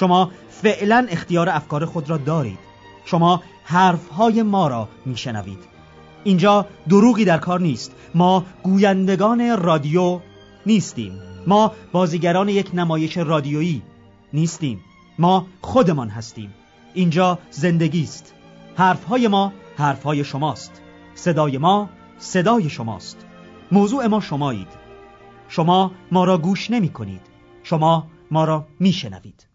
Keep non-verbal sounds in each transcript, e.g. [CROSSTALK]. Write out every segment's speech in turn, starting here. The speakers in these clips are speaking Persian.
شما فعلا اختیار افکار خود را دارید. شما حرفهای ما را میشنوید. اینجا دروغی در کار نیست. ما گویندگان رادیو نیستیم. ما بازیگران یک نمایش رادیویی نیستیم. ما خودمان هستیم. اینجا زندگی است. حرفهای ما حرفهای شماست. صدای ما صدای شماست. موضوع ما شمایید. شما ما را گوش نمی کنید شما ما را می شنوید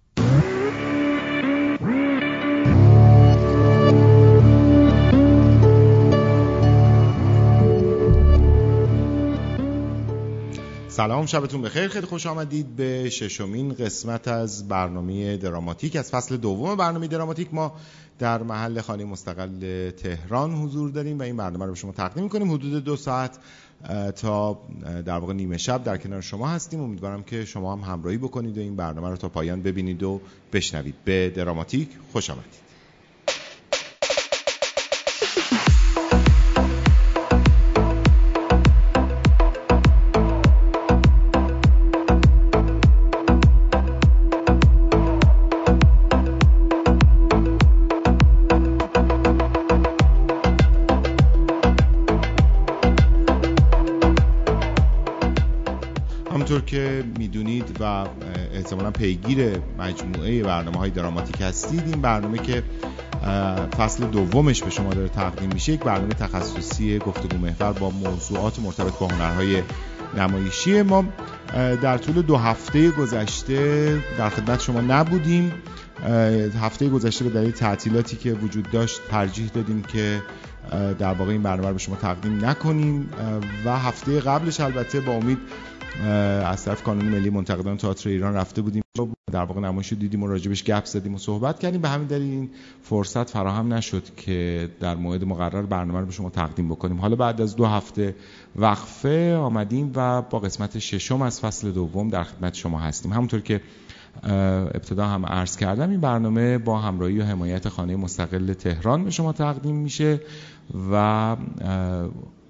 سلام شبتون بخیر. خیلی خوش آمدید به ششمین قسمت از برنامه دراماتیک. از فصل دوم برنامه دراماتیک ما در محل خانه مستقل تهران حضور داریم و این برنامه رو به شما تقدیم می‌کنیم. حدود دو ساعت تا در واقع نیمه شب در کنار شما هستیم. امیدوارم که شما هم همراهی بکنید و این برنامه رو تا پایان ببینید و بشنوید. به دراماتیک خوش آمدید. احتمالا پیگیر مجموعه برنامه های دراماتیک هستید. این برنامه که فصل دومش به شما داره تقدیم میشه یک برنامه تخصصی گفتگو محور با موضوعات مرتبط با هنرهای نمایشی ما. در طول دو هفته گذشته در خدمت شما نبودیم. هفته گذشته به دلیل تعطیلاتی که وجود داشت ترجیح دادیم که در واقع این برنامه رو به شما تقدیم نکنیم. و هفته قبلش البته با امید از طرف کانون ملی منتقدان تئاتر ایران رفته بودیم. در واقع نمایش دیدیم و راجبش گپ زدیم و صحبت کردیم. به همین دلیل این فرصت فراهم نشد که در موعد مقرر برنامه رو به شما تقدیم بکنیم. حالا بعد از دو هفته وقفه آمدیم و با قسمت ششم از فصل دوم در خدمت شما هستیم. همونطور که ابتدا هم عرض کردم این برنامه با همراهی و حمایت خانه مستقل تهران به شما تقدیم میشه و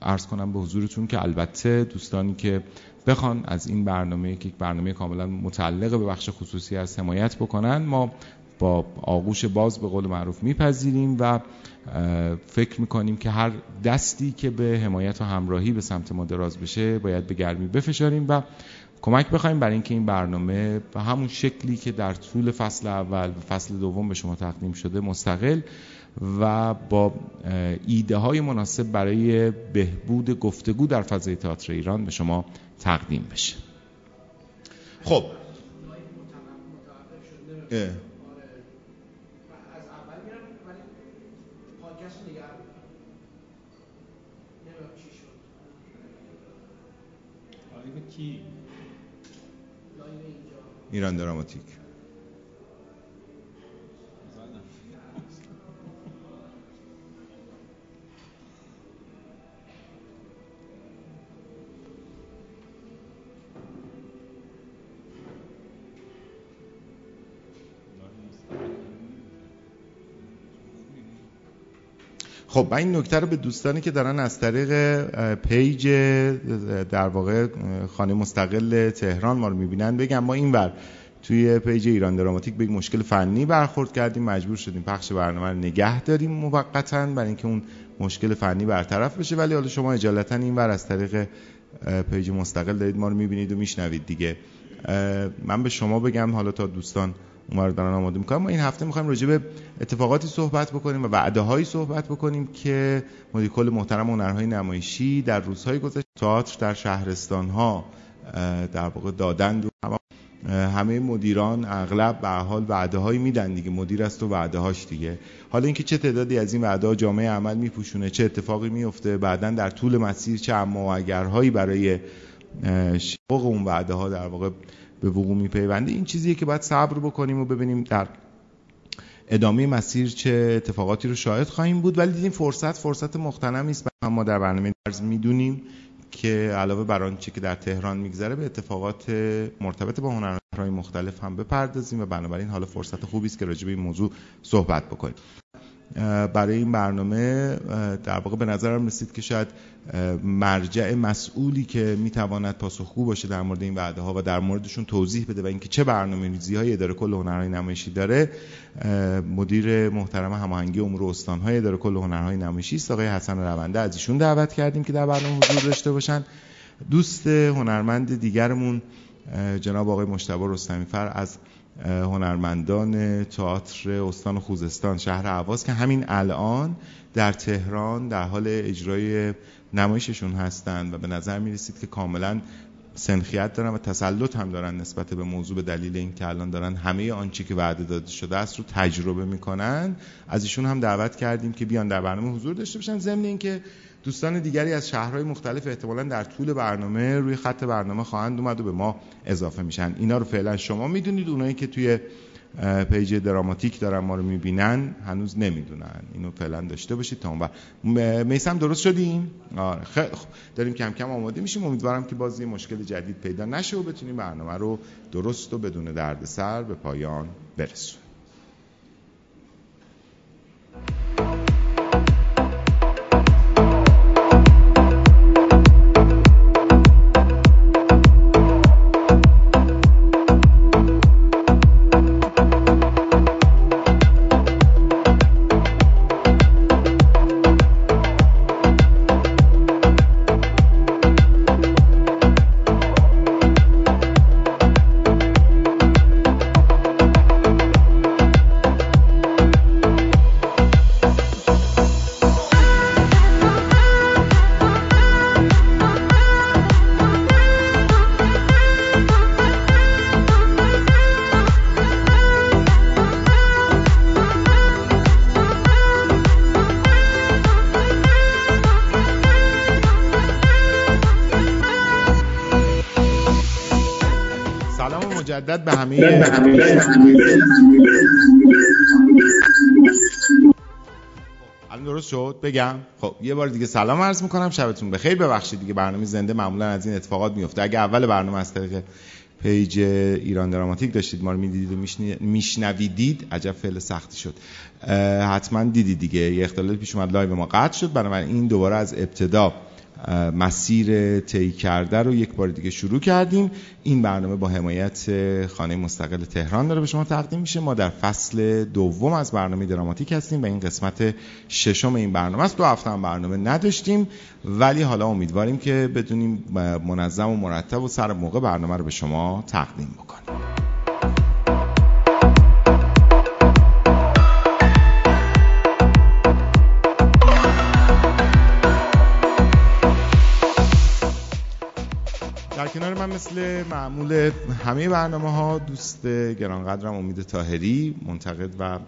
عرض کنم به حضورتون که البته دوستانی که بخوان از این برنامه که یک برنامه کاملا متعلق به بخش خصوصی از حمایت بکنن ما با آغوش باز به قول معروف میپذیریم و فکر می‌کنیم که هر دستی که به حمایت و همراهی به سمت ما دراز بشه باید به گرمی بفشاریم و کمک بخوایم برای اینکه این برنامه به همون شکلی که در طول فصل اول و فصل دوم به شما تقدیم شده مستقل و با ایده های مناسب برای بهبود گفتگو در فضای تئاتر ایران به شما تقدیم بشه. خب. ایران دراماتیک. خب من این نکته رو به دوستانی که دارن از طریق page در واقع خانه مستقل تهران ما رو می‌بینن بگم ما این بر توی page ایران دراماتیک به مشکل فنی برخورد کردیم مجبور شدیم پخش برنامه رو نگه داریم موقتا برای اینکه اون مشکل فنی برطرف بشه. ولی حالا شما اجالتا این بر از طریق page مستقل دارید ما رو می‌بینید و میشنوید دیگه. من به شما بگم حالا تا دوستان اونور دارن آماده می‌کنن. ما این هفته می‌خوایم راجع به اتفاقاتی صحبت بکنیم و وعده هایی صحبت بکنیم که مدیر کل محترم هنرهای نمایشی در روزهای گذشته تئاتر در شهرستان ها در واقع دادند و همه مدیران اغلب به حال وعده هایی میدن دیگه. مدیر است و وعده هاش دیگه. حالا اینکه چه تعدادی از این وعده ها جامعه عمل میپوشونه چه اتفاقی میفته بعدا در طول مسیر چه اما اگرهایی برای شقق اون وعده ها در واقع به وقوع میپیونده این چیزیه که باید صبر بکنیم و ببینیم در ادامه مسیر چه اتفاقاتی رو شاهد خواهیم بود. ولی دیدیم فرصت فرصت مختنمی است ما در برنامه درز می‌دونیم که علاوه بر آنچه که در تهران میگذره به اتفاقات مرتبط با هنرهای مختلف هم بپردازیم و بنابراین حالا فرصت خوبی است که راجع به این موضوع صحبت بکنیم. برای این برنامه در واقع به نظرم رسید که شاید مرجع مسئولی که می‌تواند پاسخگو باشه در مورد این وعده ها و در موردشون توضیح بده و اینکه چه برنامه ریزی های اداره کل هنرهای نمایشی داره مدیر محترم هماهنگی امور استان های اداره کل هنرهای نمایشی است. آقای حسن رونده از ایشون دعوت کردیم که در برنامه حضور داشته باشن. دوست هنرمند دیگرمون جناب آقای مشتبه رستمی فر از هنرمندان تئاتر استان خوزستان شهر عواز که همین الان در تهران در حال اجرای نمایششون هستند و به نظر می رسید که کاملا سنخیت دارن و تسلط هم دارن نسبت به موضوع به دلیل اینکه الان دارن همه آنچه که وعده داده شده است رو تجربه می‌کنن. از ایشون هم دعوت کردیم که بیان در برنامه حضور داشته باشن. ضمن اینکه دوستان دیگری از شهرهای مختلف احتمالا در طول برنامه روی خط برنامه خواهند اومد و به ما اضافه میشن. اینا رو فعلا شما می‌دونید. اونایی که توی پیج دراماتیک دارن ما رو می‌بینن هنوز نمی‌دونن. اینو فعلا داشته باشید تا اون میسم درست شدیم؟ آره. خیلی داریم کم کم آماده میشیم. امیدوارم که بازی مشکل جدید پیدا نشه و بتونیم برنامه رو درست و بدون دردسر به پایان برسونیم. مجدد به همه الان درست شد؟ بگم. خب یه بار دیگه سلام عرض می‌کنم. شبتون بخیر. ببخشید دیگه برنامه زنده معمولا از این اتفاقات میفته اگه اول برنامه از طریق page ایران دراماتیک داشتید ما رو می‌دیدید و میشنویدید عجب فعل سختی شد. حتما دیدید دیگه. یه اختلال پیش اومد live ما قطع شد. بنابراین این دوباره از ابتدا مسیر طی کرده رو یک بار دیگه شروع کردیم. این برنامه با حمایت خانه مستقل تهران داره به شما تقدیم میشه. ما در فصل دوم از برنامه دراماتیک هستیم و این قسمت ششم این برنامه است. دو هفته هم برنامه نداشتیم ولی حالا امیدواریم که بدونیم منظم و مرتب و سر موقع برنامه رو به شما تقدیم بکنیم. در کنار من مثل معمول همه برنامه ها دوست گرانقدرم امید تاهری منتقد و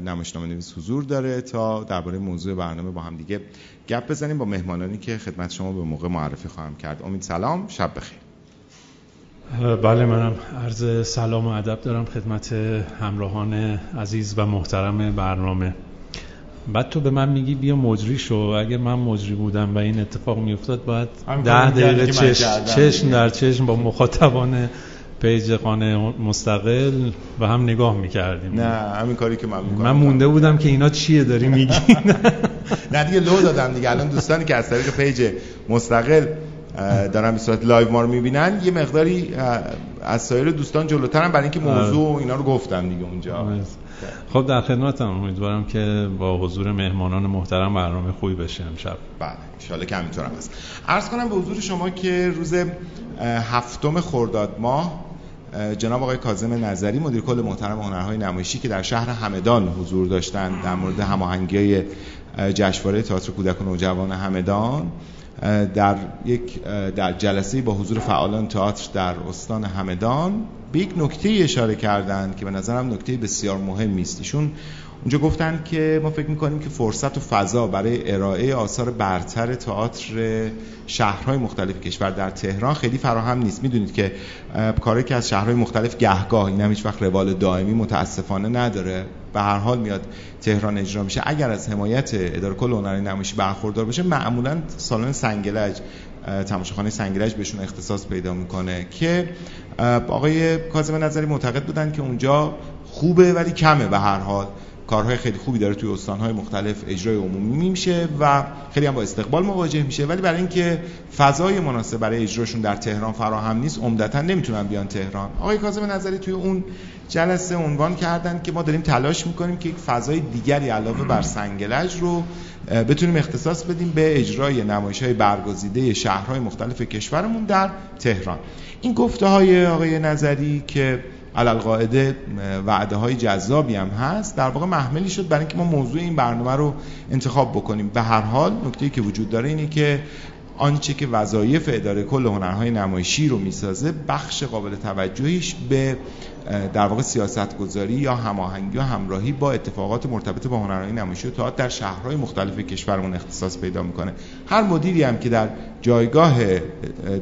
نمایشنامه نویس حضور داره تا درباره موضوع برنامه با هم دیگه گپ بزنیم با مهمانانی که خدمت شما به موقع معرفی خواهم کرد. امید سلام شب بخیر. بله منم عرض سلام و ادب دارم خدمت همراهان عزیز و محترم برنامه. بعد تو به من میگی بیا مجری شو. اگه من مجری بودم و این اتفاق میافتاد باید ده دقیقه چشم, چشم در چشم با مخاطبان page خانه مستقل و هم نگاه می‌کردیم. نه همین کاری که من می‌کنم من مونده بودم که اینا چیه داری میگی؟ [LAUGHS] نه دیگه لو دادم دیگه. الان دوستانی که از طریق page مستقل دارن به صورت live ما رو می‌بینن یه مقداری از سایر دوستان جلوترم برای اینکه موضوع و اینا رو گفتم دیگه اونجا. خب در خدمتم امیدوارم که با حضور مهمانان محترم برنامه خوبی بشه امشب. بله ان که همینطور هم هست عرض کنم به حضور شما که روز هفتم خرداد ماه جناب آقای کاظم نظری مدیر کل محترم هنرهای نمایشی که در شهر همدان حضور داشتن در مورد هماهنگی جشنواره تئاتر کودک و نوجوان همدان. در یک در جلسه با حضور فعالان تئاتر در استان همدان به یک نکته اشاره کردند که به نظرم نکته بسیار مهمی است ایشون اونجا گفتن که ما فکر می‌کنیم که فرصت و فضا برای ارائه آثار برتر تئاتر شهرهای مختلف کشور در تهران خیلی فراهم نیست. می‌دونید که کاری که از شهرهای مختلف گهگاه این هم هیچ وقت روال دائمی متاسفانه نداره. به هر حال میاد تهران اجرا میشه. اگر از حمایت اداره کل هنری نمایشی برخوردار بشه معمولا سالن سنگلج تماشاخانه سنگلج بهشون اختصاص پیدا می‌کنه که آقای کاظم نظری معتقد بودن که اونجا خوبه ولی کمه به هر حال. کارهای خیلی خوبی داره توی استانهای مختلف اجرای عمومی میشه و خیلی هم با استقبال مواجه میشه. ولی برای اینکه فضای مناسب برای اجراشون در تهران فراهم نیست عمدتا نمی‌تونن بیان تهران. آقای کاظم نظری توی اون جلسه عنوان کردن که ما داریم تلاش می‌کنیم که یک فضای دیگری علاوه بر سنگلج رو بتونیم اختصاص بدیم به اجرای نمایش های برگزیده شهرهای مختلف کشورمون در تهران. این گفته های آقای نظری که علالقاعده وعده های جذابی هم هست. در واقع محملی شد برای اینکه ما موضوع این برنامه رو انتخاب بکنیم. به هر حال نکته که وجود داره اینه که آنچه که وظایف اداره کل هنرهای نمایشی رو می‌سازه بخش قابل توجهیش به در واقع سیاست گذاری یا هماهنگی و همراهی با اتفاقات مرتبط با هنرهای نمایشی و تئاتر در شهرهای مختلف کشورمون اختصاص پیدا می‌کنه. هر مدیری هم که در جایگاه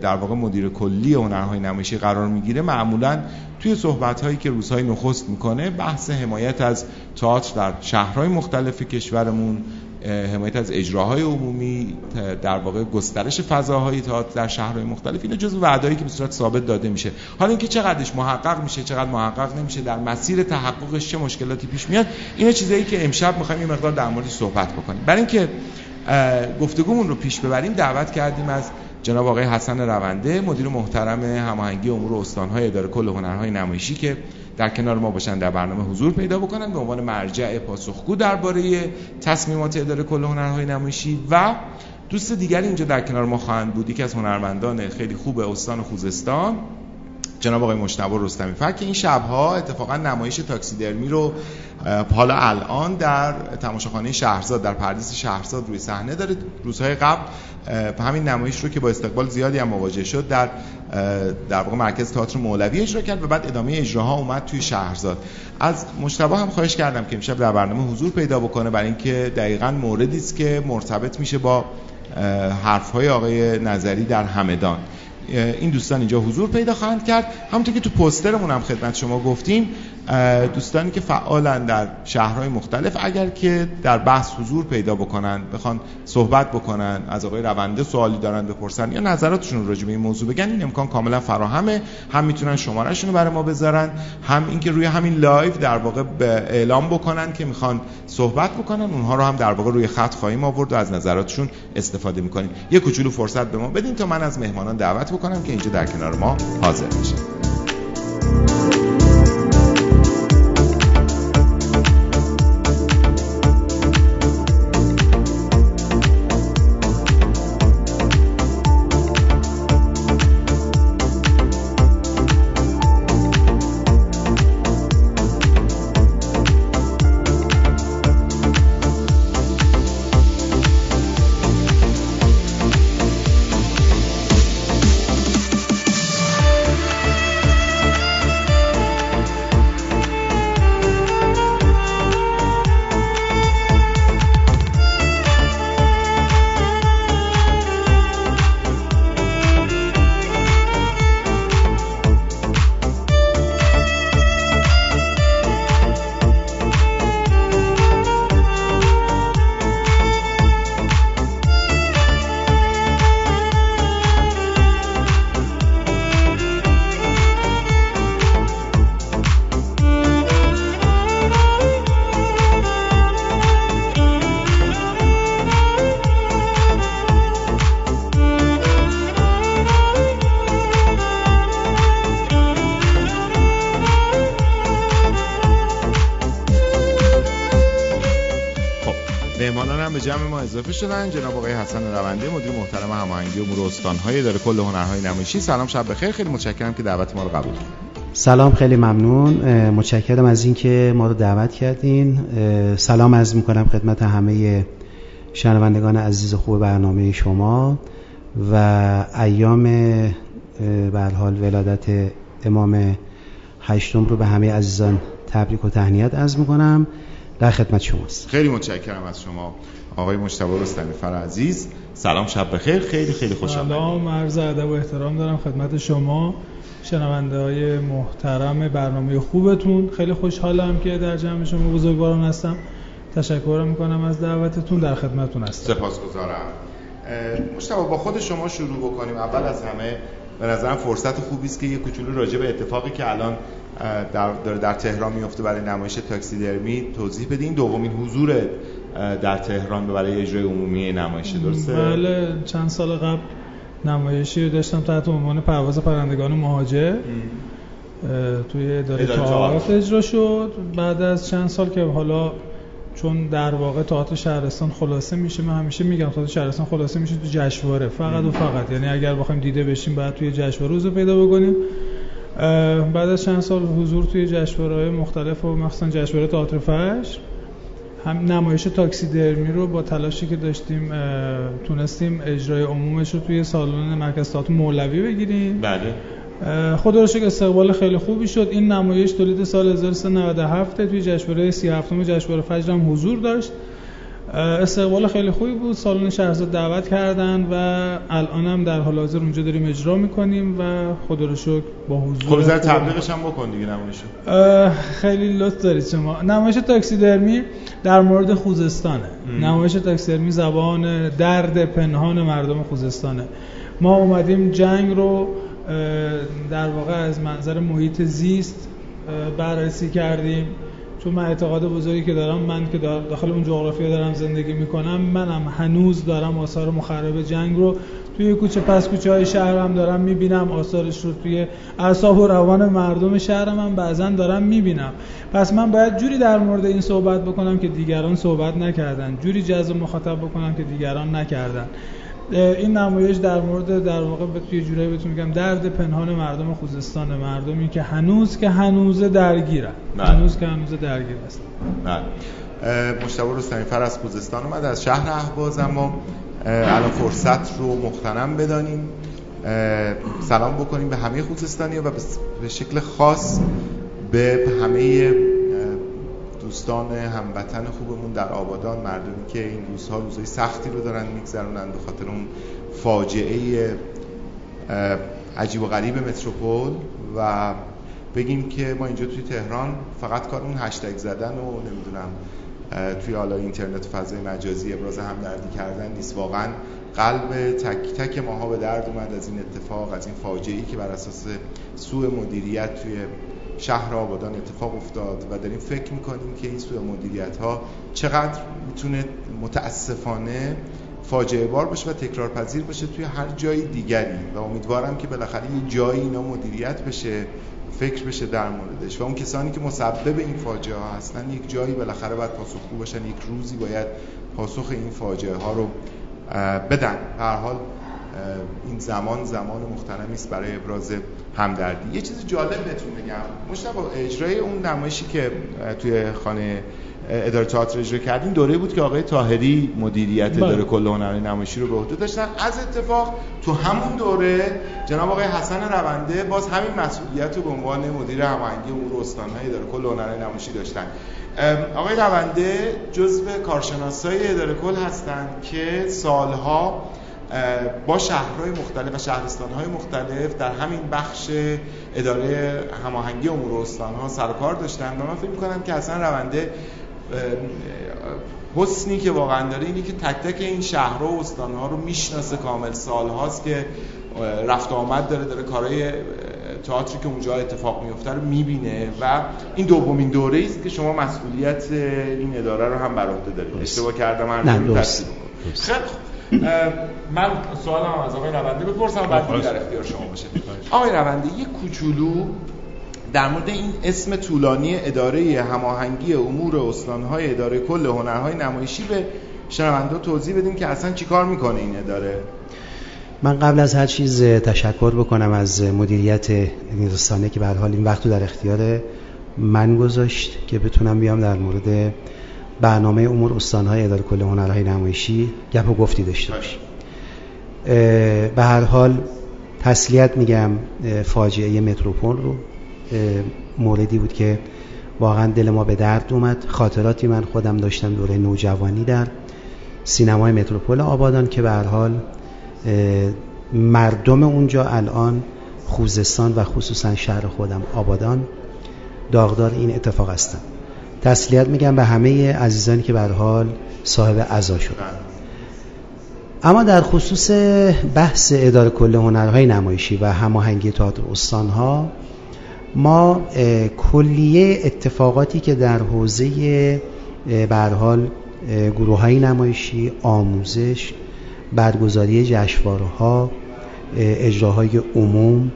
در واقع مدیر کلی هنرهای نمایشی قرار می‌گیره معمولا توی صحبت هایی که روزهای نخست می‌کنه بحث حمایت از تئاتر در شهرهای مختلف کشورمون حمایت از اجراهای عمومی در واقع گسترش فضاهای تئاتر در شهرهای مختلف اینا جزو وعدهایی که به صورت ثابت داده میشه. حالا اینکه چقدرش محقق میشه چقدر محقق نمیشه در مسیر تحققش چه مشکلاتی پیش میاد اینا چیزایی که امشب می‌خوایم یه مقدار در موردش صحبت بکنیم. برای اینکه گفتگومون رو پیش ببریم دعوت کردیم از جناب آقای حسن رونده مدیر محترم هماهنگی امور استانهای اداره کل هنرهای نمایشی که در کنار ما باشن در برنامه حضور پیدا بکنن به عنوان مرجع پاسخگو درباره تصمیمات اداره کل هنرهای نمایشی و دوست دیگری اینجا در کنار ما خواهند بود. که از هنرمندان خیلی خوب استان خوزستان جناب آقای مشتبه رستمی. فر که این شبها اتفاقا نمایش تاکسیدرمی رو حالا الان در تماشاخانه شهرزاد در پردیس شهرزاد روی صحنه داره. روزهای قبل همین نمایش رو که با استقبال زیادی هم مواجه شد در در واقع مرکز تئاتر مولوی اجرا کرد و بعد ادامه اجراها اومد توی شهرزاد. از مشتبه هم خواهش کردم که امشب در برنامه حضور پیدا بکنه برای اینکه دقیقا موردی است که مرتبط میشه با حرفهای آقای نظری در همدان. این دوستان اینجا حضور پیدا خواهند کرد. همونطور که تو پوسترمون هم خدمت شما گفتیم دوستانی که فعالن در شهرهای مختلف اگر که در بحث حضور پیدا بکنن بخوان صحبت بکنن از آقای رونده سوالی دارن بپرسن یا نظراتشون راجع به این موضوع بگن این امکان کاملا فراهمه. هم می‌تونن شمارهشون رو برای ما بذارن هم اینکه روی همین live در واقع اعلام بکنن که می‌خوان صحبت بکنن اونها رو هم در واقع روی خط خواهیم آورد و از نظراتشون استفاده می‌کنیم. یه کوچولو فرصت به ما بدین تا من از مهمانان دعوت بکنم که اینجا در کنار ما حاضر بشن اضافه شدن. جناب آقای حسن رونده مدیر محترم هماهنگی امور استانهای داره کل هنرهای نمایشی. سلام شب بخیر. خیلی متشکرم که دعوت ما رو قبول کردید. سلام خیلی ممنون. متشکرم از اینکه ما رو دعوت کردین. سلام عرض می‌کنم خدمت همه شنوندگان عزیز خوب برنامه شما و ایام به حال ولادت امام هشتم رو به همه عزیزان تبریک و تهنیت عرض می‌کنم. در خدمت شماست. خیلی متشکرم از شما. آقای مجتبی رستمی فر عزیز سلام شب بخیر. خیلی خیلی خوشحالم سلام عرض ادب و احترام دارم خدمت شما. شنونده های محترم برنامه خوبتون. خیلی خوشحالم که در جمع شما بزرگواران هستم. تشکر می‌کنم از دعوتتون. در خدمتتون هستم. سپاسگزارم. مشتبه با خود شما شروع بکنیم. اول از همه به نظرم فرصت خوبی است که یه کوچولو راجع به اتفاقی که الان در, در تهران میفته برای نمایش تاکسی درمی. توضیح بدین دومین حضور در تهران برای اجرای عمومی نمایش درسته؟ بله چند سال قبل نمایشی رو داشتم تحت عنوان پرواز پرندگان مهاجر. توی اداره تئاتر. اجرا شد. بعد از چند سال که حالا چون در واقع تئاتر شهرستان خلاصه میشه من همیشه میگم تئاتر شهرستان خلاصه میشه تو جشنواره فقط و فقط. یعنی اگر بخوایم دیده بشیم بعد توی جشنواره روزو پیدا بکنیم. بعد از چند سال حضور توی جشنواره‌های مختلف و مخصوصا جشنواره تئاتر فجر هم نمایش تاکسی درمی رو با تلاشی که داشتیم تونستیم اجرای عمومش رو توی سالن مرکز تئاتر مولوی بگیریم. بله. خدا رو شکر استقبال خیلی خوبی شد. این نمایش تولید سال 1397 توی جشنواره 37 جشنواره فجر هم حضور داشت. استقبال خیلی خوبی بود. سالن شهرزاد دعوت کردن و الان هم در حال حاضر اونجا داریم اجرا می‌کنیم و خدا رو شکر با حضور خب تبلیغش هم بکن دیگه نمایشو. خیلی لطف دارید شما. نمایش تاکسی درمی در مورد خوزستانه. ام. نمایش تاکسی درمی زبان درد پنهان مردم خوزستانه. ما اومدیم جنگ رو در واقع از منظر محیط زیست بررسی کردیم. چون من اعتقاد بزرگی که دارم من که داخل اون جغرافیا دارم زندگی می‌کنم منم هنوز دارم آثار مخرب جنگ رو توی کوچه پس کوچه های شهرم دارم می‌بینم. آثارش رو توی اعصاب و روان مردم شهرم هم بعضا دارم می‌بینم. پس من باید جوری در مورد این صحبت بکنم که دیگران صحبت نکردن. جوری جذب مخاطب بکنم که دیگران نکردن. این نمایش در مورد در واقع به توی جورایی بهتون میگم درد پنهان مردم خوزستان مردمی که هنوز که هنوز درگیرن بله. هنوز که هنوز درگیر هستن بله. مشتبه رستمی فر از خوزستان اومد از شهر اهواز اما الان فرصت رو مختنم بدانیم. سلام بکنیم به همه خوزستانی و به شکل خاص به همه دوستان هموطن خوبمون در آبادان مردمی که این روزها روزهای سختی رو دارن میگذرونن به خاطر اون فاجعه عجیب و غریب متروپول. و بگیم که ما اینجا توی تهران فقط کار اون هشتگ زدن و نمی‌دونم توی حالا اینترنت و فضای مجازی ابراز همدردی کردن نیست. واقعا قلب تک تک ماها به درد اومد از این اتفاق از این فاجعه که بر اساس سوء مدیریت توی شهر آبادان اتفاق افتاد و داریم فکر می‌کنیم که این سوء مدیریت ها چقدر می‌تونه متاسفانه فاجعه بار باشه و تکرار پذیر باشه توی هر جای دیگری. و امیدوارم که بالاخره یه جایی اینا مدیریت بشه فکر بشه در موردش. و اون کسانی که مسبب این فاجعه ها هستن یک جایی بالاخره باید پاسخگو باشن یک روزی باید پاسخ این فاجعه ها رو بدن. هر حال این زمان زمان مختنمی است برای ابراز همدردی. یه چیز جالب بهتون بگم. مشتبه اجرای اون نمایشی که توی خانه اداره تئاتر اجرا کردیم دوره بود که آقای تاهری مدیریت بله. اداره کل هنری نمایشی رو به عهده داشتن. از اتفاق تو همون دوره جناب آقای حسن رونده باز همین مسئولیت رو به عنوان مدیر هماهنگی امور استانهای اداره کل هنری نمایشی داشتن. آقای رونده جزو کارشناسای اداره کل هستند که سالها با شهرهای مختلف و شهرستانهای مختلف در همین بخش اداره هماهنگی امور استانها سر و کار داشتن و من فکر می‌کنم که اصلا رونده حسنی که واقعا داره اینه که تک تک این شهرها و استانها رو می‌شناسه کامل. سالهاست که رفت آمد داره داره کارهای تئاتری که اونجا اتفاق میفته رو می‌بینه و این دومین دوره است که شما مسئولیت این اداره رو هم بر عهده دارید. اشتباه کردم من خیلی من سوالم از آقای رونده بپرسم بعد در اختیار شما باشه. آقای رونده یه کوچولو در مورد این اسم طولانی اداره هماهنگی امور استانهای اداره کل هنرهای نمایشی به شنونده توضیح بدیم که اصلا چیکار می‌کنه این اداره؟ من قبل از هر چیز تشکر بکنم از مدیریت این رسانه که به حال این وقت در اختیار من گذاشت که بتونم بیام در مورد برنامه امور استانهای اداره کل هنرهای نمایشی گپ و گفتی داشته باشیم به هر حال تسلیت میگم فاجعه متروپول رو. موردی بود که واقعا دل ما به درد اومد. خاطراتی من خودم داشتم دوره نوجوانی در سینمای متروپول آبادان که به هر حال مردم اونجا الان خوزستان و خصوصا شهر خودم آبادان داغدار این اتفاق هستن. تسلیت میگم به همه عزیزانی که به حال صاحب عزا شد اما در خصوص بحث اداره کل هنرهای نمایشی و هماهنگی تئاتر استانها ما کلیه اتفاقاتی که در حوزه به حال گروه های نمایشی آموزش برگزاری جشنواره‌ها اجراهای عموم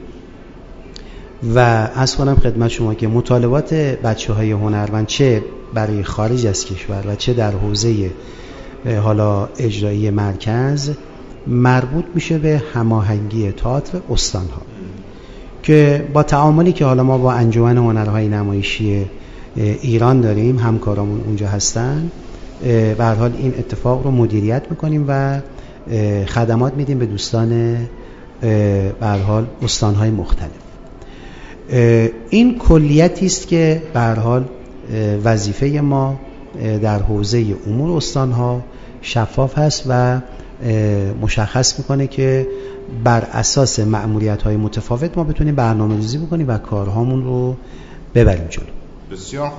و از کنم خدمت شما که مطالبات بچه های هنرمند چه برای خارج از کشور و چه در حوزه حالا اجرایی مرکز مربوط میشه به هماهنگی تئاتر استانها. که با تعاملی که حالا ما با انجمن هنرهای نمایشی ایران داریم همکارامون اونجا هستن به حال این اتفاق رو مدیریت می‌کنیم و خدمات میدیم به دوستان به حال استانهای مختلف. این کلیتی است که به حال وظیفه ما در حوزه امور استانها شفاف هست و مشخص می‌کنه که بر اساس معمولیت های متفاوت ما بتونیم برنامه ریزی بکنیم و کارهامون رو ببریم جلو. بسیار.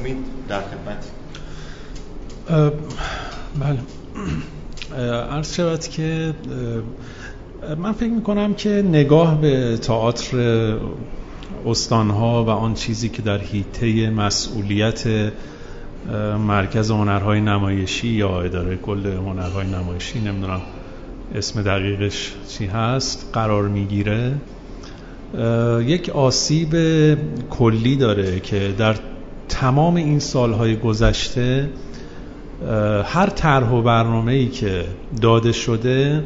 امید در خدمت. بله. [CLEARS THROAT] عرض شود که من فکر می‌کنم که نگاه به تئاتر استانها و آن چیزی که در حیطه مسئولیت مرکز هنرهای نمایشی یا اداره کل هنرهای نمایشی نمی‌دونم اسم دقیقش چی هست قرار می‌گیره. یک آسیب کلی داره که در تمام این سالهای گذشته هر طرح و برنامه ای که داده شده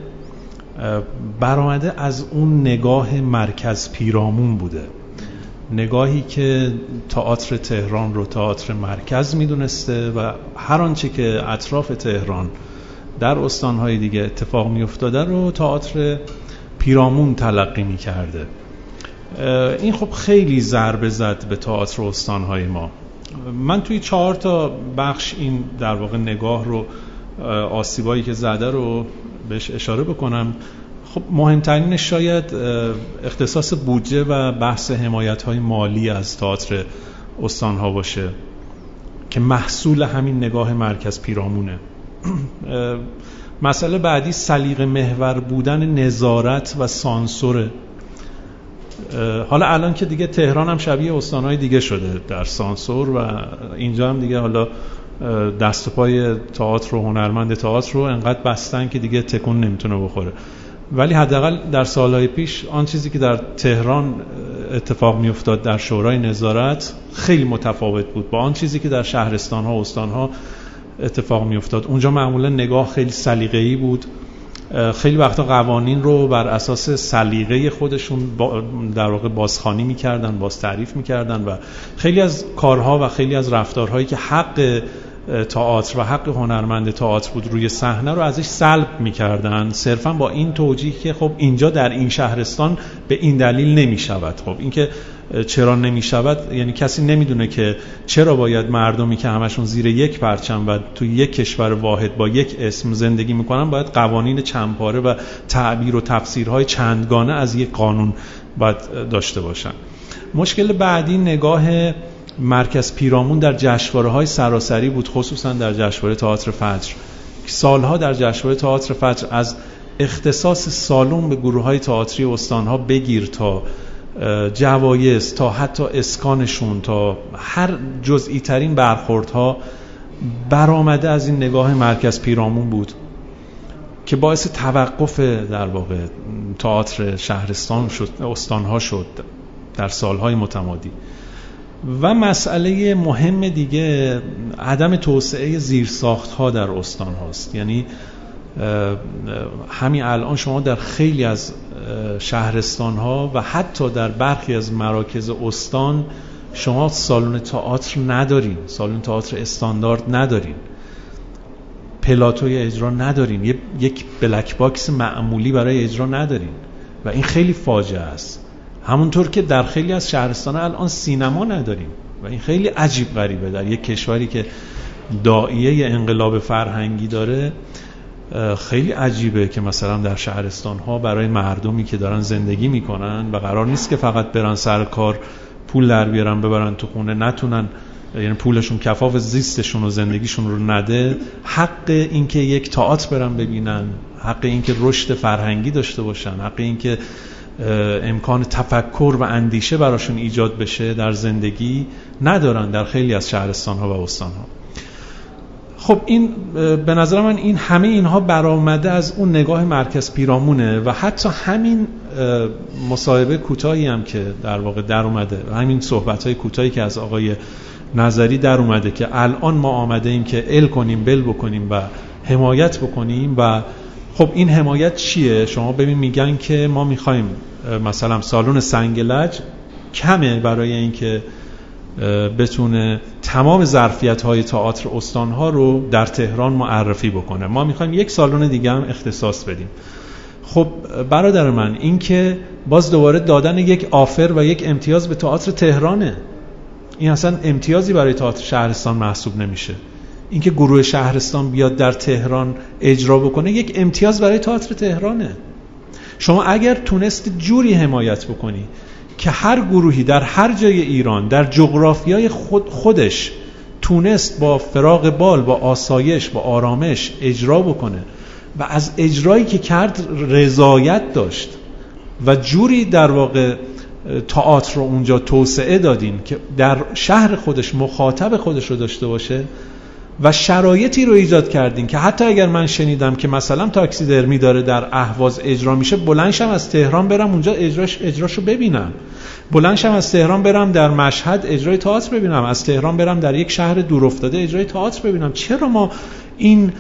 برآمده از اون نگاه مرکز پیرامون بوده. نگاهی که تئاتر تهران رو تئاتر مرکز می‌دونسته و هر آنچه که اطراف تهران در استانهای دیگه اتفاق میافتاده رو تئاتر پیرامون تلقی می‌کرده. این خب خیلی ضربه زد به تئاتر استانهای ما. من توی چهار تا بخش این در واقع نگاه رو آسیبایی که زده رو بهش اشاره بکنم. خب مهمترین شاید اختصاص بودجه و بحث حمایت های مالی از تئاتر استانها باشه که محصول همین نگاه مرکز پیرامونه. مسئله بعدی سلیق محور بودن نظارت و سانسوره حالا الان که دیگه تهران هم شبیه استانهای دیگه شده در سانسور و اینجا هم دیگه حالا دست پای تئاتر و هنرمند تئاتر رو انقدر بستن که دیگه تکون نمی‌تونه بخوره. ولی حداقل در سالهای پیش آن چیزی که در تهران اتفاق میافتاد در شورای نظارت خیلی متفاوت بود. با آن چیزی که در شهرستان ها و استان ها اتفاق میافتاد. اونجا معمولا نگاه خیلی سلیقه‌ای بود. خیلی وقتا قوانین رو بر اساس سلیقه خودشون در واقع بازخانی می‌کردن باز تعریف می‌کردن و خیلی از کارها و خیلی از رفتارهایی که حق تئاتر و حق هنرمند تئاتر بود روی صحنه رو ازش سلب می‌کردن. صرفا با این توجیه که خب اینجا در این شهرستان به این دلیل نمی‌شود. خب اینکه چرا نمی‌شود؟ یعنی کسی نمی‌دونه که چرا باید مردمی که همشون زیر یک پرچم و تو یک کشور واحد با یک اسم زندگی می‌کنن باید قوانین چندپاره و تعبیر و تفسیرهای چندگانه از یک قانون باید داشته باشن. مشکل بعدی نگاه مرکز پیرامون در جشنواره های سراسری بود خصوصا در جشنواره تئاتر فجر. سالها در جشنواره تئاتر فجر از اختصاص سالون به گروه های تئاتری استانها بگیر تا جوایز تا حتی اسکانشون تا هر جزئی ترین برخوردها برآمده از این نگاه مرکز پیرامون بود که باعث توقف در واقع تئاتر شهرستان شد استانها شد در سالهای متمادی. و مسئله مهم دیگه عدم توسعه زیرساخت ها در استان هاست. یعنی همین الان شما در خیلی از شهرستان ها و حتی در برخی از مراکز استان شما سالن تئاتر ندارین سالن تئاتر استاندارد ندارین پلاتوی اجرا ندارین یک black box معمولی برای اجرا ندارین و این خیلی فاجعه است. همونطور که در خیلی از شهرستان الان سینما نداریم و این خیلی عجیب غریبه. در یک کشوری که دائیه انقلاب فرهنگی داره خیلی عجیبه که مثلا در شهرستان ها برای مردمی که دارن زندگی می‌کنن و قرار نیست که فقط برن سر کار پول در بیارن ببرن تو خونه نتونن یعنی پولشون کفاف زیستشون و زندگیشون رو نده. حق اینکه یک تئاتر برن ببینن حق اینکه رشد فرهنگی داشته باشن حق اینکه امکان تفکر و اندیشه براشون ایجاد بشه در زندگی ندارن در خیلی از شهرستان ها و استان ها خب این به نظر من این همه اینها برآمده از اون نگاه مرکز پیرامونه و حتی همین مصاحبه کوتاهی هم که در واقع در اومده همین صحبت های کوتاهی که از آقای نظری در اومده که الان ما آمده ایم که ال کنیم بل بکنیم و حمایت بکنیم و خب این حمایت چیه؟ شما ببین میگن که ما می‌خوایم مثلا سالن سنگلج کمه برای اینکه بتونه تمام ظرفیت های تئاتر استان ها رو در تهران معرفی بکنه. ما می‌خوایم یک سالن دیگه هم اختصاص بدیم. خب برادر من این که باز دوباره دادن یک آفر و یک امتیاز به تئاتر تهرانه. این اصلا امتیازی برای تئاتر شهرستان محسوب نمیشه. اینکه گروه شهرستان بیاد در تهران اجرا بکنه یک امتیاز برای تئاتر تهرانه. شما اگر تونست جوری حمایت بکنی که هر گروهی در هر جای ایران در جغرافیای خود خودش تونست با فراغ بال با آسایش با آرامش اجرا بکنه. و از اجرایی که کرد رضایت داشت. و جوری در واقع تئاتر رو اونجا توسعه دادین که در شهر خودش مخاطب خودش رو داشته باشه و شرایطی رو ایجاد کردین که حتی اگر من شنیدم که مثلا تاکسی درمی داره در اهواز اجرا میشه بلنشم از تهران برم اونجا اجراش اجراشو ببینم. بلنشم از تهران برم در مشهد اجرای تئاتر ببینم. از تهران برم در یک شهر دورافتاده اجرای تئاتر ببینم. چرا ما این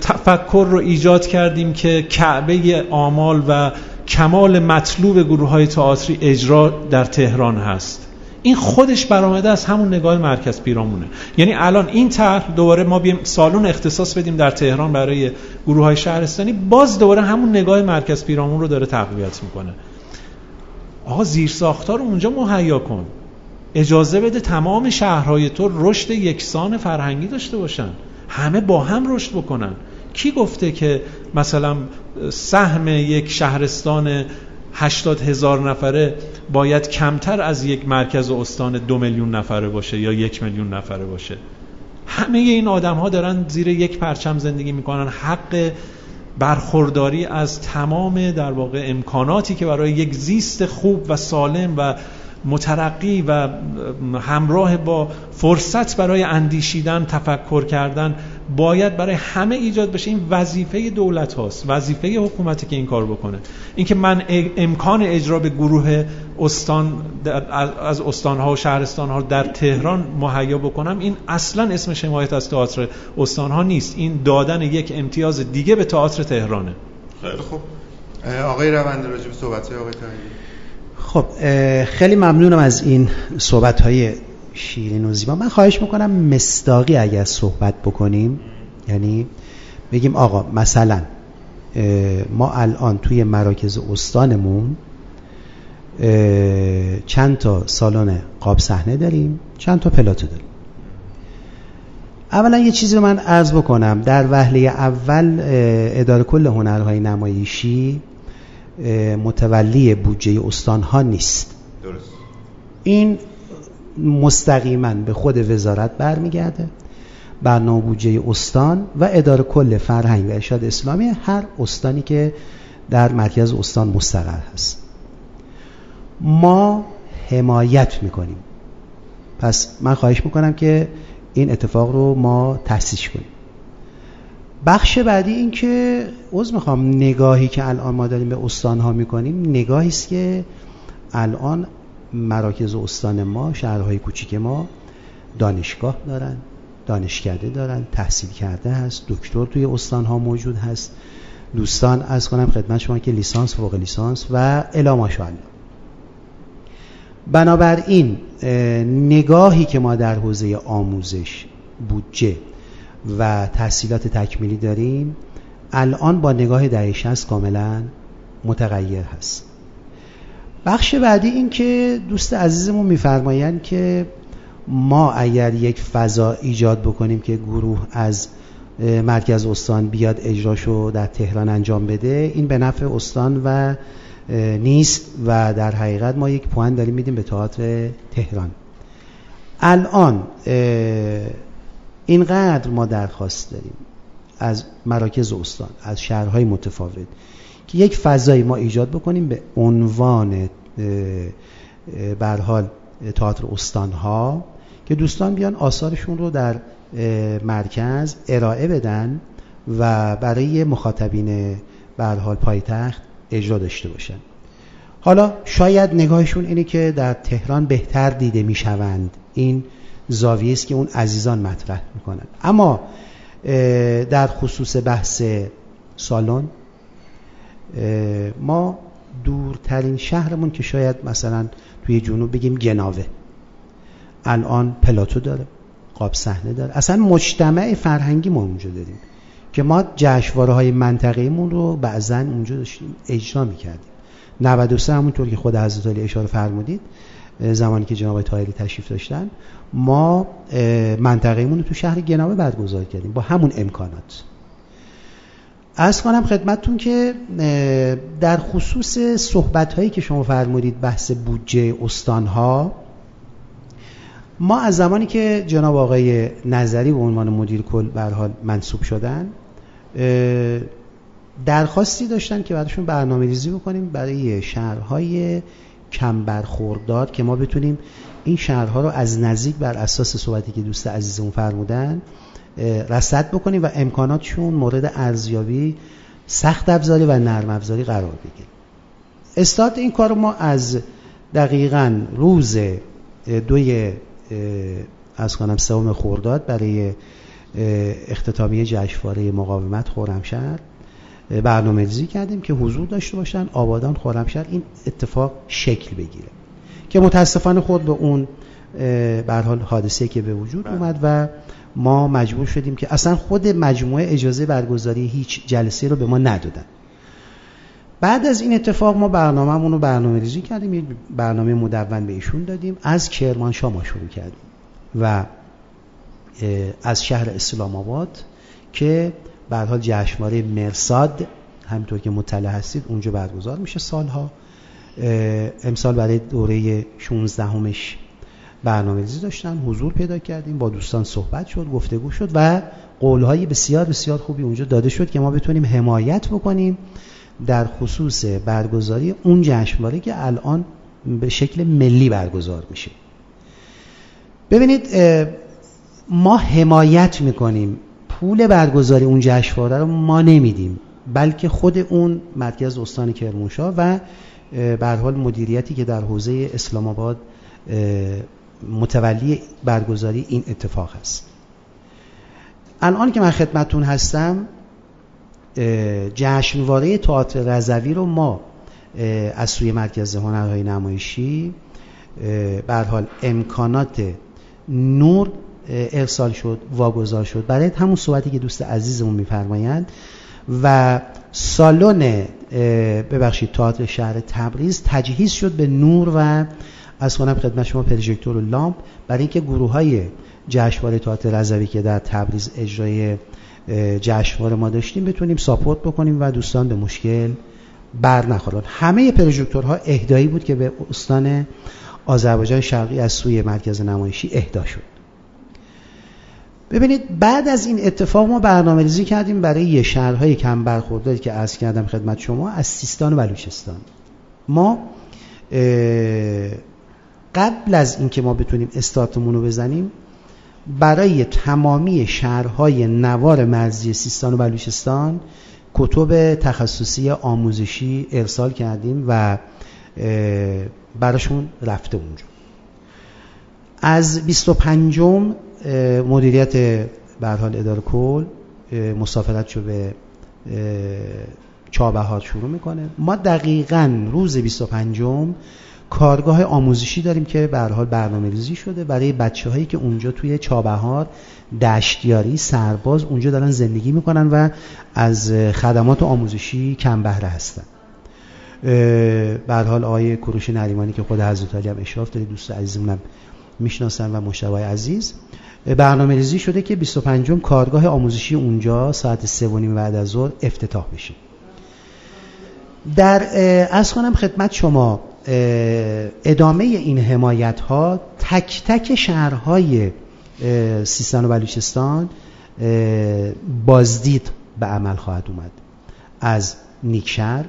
تفکر رو ایجاد کردیم که کعبه آمال و کمال مطلوب گروه های تئاتری اجرا در تهران هست؟ این خودش برآمده از همون نگاه مرکز پیرامونه. یعنی الان این طرح دوباره ما بیم سالون اختصاص بدیم در تهران برای گروه های شهرستانی باز دوباره همون نگاه مرکز پیرامون رو داره تقویت می‌کنه. آقا زیر ساختار اونجا مهیا کن. اجازه بده تمام شهرهای تو رشد یکسان فرهنگی داشته باشن. همه با هم رشد بکنن. کی گفته که مثلا سهم یک شهرستان 80 هزار نفره باید کمتر از یک مرکز استان دو میلیون نفره باشه یا یک میلیون نفره باشه. همه این آدم ها دارن زیر یک پرچم زندگی می‌کنن. حق برخورداری از تمام در واقع امکاناتی که برای یک زیست خوب و سالم و مترقی و همراه با فرصت برای اندیشیدن تفکر کردن باید برای همه ایجاد بشه این وظیفه دولت هاست وظیفه حکومتی که این کار بکنه. اینکه من امکان اجرا به گروه استان از استان ها و شهرستان ها در تهران مهیا بکنم این اصلا اسم حمایت از تئاتر استان ها نیست. این دادن یک امتیاز دیگه به تئاتر تهرانه. خیلی خوب. آقای رونده راجب صحبت های آقای خب خیلی ممنونم از این صحبت های شیرین و زیبا. من خواهش می‌کنم مستاقی اگر صحبت بکنیم یعنی بگیم آقا مثلا ما الان توی مراکز استانمون چند تا سالن قاب صحنه داریم چند تا پلاتو داریم. اولا یه چیزی رو من عرض بکنم. در وهله اول اداره کل هنرهای نمایشی متولی بودجه استان ها نیست. درست. این مستقیما به خود وزارت برمیگرده برنامه بودجه استان و اداره کل فرهنگ و ارشاد اسلامی هر استانی که در مرکز استان مستقر هست. ما حمایت می‌کنیم. پس من خواهش می‌کنم که این اتفاق رو ما تحسیش کنیم. بخش بعدی این که عوض می‌خوام نگاهی که الان ما داریم به استان ها می‌کنیم نگاهی است که الان مراکز استان ما شهرهای کوچیک ما دانشگاه دارن دانشکده دارن تحصیل کرده هست دکتر توی استان ها موجود هست. دوستان از کنم خدمت شما که لیسانس فوق لیسانس و الا ماشاءالله بنابراین نگاهی که ما در حوزه آموزش بودجه و تحصیلات تکمیلی داریم الان با نگاه دهه 60 کاملا متغیر هست. بخش بعدی این که دوست عزیزمون میفرمایند که ما اگر یک فضا ایجاد بکنیم که گروه از مرکز استان بیاد اجراشو در تهران انجام بده این به نفع استان و نیست و در حقیقت ما یک پوان داریم میدیم به تئاتر تهران. الان اینقدر ما درخواست داریم از مراکز استان از شهرهای متفاوت. که یک فضایی ما ایجاد بکنیم به عنوان برحال تئاتر استانها که دوستان بیان آثارشون رو در مرکز ارائه بدن و برای مخاطبین برحال پایتخت اجرا داشته باشن. حالا شاید نگاهشون اینه که در تهران بهتر دیده می‌شوند. این زاویه است که اون عزیزان مطرح می‌کنن. اما در خصوص بحث سالن ما دورترین شهرمون که شاید مثلا توی جنوب بگیم گناوه. الان پلاتو داره قاب صحنه داره. اصلا مجتمع فرهنگی ما اونجا داریم که ما جشنواره های منطقه‌مون رو بعضا اونجا داشتیم اجرا می‌کردیم. 93 همونطور که خود حضرت علی اشاره فرمودید زمانی که جناب تایری تشریف داشتن ما منطقه‌مون رو تو شهر گناوه برگزار کردیم با همون امکانات. از کنم خدمتتون که در خصوص صحبت هایی که شما فرمودید بحث بودجه استانها ما از زمانی که جناب آقای نظری به عنوان مدیر کل بر حال منصوب شدن درخواستی داشتن که براشون برنامه ریزی بکنیم برای شهرهای کم برخوردار که ما بتونیم این شهرها رو از نزدیک بر اساس صحبتی که دوست عزیزمون فرمودن رصد بکنیم و امکاناتشون مورد ارزیابی سخت افزاری و نرم افزاری قرار بگیریم استارت این کار ما از دقیقا روز دوی از کنم سوم خورداد برای اختتامیه جشنواره مقاومت خرمشهر برنامه ریزی کردیم که حضور داشته باشن آبادان خرمشهر این اتفاق شکل بگیره که متاسفانه خود به اون به حال حادثه که به وجود بله. اومد و ما مجبور شدیم که اصلا خود مجموعه اجازه برگزاری هیچ جلسه رو به ما ندادن. بعد از این اتفاق ما برنامه‌مون رو برنامه ریزی کردیم یک برنامه مدون به ایشون دادیم. از کرمانشاه ما شروع کردیم و از شهر اسلام آباد که به حال جشنواره مرساد همینطور که مطلع هستید اونجا برگزار میشه سالها. امسال برای دوره 16 همش برنامه ریزی داشتن حضور پیدا کردیم با دوستان صحبت شد گفتگو شد و قولهای بسیار بسیار خوبی اونجا داده شد که ما بتونیم حمایت بکنیم در خصوص برگزاری اون جشنواره که الان به شکل ملی برگزار میشه. ببینید ما حمایت می‌کنیم. پول برگزاری اون جشنواره رو ما نمیدیم بلکه خود اون مرکز استان کرمانشاه و به حال مدیریتی که در حوزه اسلام آباد متولی برگزاری این اتفاق هست الان که من خدمتون هستم جشنواره تئاتر رضوی رو ما از سوی مرکز هنرهای نمایشی به حال امکانات نور ارسال شد واگذار شد. برای همون صحبتی که دوست عزیزمون میفرمایند و سالن ببخشید تئاتر شهر تبریز تجهیز شد به نور و از کنم خدمت شما پروژکتور و لامپ. برای اینکه گروه های جشنواره تئاتر رضوی که در تبریز اجرای جشنواره ما داشتیم بتونیم ساپورت بکنیم و دوستان به مشکل بر نخورن. همه پروژکتورها اهدایی بود که به استان آذربایجان شرقی از سوی مرکز نمایشی اهدا شد. ببینید بعد از این اتفاق ما برنامه ریزی کردیم برای یه شهرهای کم برخورده که عرض کردم خدمت شما از سیستان و بلوچستان. ما قبل از اینکه ما بتونیم استارتمون رو بزنیم برای تمامی شهرهای نوار مرزی سیستان و بلوچستان کتب تخصصی آموزشی ارسال کردیم و براشون رفته اونجا. از 25 مدیریت به حال اداره کل مسافرت شو به چابهار شروع می‌کنه. ما دقیقا روز 25 کارگاه آموزشی داریم که به حال برنامه ریزی شده. برای بچه هایی که اونجا توی چابهار دشتیاری سرباز اونجا دارن زندگی می‌کنن و از خدمات آموزشی کم بهره هستن به حال آقای کروش نریمانی که خود حضرت علی هم اشراف داره دوست عزیزمونم می‌شناسن و مشتبه عزیز. برنامه ریزی شده که 25 کارگاه آموزشی اونجا ساعت 3 بعد از ظهر افتتاح بشه در از کنم خدمت شما ادامه این حمایت ها تک تک شهرهای سیستان و بلوچستان بازدید به عمل خواهد اومد. از نیکشهر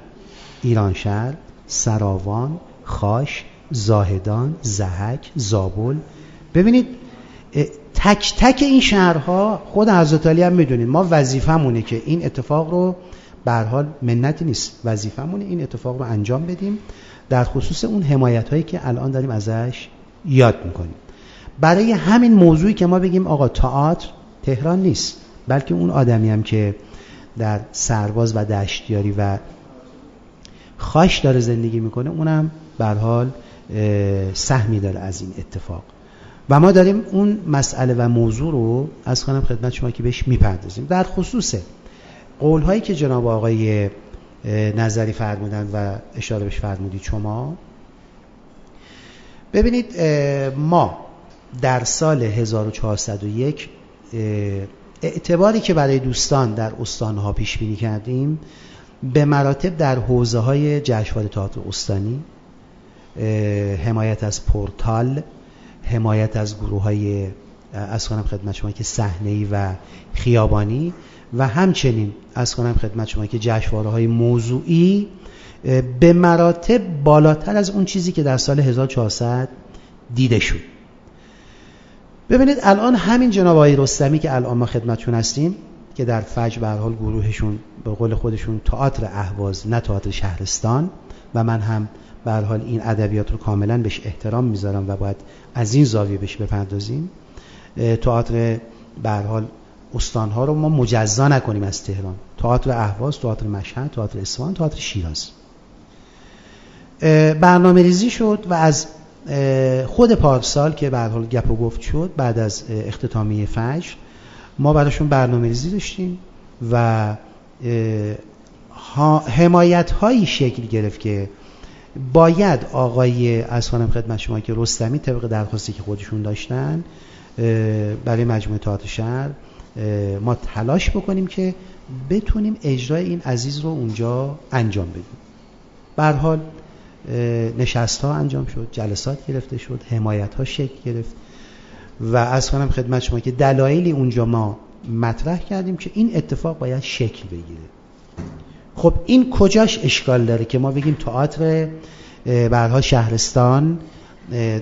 ایرانشهر سراوان خاش زاهدان زهک زابل. ببینید تک تک این شهرها خود حضرت علی هم می‌دونید ما وظیفمونه که این اتفاق رو به حال منتی نیست. وظیفمونه این اتفاق رو انجام بدیم. در خصوص اون حمایت هایی که الان داریم ازش یاد می‌کنیم. برای همین موضوعی که ما بگیم آقا تئاتر تهران نیست بلکه اون آدمی هم که در سرباز و دشتیاری و خاش داره زندگی می‌کنه اونم به حال سهمی داره از این اتفاق. و ما داریم اون مسئله و موضوع رو از خانم خدمت شما که بهش می‌پردازیم. در خصوص قول هایی که جناب آقای نظری فرمودن و اشاره بهش فرمودید شما. ببینید ما در سال 1401 اعتباری که برای دوستان در استانها پیش بینی کردیم به مراتب در حوزه های جشنواره تئاتر استانی حمایت از پورتال حمایت از گروه های از خدمت شما که صحنه‌ای و خیابانی و همچنین از کنم خدمت شما که جشنواره های موضوعی به مراتب بالاتر از اون چیزی که در سال 1400 دیده شد. ببینید الان همین جناب آقای رستمی که الان ما خدمتشون هستیم که در فجر به حال گروهشون به قول خودشون تئاتر اهواز نه تئاتر شهرستان و من هم به حال این ادبیات رو کاملا بهش احترام می‌ذارم و باید از این زاویه بهش بپردازیم. تئاتر به حال استانها رو ما مجزا نکنیم از تهران. تئاتر اهواز تئاتر مشهد تئاتر اصفهان تئاتر شیراز. برنامه ریزی شد و از خود پارسال که بعد حال گپ و گفت شد بعد از اختتامیه فجر ما براشون برنامه ریزی داشتیم و حمایت هایی شکل گرفت که باید آقای از خانم خدمت شما که رستمی طبق درخواستی که خودشون داشتن برای مجموعه تئاتر شهر ما تلاش بکنیم که بتونیم اجرای این عزیز رو اونجا انجام بدیم. حال نشست ها انجام شد جلسات گرفته شد حمایت ها شکل گرفت و از کنم خدمت شما که دلایلی اونجا ما مطرح کردیم که این اتفاق باید شکل بگیره. خب این کجاش اشکال داره که ما بگیم تئاتر برها شهرستان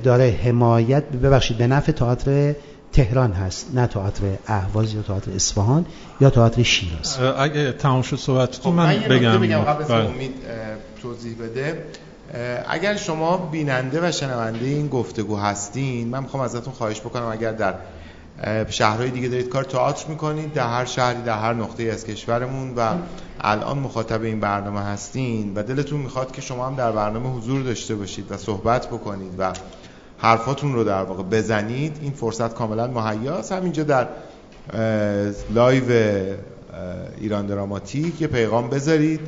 داره حمایت ببخشید به نفع تئاتر تهران هست نه تئاتر اهواز یا تئاتر اصفهان یا تئاتر شیراز. اگه تمام شد صحبتتون خب من, من بگم. بگم قبل از بله. امید توضیح بده. اگر شما بیننده و شنونده این گفتگو هستین من می‌خوام ازتون خواهش بکنم اگر در شهرهای دیگه دارید کار تئاتر می‌کنید در هر شهری در هر نقطه از کشورمون و الان مخاطب این برنامه هستین و دلتون می‌خواد که شما هم در برنامه حضور داشته باشید و صحبت بکنید و حرفاتون رو در واقع بزنید این فرصت کاملا مهیاست همینجا در live ایران دراماتیک یه پیغام بذارید.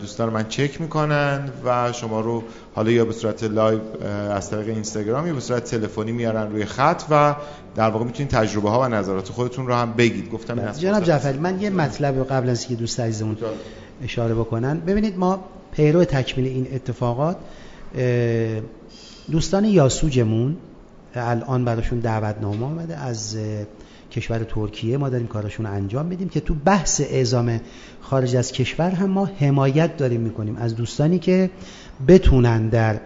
دوستان من چک می‌کنن و شما رو حالا یا به صورت live از طریق اینستاگرام یا به صورت تلفنی میارن روی خط و در واقع می‌تونید تجربه ها و نظرات خودتون رو هم بگید. گفتم. جناب جعفری من یه مطلب قبل از که دوست عزیزمون اشاره بکنن. ببینید ما پیرو تکمیل این اتفاقات دوستان یاسوجمون الان براشون دعوتنامه آمده از کشور ترکیه ما داریم کارشون رو انجام بدیم که تو بحث اعزام خارج از کشور هم ما حمایت داریم می‌کنیم. از دوستانی که بتونن در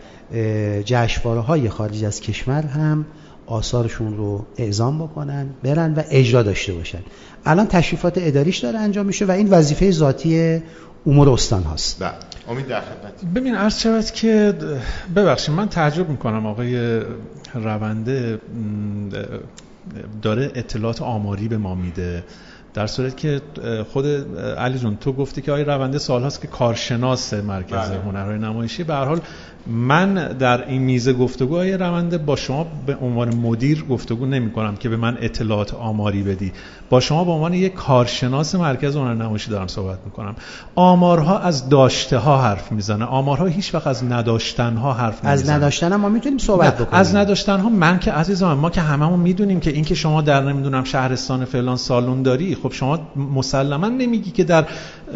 جشنواره های خارج از کشور هم آثارشون رو اعزام بکنن برن و اجرا داشته باشن. الان تشریفات اداریش داره انجام میشه و این وظیفه ذاتی امور استان هاست. بله. امید در خدمت. ببین عرض شود که ببخشید من تعجب می‌کنم. آقای رونده داره اطلاعات آماری به ما میده. در صورت که خود علی جون تو گفتی که آقای رونده سال هاست که کارشناس مرکز بله. هنرهای نمایشی. به هر حال من در این میزه گفتگو های رونده با شما به عنوان مدیر گفتگو نمی کنم که به من اطلاعات آماری بدی. با شما به عنوان یک کارشناس مرکز هنر نمایشی دارم صحبت می کنم آمارها از داشته ها حرف می‌زنه. آمارها هیچ وقت از نداشتن ها حرف نمی‌زنه. از نداشتن ما می‌تونیم صحبت بکنیم. از نداشتن ها من که عزیزم ما که هممون می‌دونیم که اینکه شما در نمی‌دونم شهرستان فلان سالن داری خب شما مسلما نمیگی که در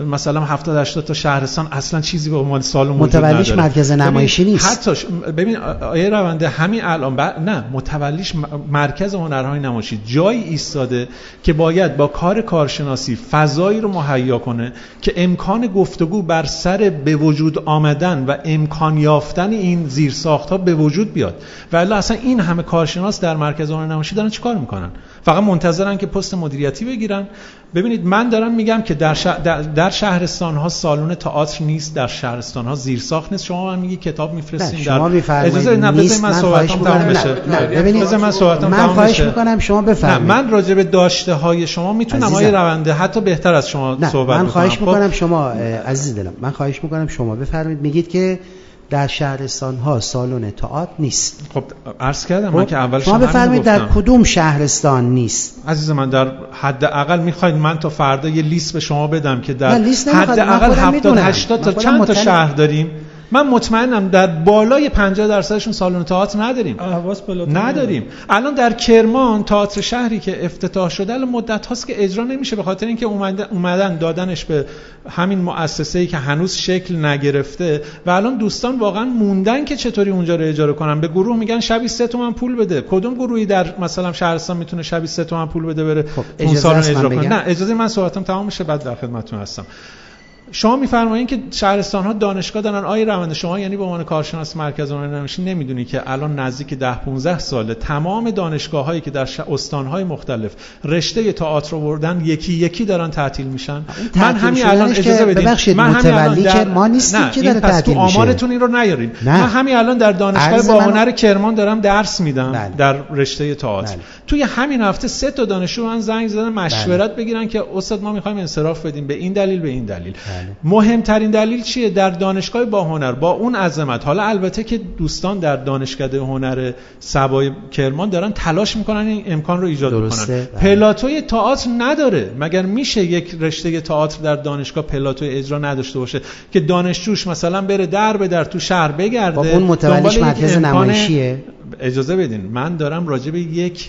مثلا 70 80 تا شهرستان اصلا چیزی به عنوان سالن متولیش مرکز نمایشی نیست. حتی ببین آیه رونده همین الان نه متولیش مرکز هنرهای نمایشی جایی ایستاده که باید با کار کارشناسی فضایی رو مهیا کنه که امکان گفتگو بر سر به وجود آمدن و امکان یافتن این زیرساخت ها به وجود بیاد. و اصلا این همه کارشناس در مرکز هنر نمایشی دارن چیکار می‌کنن؟ فقط منتظرن که پست مدیریتی بگیرن ببینید من دارم میگم که در, در, شهرستان ها سالن تئاتر نیست در شهرستان ها زیرساخت نیست. شما من میگی کتاب میفرستین در اجازه نه من صحبتام تمام بشه. ببینید من صحبتام من خواهش می‌کنم شما بفرمایید. من راجع به داشته های شما می‌تونم آیه رونده حتی بهتر از شما صحبت من خواهش خب؟ می‌کنم شما عزیز دلم من خواهش می‌کنم شما بفرمایید. میگید که در شهرستان ها سالن تئاتر نیست. خب عرض کردم خب من که اول شما بفرمایید در کدوم شهرستان نیست؟ عزیز من در حد اقل می‌خواید من تا فردا یه لیست به شما بدم که در حد اقل 70 80 تا چند تا شهر داریم. من مطمئنم در بالای 50 درصدشون سالن تئاتر نداریم. نداریم. الان در کرمان تئاتر شهری که افتتاح شده الان مدت هاست که اجرا نمیشه به خاطر اینکه اومدن دادنش به همین مؤسسه ای که هنوز شکل نگرفته و الان دوستان واقعا موندن که چطوری اونجا رو اجاره کنن. به گروه میگن شبی سه تومن پول بده. کدوم گروهی در مثلا شهرستان می‌تونه شبی سه تومن پول بده بره خب اون سالن اجرا کنه؟ نه اجازه من صحبتم تمام شه بعد در خدمتتون هستم. شما میفرمایید که شهرستان ها دانشگاه دارن. آی روند شما یعنی به عنوان کارشناس مرکز هنر نمی‌دونی که الان نزدیک 10 15 ساله تمام دانشگاه هایی که در استان های مختلف رشته تئاتر آوردن یکی یکی دارن تعطیل میشن. من همین الان اجازه بدید من الان در... ما نیستیم که داره تعطیل میشه. آمارتون این رو نیارین. من همین الان در دانشگاه با هنر کرمان دارم درس میدم بله. در رشته تئاتر. بله. توی همین هفته سه تا دانشجو من زنگ زدن مشورت بله. بگیرن که استاد ما می‌خوایم انصراف بدیم. به این دلیل به این دلیل. بله. مهمترین دلیل چیه در دانشگاه با هنر؟ با اون عظمت. حالا البته که دوستان در دانشکده هنر سبای کرمان دارن تلاش می‌کنن این امکان رو ایجاد درسته. بکنن. بله. پلاتوی تئاتر نداره. مگر میشه یک رشته تئاتر در دانشگاه پلاتوی اجرا نداشته باشه که دانشجوش مثلا بره در به در تو شهر بگرده؟ با اون متولیش مرکز نمایشیه. اجازه بدین. من دارم راجع به یک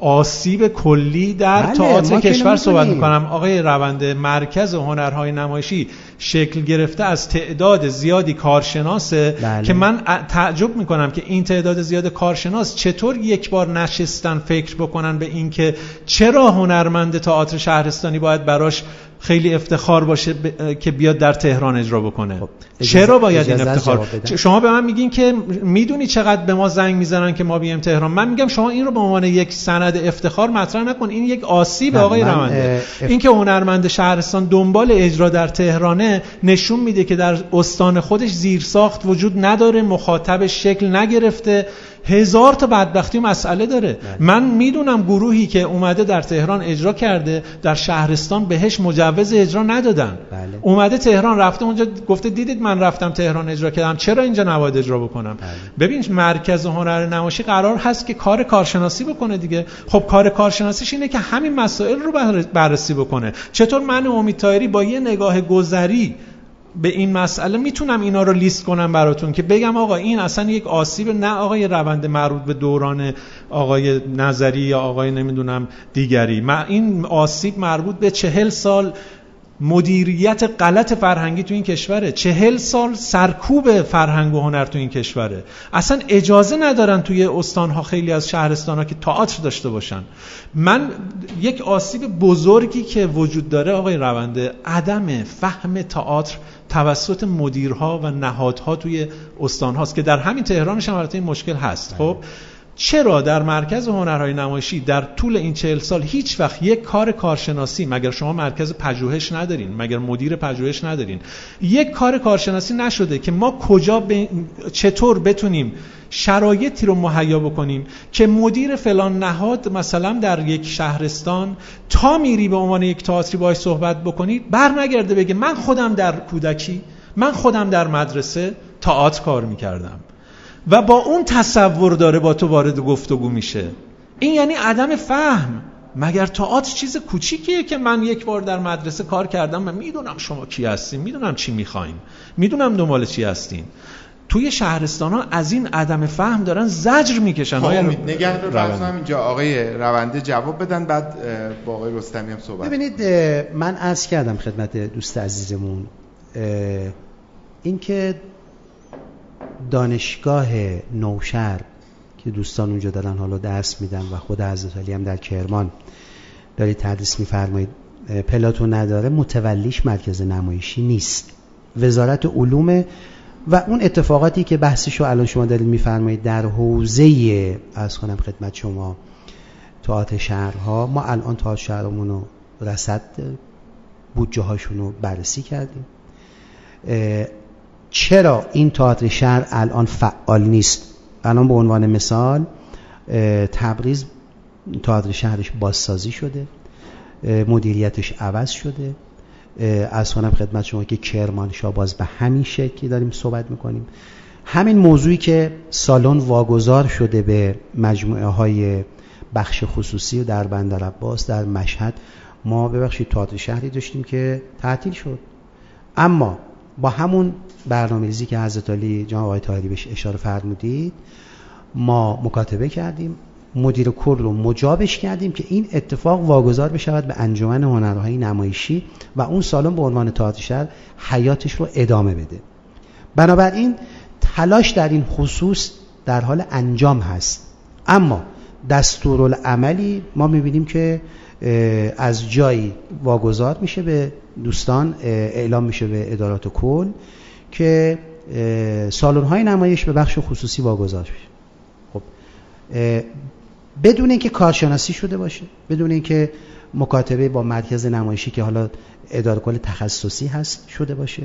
آسیب کلی در بله، تئاتر کشور صحبت می‌کنم آقای رونده مرکز هنرهای نمایشی شکل گرفته از تعداد زیادی کارشناسه بله. که من تعجب می‌کنم که این تعداد زیاد کارشناس چطور یک بار نشستن فکر بکنن به اینکه چرا هنرمند تئاتر شهرستانی باید براش خیلی افتخار باشه که بیاد در تهران اجرا بکنه. خب چرا باید این افتخار؟ شما به من میگین که می‌دونی چقدر به ما زنگ می‌زنن که ما بیایم تهران. من میگم شما این رو به عنوان یک سند افتخار مطرح نکن. این یک آسیب آقای رونده. اف... این که هنرمند شهرستان دنبال اجرا در تهرانه نشون میده که در استان خودش زیرساخت وجود نداره مخاطبش شکل نگرفته. هزار تا بدبختی مسئله داره بله. من می‌دونم گروهی که اومده در تهران اجرا کرده در شهرستان بهش مجوز اجرا ندادن بله. اومده تهران رفته اونجا گفته دیدید من رفتم تهران اجرا کردم چرا اینجا نباید اجرا بکنم بله. ببین مرکز هنر نمایشی قرار هست که کار کارشناسی بکنه دیگه خب کار کارشناسیش اینه که همین مسائل رو بررسی بکنه چطور من امید با یه نگاه گذری به این مسئله می‌تونم اینا رو لیست کنم براتون که بگم آقا این اصلا یک آسیب نه آقای روند مربوط به دوران آقای نظری یا آقای نمی‌دونم دیگری. این آسیب مربوط به چهل سال مدیریت غلط فرهنگی تو این کشوره. چهل سال سرکوب فرهنگ و هنر تو این کشوره. اصلا اجازه ندارن توی استانها خیلی از شهرستانها که تئاتر داشته باشن. من یک آسیب بزرگی که وجود داره آقای رونده عدم فهم تئاتر توسط مدیرها و نهادها توی استان هاست که در همین تهرانش هم این مشکل هست. خب؟ چرا در مرکز هنرهای نمایشی در طول این چهل سال هیچ وقت یک کار کارشناسی مگر شما مرکز پژوهش ندارین مگر مدیر پژوهش ندارین یک کار کارشناسی نشده که ما کجا ب... چطور بتونیم شرایطی رو مهیا بکنیم که مدیر فلان نهاد مثلا در یک شهرستان تا میری به عنوان یک تئاتری باهاش صحبت بکنید برنگرده بگه من خودم در کودکی من خودم در مدرسه تئاتر کار می‌کردم. و با اون تصور داره با تو وارد گفتگو میشه. این یعنی عدم فهم. مگر تئاتر چیز کوچیکیه که من یک بار در مدرسه کار کردم و می‌دونم شما کی هستین می‌دونم چی می‌خواین می‌دونم دنبال چی هستین. توی شهرستان ها از این عدم فهم دارن زجر می‌کشن. خب نگه رو اینجا آقای رونده جواب بدن بعد با آقای رستمی هم صحبت ببینید من عرض کردم خدمت دوست عزیزمون اینکه دانشگاه نوشهر که دوستان اونجا دارن حالا درس میدن و خود حضرت علی هم در کرمان داری تدریس میفرمایید. پلاتو نداره متولیش مرکز نمایشی نیست. وزارت علوم و اون اتفاقاتی که بحثشو الان شما دارید میفرمایید در حوزه از کنم خدمت شما تئاتر شهرها ما الان تئاتر شهرمون رو رصد بودجه هاشون رو بررسی کردیم. چرا این تئاتر شهر الان فعال نیست؟ الان به عنوان مثال تبریز تئاتر شهرش بازسازی شده مدیریتش عوض شده. از کنم خدمت شما که کرمانشاه باز به همین شکلی داریم صحبت می‌کنیم. همین موضوعی که سالن واگذار شده به مجموعه های بخش خصوصی در بندر عباس در مشهد ما ببخشید تئاتر شهری داشتیم که تعطیل شد. اما با همون برنامه ریزی که حضرت علی جناب آقای طاهری بهش اشاره فرمودید ما مکاتبه کردیم مدیر کل رو مجابش کردیم که این اتفاق واگذار بشود به انجمن هنرهای نمایشی و اون سالن به عنوان تئاتر حیاتش رو ادامه بده. بنابراین تلاش در این خصوص در حال انجام هست. اما دستورالعملی ما می‌بینیم که از جایی واگذار میشه به دوستان اعلام میشه به ادارات کل. که سالن های نمایش به بخش خصوصی واگذار میشه. خب بدون اینکه کارشناسی شده باشه بدون اینکه مکاتبه با مرکز نمایشی که حالا اداره کل تخصصی هست شده باشه.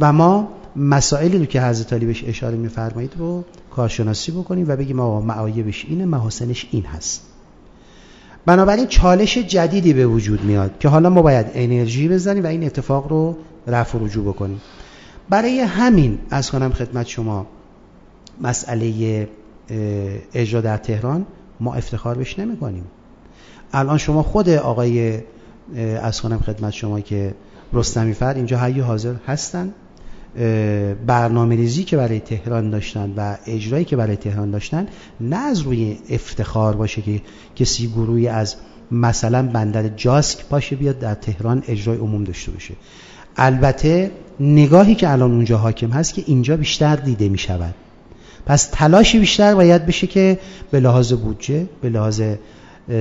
و ما مسائلی رو که حضرت علی بهش اشاره میفرمایید رو کارشناسی بکنیم و بگیم آقا معایبش اینه محاسنش این هست. بنابراین چالش جدیدی به وجود میاد که حالا ما باید انرژی بزنیم و این اتفاق رو رفع و رجوع بکنیم. برای همین از کنم خدمت شما مسئله اجرا در تهران ما افتخار بش نمی کنیم الان شما خود آقای از کنم خدمت شما که رستمی فر اینجا حی حاضر هستن برنامه ریزی که برای تهران داشتن و اجرایی که برای تهران داشتن نه از روی افتخار باشه که کسی گروهی از مثلا بندر جاسک باشه بیاد در تهران اجرای عموم داشته باشه. البته نگاهی که الان اونجا حاکم هست که اینجا بیشتر دیده می شود پس تلاشی بیشتر باید بشه که به لحاظ بودجه به لحاظ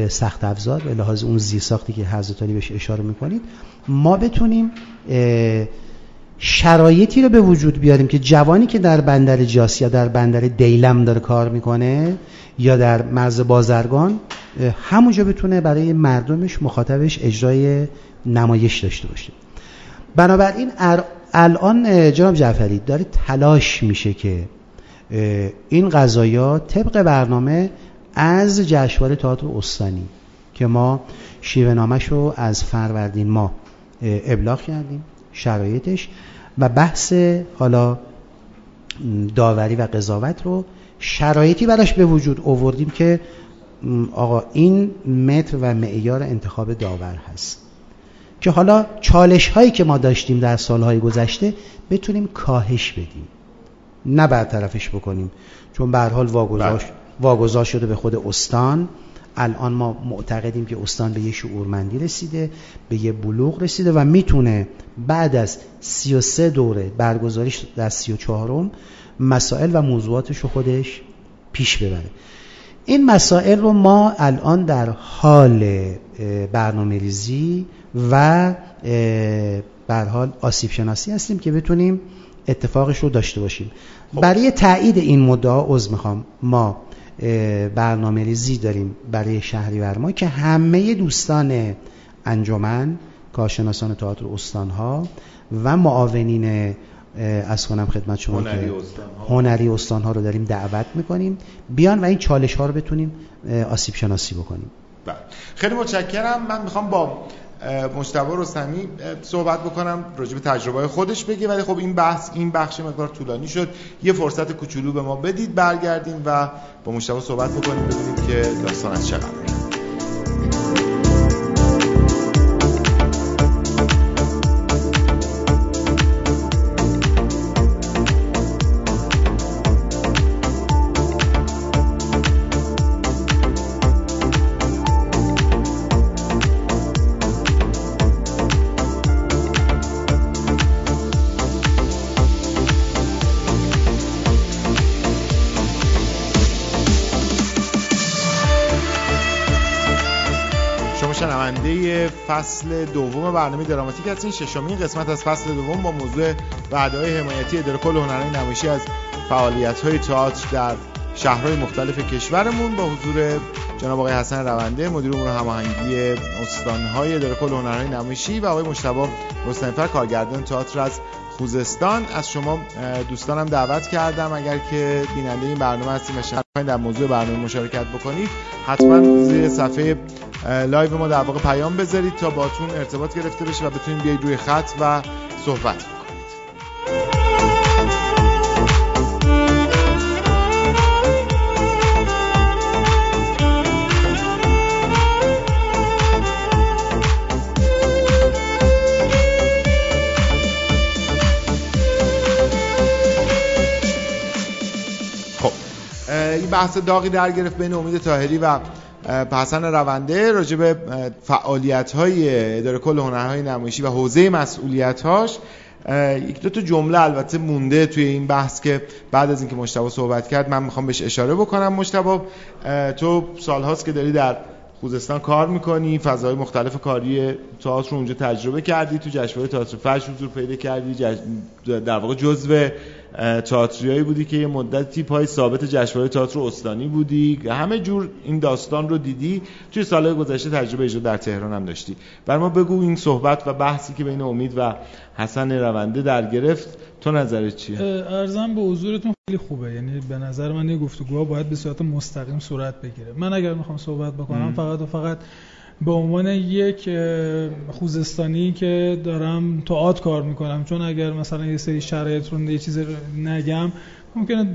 سخت افزار به لحاظ اون زیرساختی که حضرت بهش اشاره می‌کنید ما بتونیم شرایطی رو به وجود بیاریم که جوانی که در بندر جاس یا در بندر دیلم داره کار می‌کنه یا در مرز بازرگان همونجا بتونه برای مردمش مخاطبش اجرای نمایش داشته باشه. بنابراین الان جناب جعفری داره تلاش میشه که این قضایا طبق برنامه از جشنواره تئاتر استانی که ما شیوه نامش رو از فروردین ما ابلاغ کردیم شرایطش و بحث حالا داوری و قضاوت رو شرایطی براش به وجود آوردیم که آقا این متر و معیار انتخاب داور هست. که حالا چالش هایی که ما داشتیم در سالهای گذشته بتونیم کاهش بدیم. نه برطرفش بکنیم. چون به حال واگذار بله. واگذار شده به خود استان. الان ما معتقدیم که استان به یه شعورمندی رسیده به یه بلوغ رسیده و می‌تونه بعد از 33 دوره برگزاریش در 34 مسائل و موضوعاتش رو خودش پیش ببره. این مسائل رو ما الان در حال برنامه ریزی و بر حال آسیب شناسی هستیم که بتونیم اتفاقش رو داشته باشیم خب. برای تایید این مدعا عضو می‌خوام ما برنامه ریزی داریم برای شهری ما که همه دوستان انجمن کارشناسان تئاتر استانها و معاونین از کنم خدمت شما هنری که استان ها. هنری استان ها رو داریم دعوت می‌کنیم بیان و این چالش ها رو بتونیم آسیب شناسی بکنیم بله. خیلی متشکرم من می‌خوام با مجتبی رستمی اه، صحبت بکنم راجع به تجربه خودش بگه ولی خب این بحث این بخش مقدار طولانی شد. یه فرصت کوچولو به ما بدید برگردیم و با مجتبی صحبت بکنیم. ببینیم که داستان از چه فصل دوم برنامه دراماتیک هستین. ششمین قسمت از فصل دوم با موضوع وعده‌های حمایتی اداره کل هنرهای نمایشی از فعالیت‌های تئاتر در شهرهای مختلف کشورمون با حضور جناب آقای حسن رونده مدیر امور هماهنگی استان‌های اداره کل هنرهای نمایشی و آقای مجتبی رستمی‌فر کارگردان تئاتر از خوزستان. از شما دوستانم دعوت کردم. اگر که بیننده این برنامه هستید و شما در موضوع برنامه مشارکت بکنید حتما زیر صفحه live ما در واقع پیام بذارید تا باتون ارتباط گرفته بشه و بتونید بیاید روی خط و صحبت بحث داغی در گرفت بین امید طاهری و حسن رونده راجع به فعالیت های اداره کل هنرهای نمایشی و حوزه مسئولیت‌هاش اه، یک دو تا جمله البته مونده توی این بحث که بعد از اینکه مجتبی صحبت کرد من می‌خوام بهش اشاره بکنم مجتبی اه، تو سالهاست که داری در خوزستان کار می‌کنی فضای مختلف کاری تئاتر رو اونجا تجربه کردی تو جشنواره تئاتر فجر حضور پیدا کردی. در واقع جزو اه، تئاتریایی بودی که یه مدتی پای ثابت جشنواره تئاتر استانی بودی. همه جور این داستان رو دیدی. توی سالهای گذشته تجربه اجرا در تهران هم داشتی. بر ما بگو این صحبت و بحثی که بین امید و حسن رونده در گرفت تو نظرت چیه؟ ارزم به حضورتون خیلی خوبه. یعنی به نظر من یه گفتگوها باید به صورت مستقیم صورت بگیره. من اگر می‌خوام صحبت بکنم. فقط و فقط به عنوان یک خوزستانی که دارم تئاتر کار می‌کنم. چون اگر مثلا یه سری شرایط رو یه چیزی رو نگم ممکنه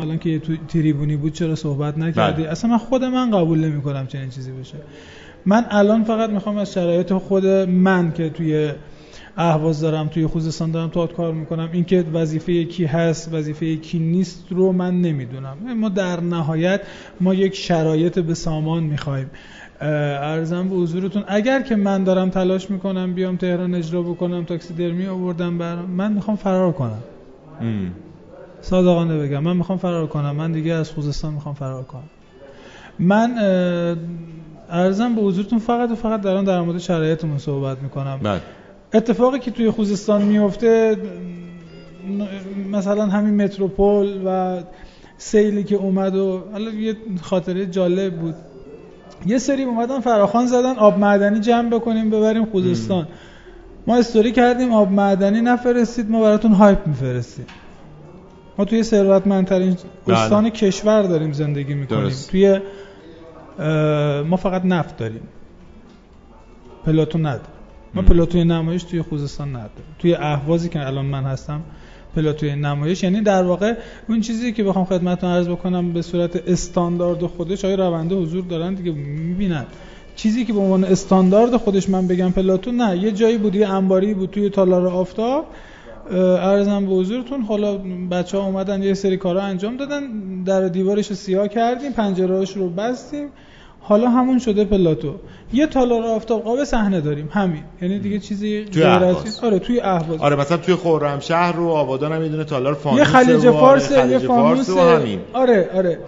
الان که یه تو- تریبونی بود چرا صحبت نکردی؟ بله. اصلا من خود من قبول نمی‌کنم چنین چیزی بشه. من الان فقط می‌خوام از شرایط خود من که توی اهواز دارم توی خوزستان دارم تئاتر کار می‌کنم اینکه وظیفه کی هست وظیفه کی نیست رو من نمی‌دونم. ما در نهایت ما یک شرایط به سامان می‌خوایم ارزم به حضورتون. اگر که من دارم تلاش می‌کنم بیام تهران اجرا بکنم تاکسی درمی آوردم برام من می‌خوام فرار کنم. صادقانه بگم من می‌خوام فرار کنم. من دیگه از خوزستان می‌خوام فرار کنم. من ارزم به حضورتون فقط و فقط دارم در مورد شرایطمون صحبت می‌کنم. بله. اتفاقی که توی خوزستان میفته مثلا همین متروپول و سیلی که اومد و حالا یه خاطره جالب بود. یه سری اومدن فراخان زدن آب معدنی جمع بکنیم ببریم خوزستان. ما استوری کردیم آب معدنی نفرستید ما براتون هایپ میفرستیم. ما توی ثروتمندترین بله. استان کشور داریم زندگی می‌کنیم. درست. توی ما فقط نفت داریم. پلاتو نداریم. ما م. پلاتوی نمایش توی خوزستان نداریم. توی اهوازی که الان من هستم پلاتوی نمایش. یعنی در واقع اون چیزی که بخوام خدمتتون عرض بکنم به صورت استاندارد خودش آیا رونده حضور دارن؟ دیگه می‌بینن. چیزی که به عنوان استاندارد خودش من بگم پلاتو نه یه جایی بود یه انباری بود توی تالار آفتاب. اه، عرضم به حضورتون حالا بچه ها اومدن یه سری کارا انجام دادن. در دیوارش رو سیاه کردیم پنجرهاش رو بستیم. حالا همون شده پلاتو. یه تالار آفتاب قاب صحنه داریم همین. یعنی دیگه چیزی توی غیر از اهواز. این- آره توی اهواز. آره مثلا توی خرمشهر رو آبادان هم می‌دونه تالار فانوسه یه خلیج آره، فارس یه خلیج فانوس. همین. آره آره.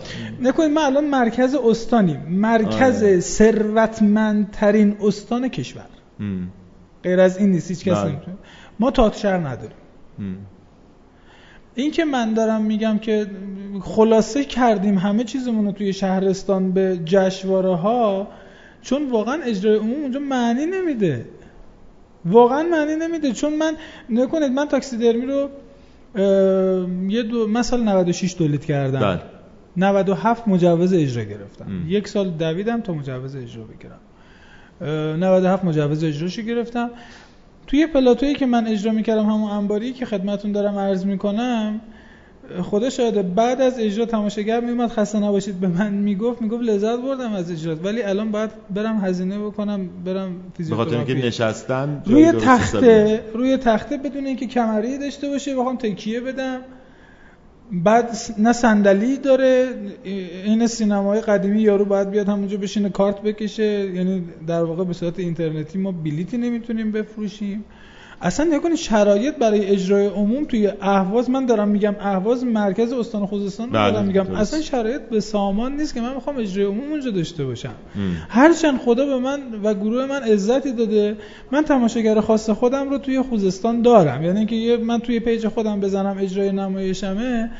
نکنید ما الان مرکز استانیم. مرکز آره. ثروتمندترین استان کشور. م. غیر از این نیست هیچ کس بله. نمی‌تونه. ما تئاتر شهر نداریم. م. این که من دارم میگم که خلاصه کردیم همه چیزمون رو توی شهرستان به جشنواره ها چون واقعا اجرای عموم اونجا معنی نمیده. واقعا معنی نمیده. چون من نکنید من تاکسی درمی رو یه دو مثلا 96 تولید کردم. بله. 97 مجوز اجرا گرفتم. م. یک سال دویدم تا مجوز اجرا بگیرم. اه، 97 مجوز اجراشو گرفتم. توی پلاتویی که من اجرا می‌کردم همون انباری که خدمتون دارم عرض می‌کنم خدا شاهده بعد از اجرا تماشاگر میومد خسته نباشید به من می‌گفت می‌گفت لذت بردم از اجرات ولی الان باید برم هزینه بکنم برم به خاطر اینکه فیزیوتراپی نشستن روی تخته روی تخته بدون اینکه کمری داشته باشه بخوام تکیه بدم. بعد نه صندلی داره این سینمای قدیمی یارو باید بیاد همونجا بشینه کارت بکشه. یعنی در واقع به صورت اینترنتی ما بلیتی نمی‌تونیم بفروشیم. اصلا نکنید شرایط برای اجرای عموم توی اهواز من دارم میگم اهواز مرکز استان خوزستان بله، دارم میگم درست. اصلا شرایط به سامان نیست که من می‌خوام اجرای عموم اونجا داشته باشم. هرچند خدا به من و گروه من عزتی داده من تماشاگر خاص خودم رو توی خوزستان دارم یعنی اینکه من توی پیج خودم بزنم اجرای نمایشمه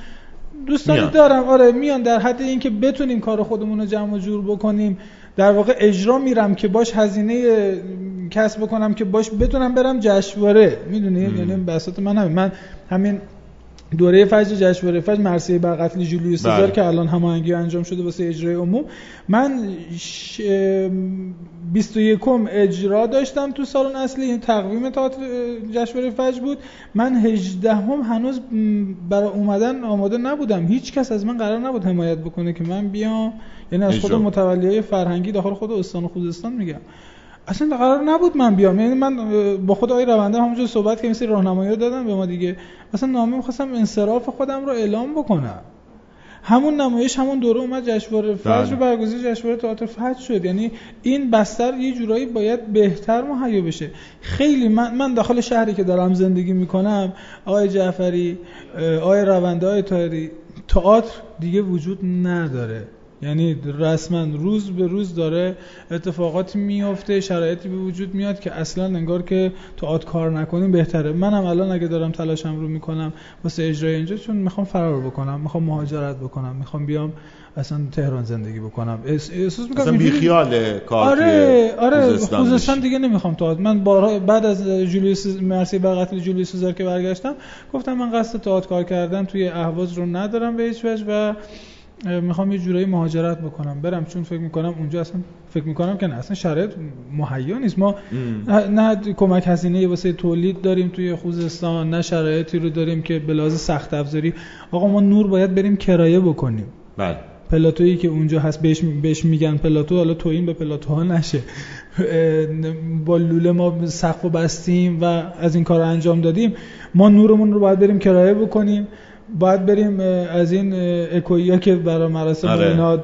دوستانی میان. دارم آره میان در حد اینکه بتونیم کار خودمون رو جمع و جور بکنیم در واقع اجرا میرم که باش هزینه کسب بکنم که باش بتونم برم جشنواره. می‌دونی. یعنی بساط من همین. من همین دوره فجر جشنواره فجر مرثیه بر قتل جولیوس سزار بله. که الان هماهنگی انجام شده واسه اجرای عموم. من ش... 21 اجرا داشتم تو سالن اصلی. این تقویم تئاتر جشنواره فجر بود. من 18 هم هنوز برای اومدن آماده نبودم. هیچ کس از من قرار نبود حمایت بکنه که من بیام. یعنی از خود اجرا. متولی های فرهنگی داخل خود استان خوزستان میگم. اصلا قرار نبود من بیام. یعنی من با خود آقای رونده همونجا صحبت که مثل راهنمایی رو دادم به ما دیگه. اصلا نامه می‌خواستم انصراف خودم رو اعلام بکنم. همون نمایش همون دوره اومد جشنواره فجر بله. رو برگزیده جشنواره تئاتر فجر شد. یعنی این بستر یه جورایی باید بهتر مهیا بشه. خیلی من من داخل شهری که دارم زندگی می‌کنم آقای جعفری آقای رونده آقای تئاتر دیگه وجود نداره. یعنی رسما روز به روز داره اتفاقاتی میفته شرایطی به وجود میاد که اصلا انگار که تئاتر کار نکنیم بهتره منم الان اگه دارم تلاشم رو می‌کنم واسه اجرای اینجا چون می‌خوام فرار بکنم می‌خوام مهاجرت بکنم می‌خوام بیام اصلا تهران زندگی بکنم احس- احساس می‌کنم اصلا اینجوری- بیخیال کار آره آره خوزستان. دیگه نمی‌خوام تئاتر من بارها بعد از جولیوس مرسی بر قتل جولیوس سزار که برگشتم گفتم من قصد تئاتر کار کردن توی اهواز رو ندارم به هیچ وجه و می‌خوام یه جورایی مهاجرت بکنم برم چون فکر می‌کنم اونجا اصلا فکر می‌کنم که نه اصلا شرایط مهیا نیست. ما م. نه, کمک هزینه واسه تولید داریم توی خوزستان نه شرایطی رو داریم که به لحاظ سخت افزاری. آقا ما نور باید بریم کرایه بکنیم. بله. پلاتویی که اونجا هست بهش, بهش میگن پلاتو حالا تویین به پلاتوها نشه. با لوله ما سقف و بستیم و از این کار انجام دادیم. ما نورمون رو باید بریم کرایه بکنیم. باید بریم از این اکویا که برای مراسم آره. اینا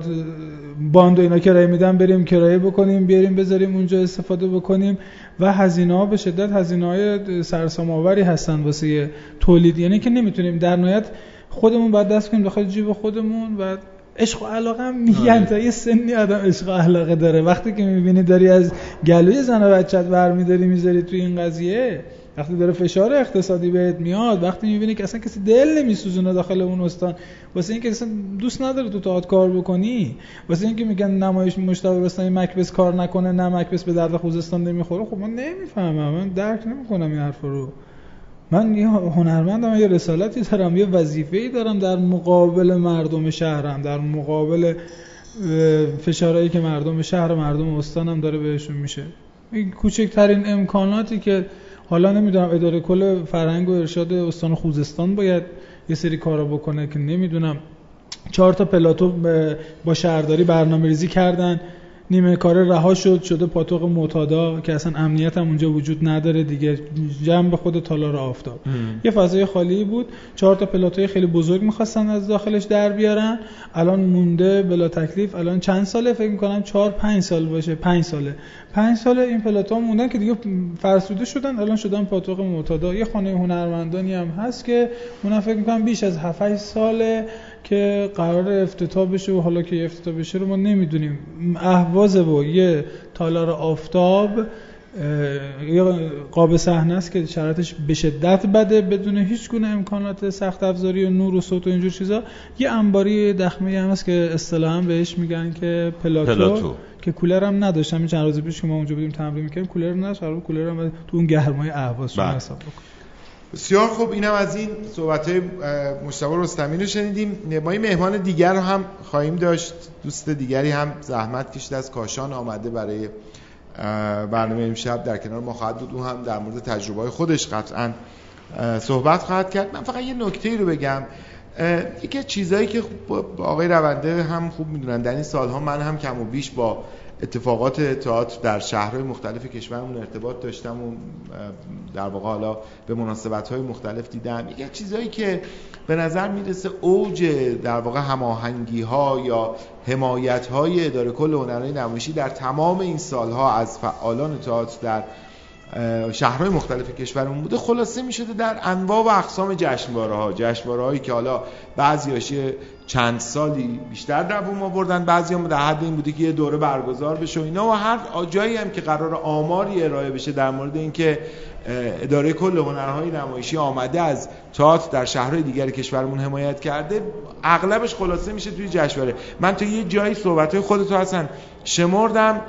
باند و اینا کرایه میدن بریم کرایه بکنیم بیاریم بذاریم اونجا استفاده بکنیم و هزینه ها به شدت هزینه های سرسام آوری هستن واسه تولید یعنی که نمی‌تونیم در نهایت خودمون باید دست کنیم داخل جیب خودمون و عشق و علاقه هم میگن آره. تا یه سنی آدم عشق و علاقه داره وقتی که می‌بینی داری از گلوی زن و بچت برمیداری می‌ذاری توی این قضیه وقتی داره فشار اقتصادی بهت میاد وقتی می‌بینی که اصلا کسی دل نمیسوزونه داخل اون استان واسه اینکه اصلا دوست نداره تو تئاتر کار بکنی واسه اینکه میگن نمایش مشتاق رستمی مکبس کار نکنه نه مکبس به درد خوزستان نمی‌خوره. خب من نمی‌فهمم من درک نمی‌کنم این حرف رو. من یه هنرمندم یه رسالتی دارم یه وظیفه‌ای دارم در مقابل مردم شهرم در مقابل فشارهایی که مردم شهر مردم استانم داره بهشون میشه. کوچکترین امکاناتی که حالا نمی‌دونم اداره کل فرهنگ و ارشاد استان خوزستان باید یه سری کارا بکنه که نمی‌دونم. چهار تا پلاتو با شهرداری برنامه ریزی کردن. نیمه کاره رها شد شده پاتوق معتادا که اصلا امنیت هم اونجا وجود نداره دیگه. جمع به خود تالار آفتاب یه فضای خالی بود. چهار تا پلاتوی خیلی بزرگ می‌خواستن از داخلش در بیارن. الان مونده بلا تکلیف. الان چند ساله؟ فکر می‌کنم چهار پنج سال باشه. پنج ساله. پنج ساله این پلاتو موندن که دیگه فرسوده شدن الان شدن پاتوق معتادا. یه خانه هنرمندانی هم هست که اونم فکر می‌کنم بیش از 7 ساله که قرار افتتاح بشه و حالا که افتتاح بشه رو ما نمی‌دونیم. اهواز و یه تالار آفتاب یه قاب صحنه است که شرایطش به شدت بده بدون هیچ گونه امکانات سخت افزاری و نور و صوت و اینجور چیزا. یه انباری دخمه هم هست که اصطلاحا بهش میگن که پلاتو, پلاتو. که کولر هم نداشت. همین چند روز پیش که ما اونجا بودیم تمرین می‌کردیم کولر نداشت. کولر هم تو اون گرمای اهواز بله. حساب بکن بسیار خوب. اینم از این صحبت های مشتبه رستمی رو شنیدیم. ما این مهمان دیگر رو هم خواهیم داشت. دوست دیگری هم زحمت کشید از کاشان آمده برای برنامه امشب در کنار ما خواهد بود. او هم در مورد تجربه خودش قطعا صحبت خواهد کرد. من فقط یه نکته رو بگم. یکی از چیزهایی که با آقای رونده هم خوب می‌دونن در این سالها من هم کم و بیش با اتفاقات تئاتر در شهرهای مختلف کشورمون ارتباط داشتم و در واقع حالا به مناسبت های مختلف دیدم. یکی چیزهایی که به نظر می‌رسه اوج در واقع هماهنگی ها یا حمایت های اداره کل هنرهای نمایشی در تمام این سالها از فعالان تئاتر در شهرهای مختلف کشورمون بوده خلاصه می شده در انواع و اقسام جشنواره ها جشنواره هایی که حالا بعضی چند سالی بیشتر دووم آوردن بعضی هم در حد این بوده که یه دوره برگزار بشه و اینا و هر جایی هم که قرار آماری ارائه بشه در مورد اینکه اداره کل هنرهای نمایشی آمده از تئاتر در شهرهای دیگر کشورمون حمایت کرده اغلبش خلاصه میشه توی جشنواره. من تو یه جایی صحبت خودتو هستن شمردم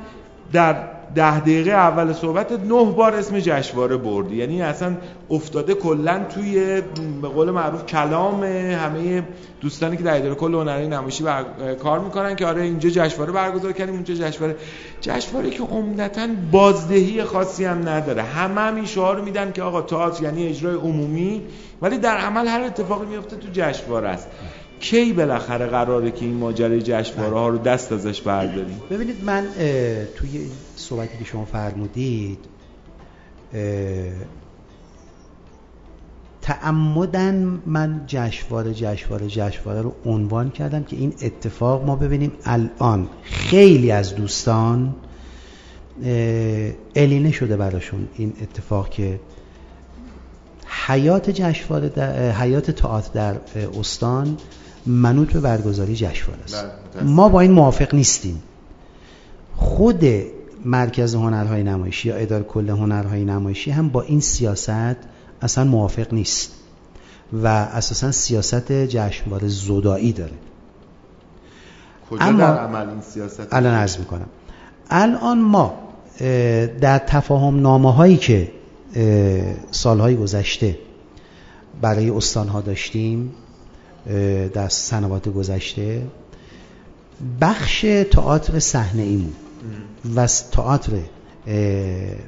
در ده دقیقه اول صحبت نه بار اسم جشنواره بردی. یعنی اصلا افتاده کلا توی به قول معروف کلام همه دوستانی که در اداره کل هنری نمایشی بر... کار می‌کنن که آره اینجا جشنواره برگزار کردیم اونجا جشنواره. جشنواره که عمدتا بازدهی خاصی هم نداره. همه هم این شعار میدن که آقا تئاتر یعنی اجرای عمومی ولی در عمل هر اتفاقی میفته تو جشنواره است. کی بالاخره قراره که این ماجرای جشنواره ها رو دست ازش برداریم؟ ببینید من توی صحبتی که شما فرمودید تعمدن من جشنواره جشنواره جشنواره رو عنوان کردم که این اتفاق ما ببینیم الان. خیلی از دوستان الینه شده براشون این اتفاق که حیات جشنواره حیات تئاتر در استان منوط به برگزاری جشنواره است. بله، ما با این موافق نیستیم. خود مرکز هنرهای نمایشی یا اداره کل هنرهای نمایشی هم با این سیاست اصلا موافق نیست و اساسا سیاست جشنواره زدایی داره. کجا اما در عمل این سیاست؟ الان عرض می‌کنم. الان ما در تفاهم نامه هایی که سالهای گذشته برای استانها داشتیم در سنوات گذشته. بخش تئاتر صحنه ایمون و تئاتر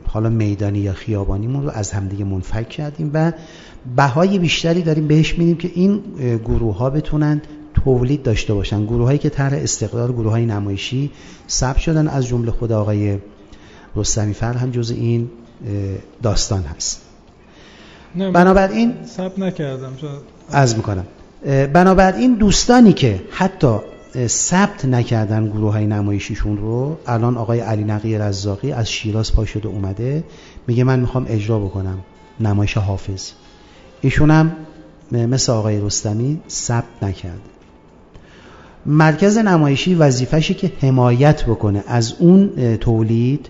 حالا میدانی یا خیابانیمون رو از همدیگه منفک کردیم و بهای بیشتری داریم بهش میدیم که این گروه ها بتونن تولید داشته باشن. گروه هایی که طرح استقرار گروه های نمایشی ثبت شدن. از جمله خود آقای رستمی فر هم جز این داستان هست. بنابراین ثبت نکردم. از می‌کنم. بنابراین دوستانی که حتی ثبت نکردن گروه های نمایشیشون رو الان آقای علی نقی رزاقی از شیراز پا شده اومده میگه من می‌خوام اجرا بکنم نمایش حافظ. ایشون هم مثل آقای رستمی ثبت نکرد. مرکز نمایشی وظیفه‌شه که حمایت بکنه از اون تولید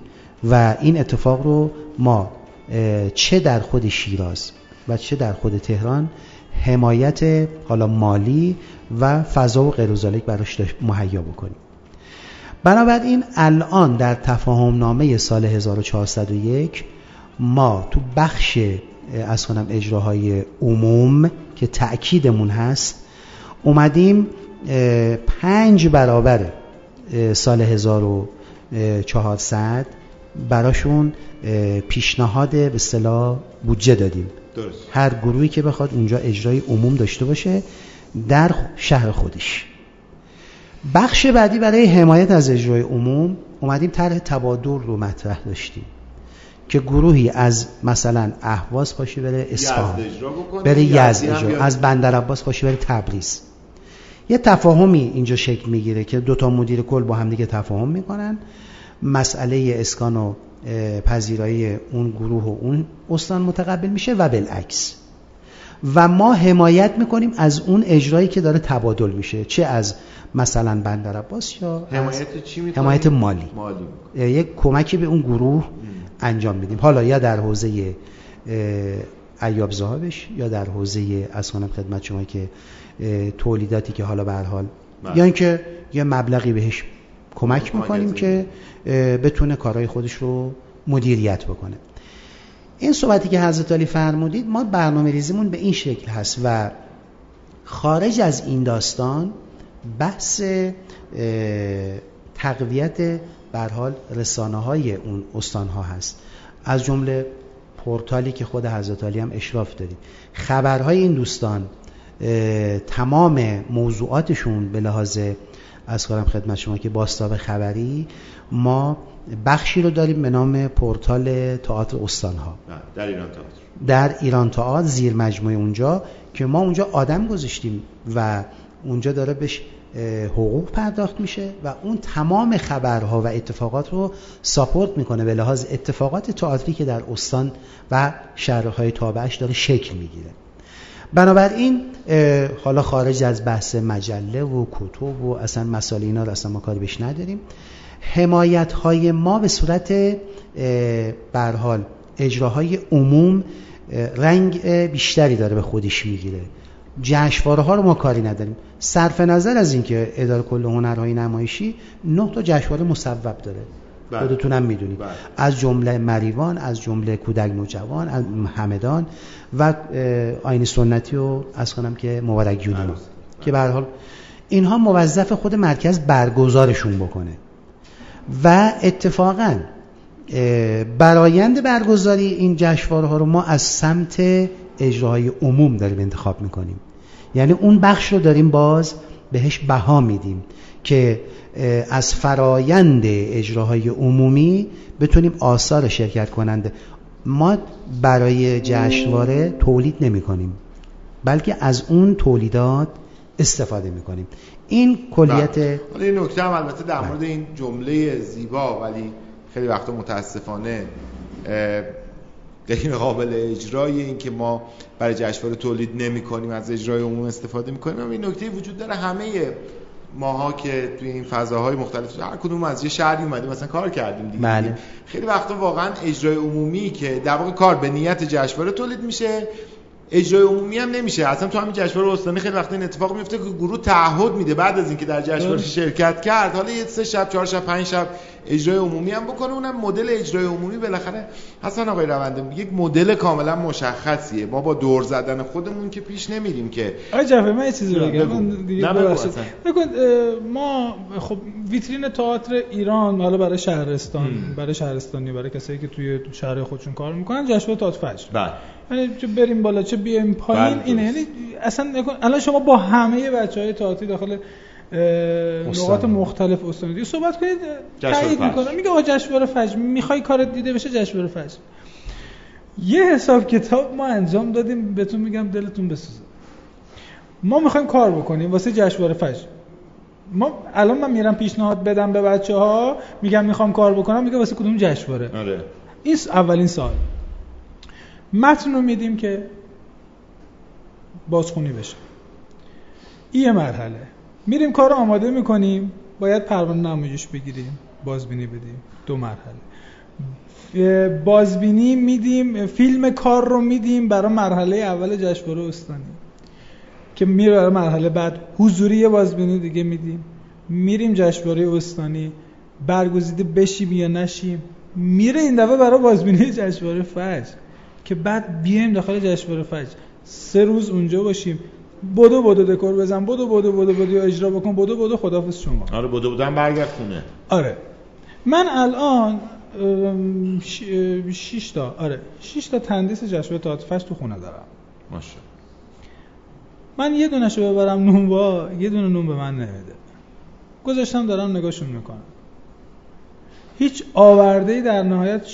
و این اتفاق رو ما چه در خود شیراز و چه در خود تهران حمایت حالا مالی و فضا و غیر براش مهیا بکنیم. بنابراین الان در تفاهم نامه سال 1401 ما تو بخش از کنم اجراهای عموم که تأکیدمون هست اومدیم پنج برابر سال 1400 براشون پیشنهاد به اصطلاح بودجه دادیم. درست. هر گروهی که بخواد اونجا اجرای عموم داشته باشه در شهر خودش. بخش بعدی برای حمایت از اجرای عموم اومدیم طرح تبادل رو مطرح داشتیم که گروهی از مثلا اهواز پاشی بره اصفهان بره یزد اجرا از بندر عباس پاشی بره تبریز. یه تفاهمی اینجا شکل می‌گیره که دو تا مدیر کل با هم دیگه تفاهم می‌کنن. مسئله اسکان و پذیرایی اون گروه و اون استان متقبل میشه و بالعکس. و ما حمایت می‌کنیم از اون اجرایی که داره تبادل میشه. چه از مثلا بندر عباس یا حمایت چی حمایت مالی, مالی. یک کمکی به اون گروه انجام میدیم. حالا یا در حوزه ایاب زهابش یا در حوزه از خدمت شما که تولیداتی که حالا به هر حال بله. یا اینکه یه مبلغی بهش کمک می‌کنیم. که بتونه کارهای خودش رو مدیریت بکنه. این صحبتی که حضرت علی فرمودید ما برنامه ریزیمون به این شکل هست و خارج از این داستان بحث تقویت بر حال رسانه های اون استان ها هست. از جمله پورتالی که خود حضرت علی هم اشراف دارید. خبرهای این دوستان تمام موضوعاتشون به لحاظ از کارم خدمت شما که باستاب خبری ما بخشی رو داریم به نام پورتال تئاتر استان ها در ایران تئاتر. در ایران تئاتر زیر مجموعه اونجا که ما اونجا آدم گذاشتیم و اونجا داره بهش حقوق پرداخت میشه و اون تمام خبرها و اتفاقات رو ساپورت می‌کنه. به لحاظ اتفاقات تئاتری که در استان و شهرهای تابعش داره شکل می‌گیره. بنابراین حالا خارج از بحث مجله و کتب و اصلا مسائل اینا رو اصلا ما کاری بهش نداریم. حمایت های ما به صورت برحال اجراهای عموم رنگ بیشتری داره به خودش می‌گیره جشنواره ها رو ما کاری نداریم صرف نظر از اینکه اداره کل هنرهای نمایشی نه تا جشنواره مصوب داره بله. خودتونم می‌دونید بله. از جمله مریوان از جمله کودک نوجوان از همدان و آین سنتی و از کنم که مبارک یونیما بله. که به هر حال اینها موظف خود مرکز برگزارشون بکنه و اتفاقا برایند برگزاری این جشنواره ها رو ما از سمت اجراهای عموم داریم انتخاب می‌کنیم. یعنی اون بخش رو داریم باز بهش بها میدیم که از فرایند اجراهای عمومی بتونیم آثار شرکت کننده. ما برای جشنواره تولید نمی کنیم بلکه از اون تولیدات استفاده می کنیم این کلیت حالا این نکته هم البته در مورد این جمله زیبا ولی خیلی وقتا متاسفانه غیر قابل اجرای این که ما برای جشنواره تولید نمی کنیم از اجرای عموم استفاده می کنیم. این نکته وجود داره همه ماها که توی این فضاهای مختلف هر کدوم از یه شهری اومدیم مثلا کار کردیم دیگه. بله. خیلی وقتا واقعا اجرای عمومی که در واقع کار به نیت جشنواره تولید میشه اجرای عمومی هم نمیشه. اصلا تو همین جشنواره استانی خیلی وقتا این اتفاق میفته که گروه تعهد میده بعد از اینکه در جشنواره شرکت کرد. حالا یه سه شب چهار شب پنج شب اجرای عمومی هم بکنه اونم مدل اجرای عمومی بالاخره حسن آقای رونده یک مدل کاملا مشخصیه. ما با دور زدن خودمون که پیش نمیریم که آقای جعفر من یه چیزی بگم. من دیگه بگو ما خب ویترین تئاتر ایران حالا برای شهرستان هم. برای شهرستانی برای کسایی که توی شهر خودشون کار می‌کنن جشنواره تئاتر فجر. بله. یعنی چه بریم بالا چه بیایم پایین بله، اینه. یعنی اصلا نکن الان شما با همه بچه های تئاتری داخل نقاط. مختلف استان. دیگه صحبت کنید تایید فجر. می‌کنه میگه آقا جشنواره فجر می‌خوای کارت دیده بشه جشنواره فجر یه حساب کتاب ما انجام دادیم بهتون میگم دلتون بسوزه. ما می‌خوایم کار بکنیم واسه جشنواره فجر ما الان من میرم پیشنهاد بدم به بچه ها میگم می‌خوام کار بکنم میگه واسه کدوم جشنواره آره. این اولین سال متن رو میدیم که بازخونی بشه. این یه مرحله. میریم کار آماده می‌کنیم. باید پروانه نمایش بگیریم. بازبینی بدیم. دو مرحله. بازبینی میدیم. فیلم کار رو میدیم برای مرحله اول جشنواره استانی. که میره برای مرحله بعد. حضوری بازبینی دیگه میدیم. میریم جشنواره استانی. برگزیده بشیم یا نشیم. میره این دفعه برای بازبینی جشنواره فجر. که بعد بیایم داخل جشنواره فجر. سه روز اونجا باشیم. بدو بدو دکور بزن بدو بدو بدو بدو اجرا بکن بدو بدو خدافظ شما. آره بودو بودن برگرد خونه. آره. من الان ام، ش- اه، شش تا آره شش تا تندیس تئاتر فجر تو خونه دارم. ماشاءالله. من یه دونشو ببرم نونوا یه دونه نون به من نمیده. گذاشتم دارم نگاهشون می‌کنم. هیچ آورده ای در نهایت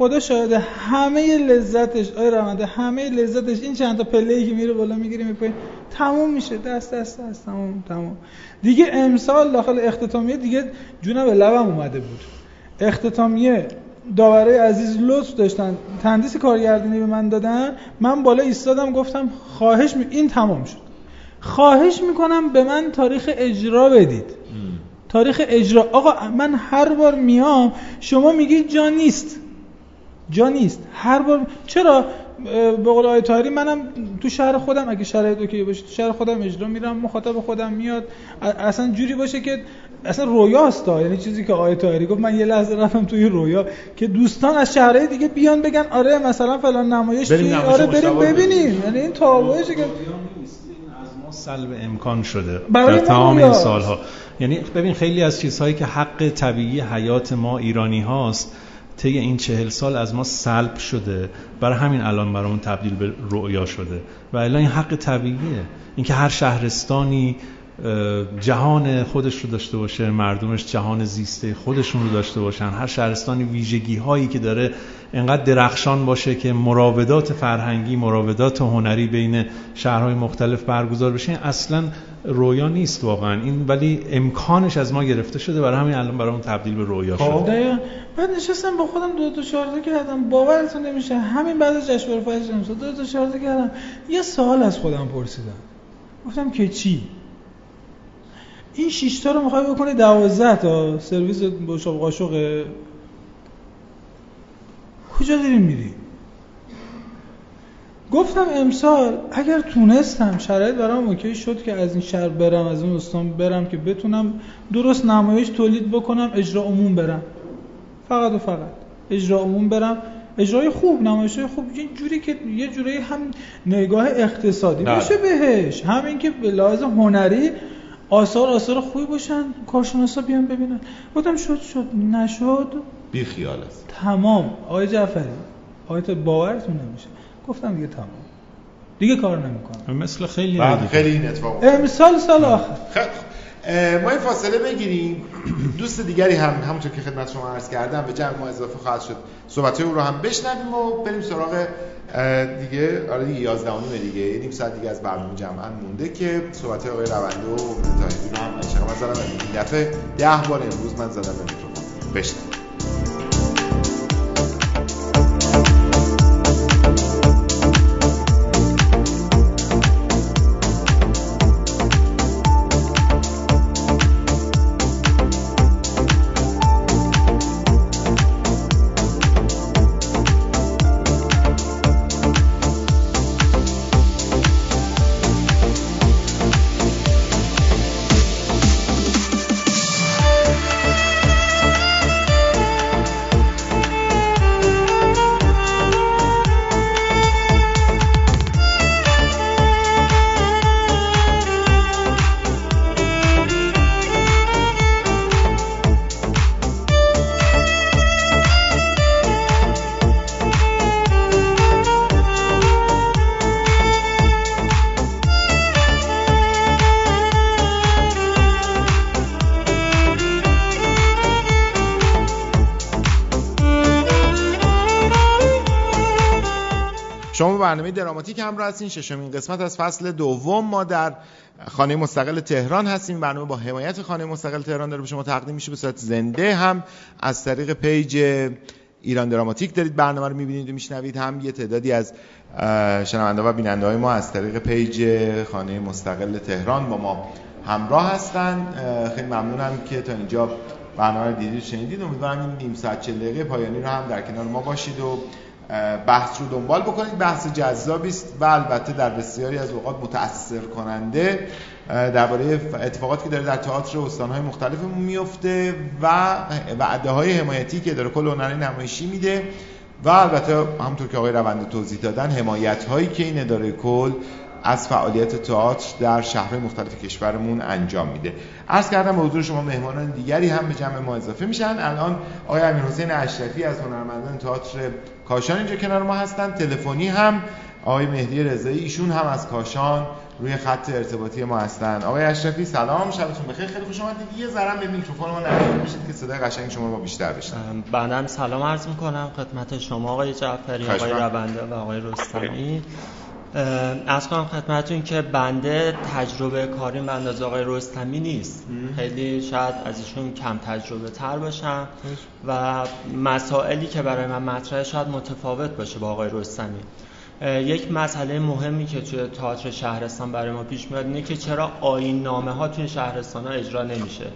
خدا شاهده همه لذتش آی رونده همه لذتش این چند تا پله که میره بالا می‌گیره میپایین تموم میشه. دست دست دست تموم تموم. دیگه امسال داخل اختتامیه دیگه جونم به لبم اومده بود. اختتامیه داوره عزیز لطف داشتن. تندیس کارگردانی به من دادن. من بالا ایستادم گفتم خواهش می... این تمام شد. خواهش می‌کنم به من تاریخ اجرا بدید. تاریخ اجرا. آقا من هر بار میام شما میگی جا نیست. جا نیست. هر بار چرا؟ به قول طاهری منم تو شهر خودم اگه شرایط اوکی باشه تو شهر خودم اجرا میرم مخاطب خودم میاد. اصلا جوری باشه که اصلا رویاست یعنی چیزی که آیه طاهری گفت من یه لحظه رفتم توی رویا که دوستان از شهرهای دیگه بیان بگن آره مثلا فلان نمایش بریم آره بریم ببینیم. یعنی این تابلوشه که از ما سلب امکان شده برای در ما تمام این. سالها. یعنی ببین خیلی از چیزهایی که حق طبیعی حیات ما ایرانی هاست طی این چهل سال از ما سلب شده. برای همین الان برامون تبدیل به رؤیا شده. و الان این حق طبیعیه. اینکه هر شهرستانی جهان خودش رو داشته باشه مردمش جهان زیسته خودشون رو داشته باشن. هر شهرستانی ویژگی هایی که داره انقدر درخشان باشه که مراودات فرهنگی مراودات هنری بین شهرهای مختلف برگزار بشه اصلا رویا نیست واقعا. این ولی امکانش از ما گرفته شده. برای همین الان برامون تبدیل به رویا شده دقیقا. بعد نشستم با خودم دو تا شارده کردم. باورتون نمیشه. همین بعد از جشنواره فجر امسال دو تا شارده کردم. یه سوال از خودم پرسیدم. گفتم که چی؟ این شش تا رو می‌خوای بکنی 12 تا سرویس بشقاب قاشق. کجا داری میری؟ گفتم امسال اگر تونستم شرایط برام اوکی شد که از این شهر برم از اون استان برم که بتونم درست نمایش تولید بکنم اجرا عموم برم. فقط و فقط. اجرا عموم برم. اجرای خوب نمایش خوب. یه جوری که یه جوری هم نگاه اقتصادی. باشه بهش. همین که به لحاظ هنری آثار آثار خوبی باشن. کارشناسا بیان ببینن. گفتم شد شد. نشد. بی خیال است. تمام. آقای جعفری آیت باورتون نمیشه. گفتم دیگه تمام. دیگه کار نمی‌کنم. مثل خیلی بله، بعد دیگه. خیلی این اتفاق. امسال سال آخر. خیلی ما این فاصله بگیریم. دوست دیگری هم همونطور که خدمت شما عرض کردم به جمع ما اضافه خواهد شد. صحبت او رو هم بشنویم و بریم سراغ دیگه آره دیگه 11 و نیم دیگه. یه نیم ساعت دیگه از برنامه جمعا مونده که صحبت آقای رونده و متحدی رو هم انشاءالله من زدم. این دفعه ده بار امروز من زدم به میکروفون. بشنویم. برنامه دراماتیک همراه هستین. ششمین قسمت از فصل دوم ما در خانه مستقل تهران هستیم. برنامه با حمایت خانه مستقل تهران داره به شما تقدیم میشه. به صورت زنده هم از طریق پیج ایران دراماتیک دارید برنامه رو می‌بینید و میشنوید. هم یه تعدادی از شنونده و بیننده های ما از طریق پیج خانه مستقل تهران با ما همراه هستن. خیلی ممنونم که تا اینجا برنامه رو دیدید شنیدید. امیدوارم این نیم ساعت چهل دقیقه پایانی رو هم در کنار ما باشید و بحث رو دنبال بکنید. بحث جذابی است و البته در بسیاری از اوقات متاثر کننده درباره اتفاقاتی که داره در تئاتر استانهای مختلفمون میفته و وعده های حمایتی که داره کل هنری نمایشی میده و البته همونطور که آقای رونده توضیح دادن حمایت هایی که این اداره کل از فعالیت تئاتر در شهرهای مختلف کشورمون انجام میده. عرض کردم به حضور شما مهمانان دیگری هم به جمع ما اضافه میشن. الان آقای امیر حسین اشرفی از هنرمندان تئاتر کاشان اینجا کنار ما هستن. تلفنی هم آقای مهدی رضایی ایشون هم از کاشان روی خط ارتباطی ما هستن. آقای اشرفی سلام. شبتون بخیر. خیلی خوش اومدید. یه ذره به میکروفون ما نزدیک بشید که صدای قشنگ شما رو بیشتر بشنویم. بنده سلام عرض می‌کنم. خدمت شما آقای جعفری آقای. رونده و آقای رستمی. از کنم خدمتتون که بنده تجربه کاریم به اندازه آقای رستمی نیست. خیلی شاید از ایشون کم تجربه تر باشم. و مسائلی که برای من مطرحه شاید متفاوت باشه با آقای رستمی. یک مسئله مهمی که توی تئاتر شهرستان برای ما پیش میاد اینه که چرا آیین نامه ها توی شهرستان ها اجرا نمیشه؟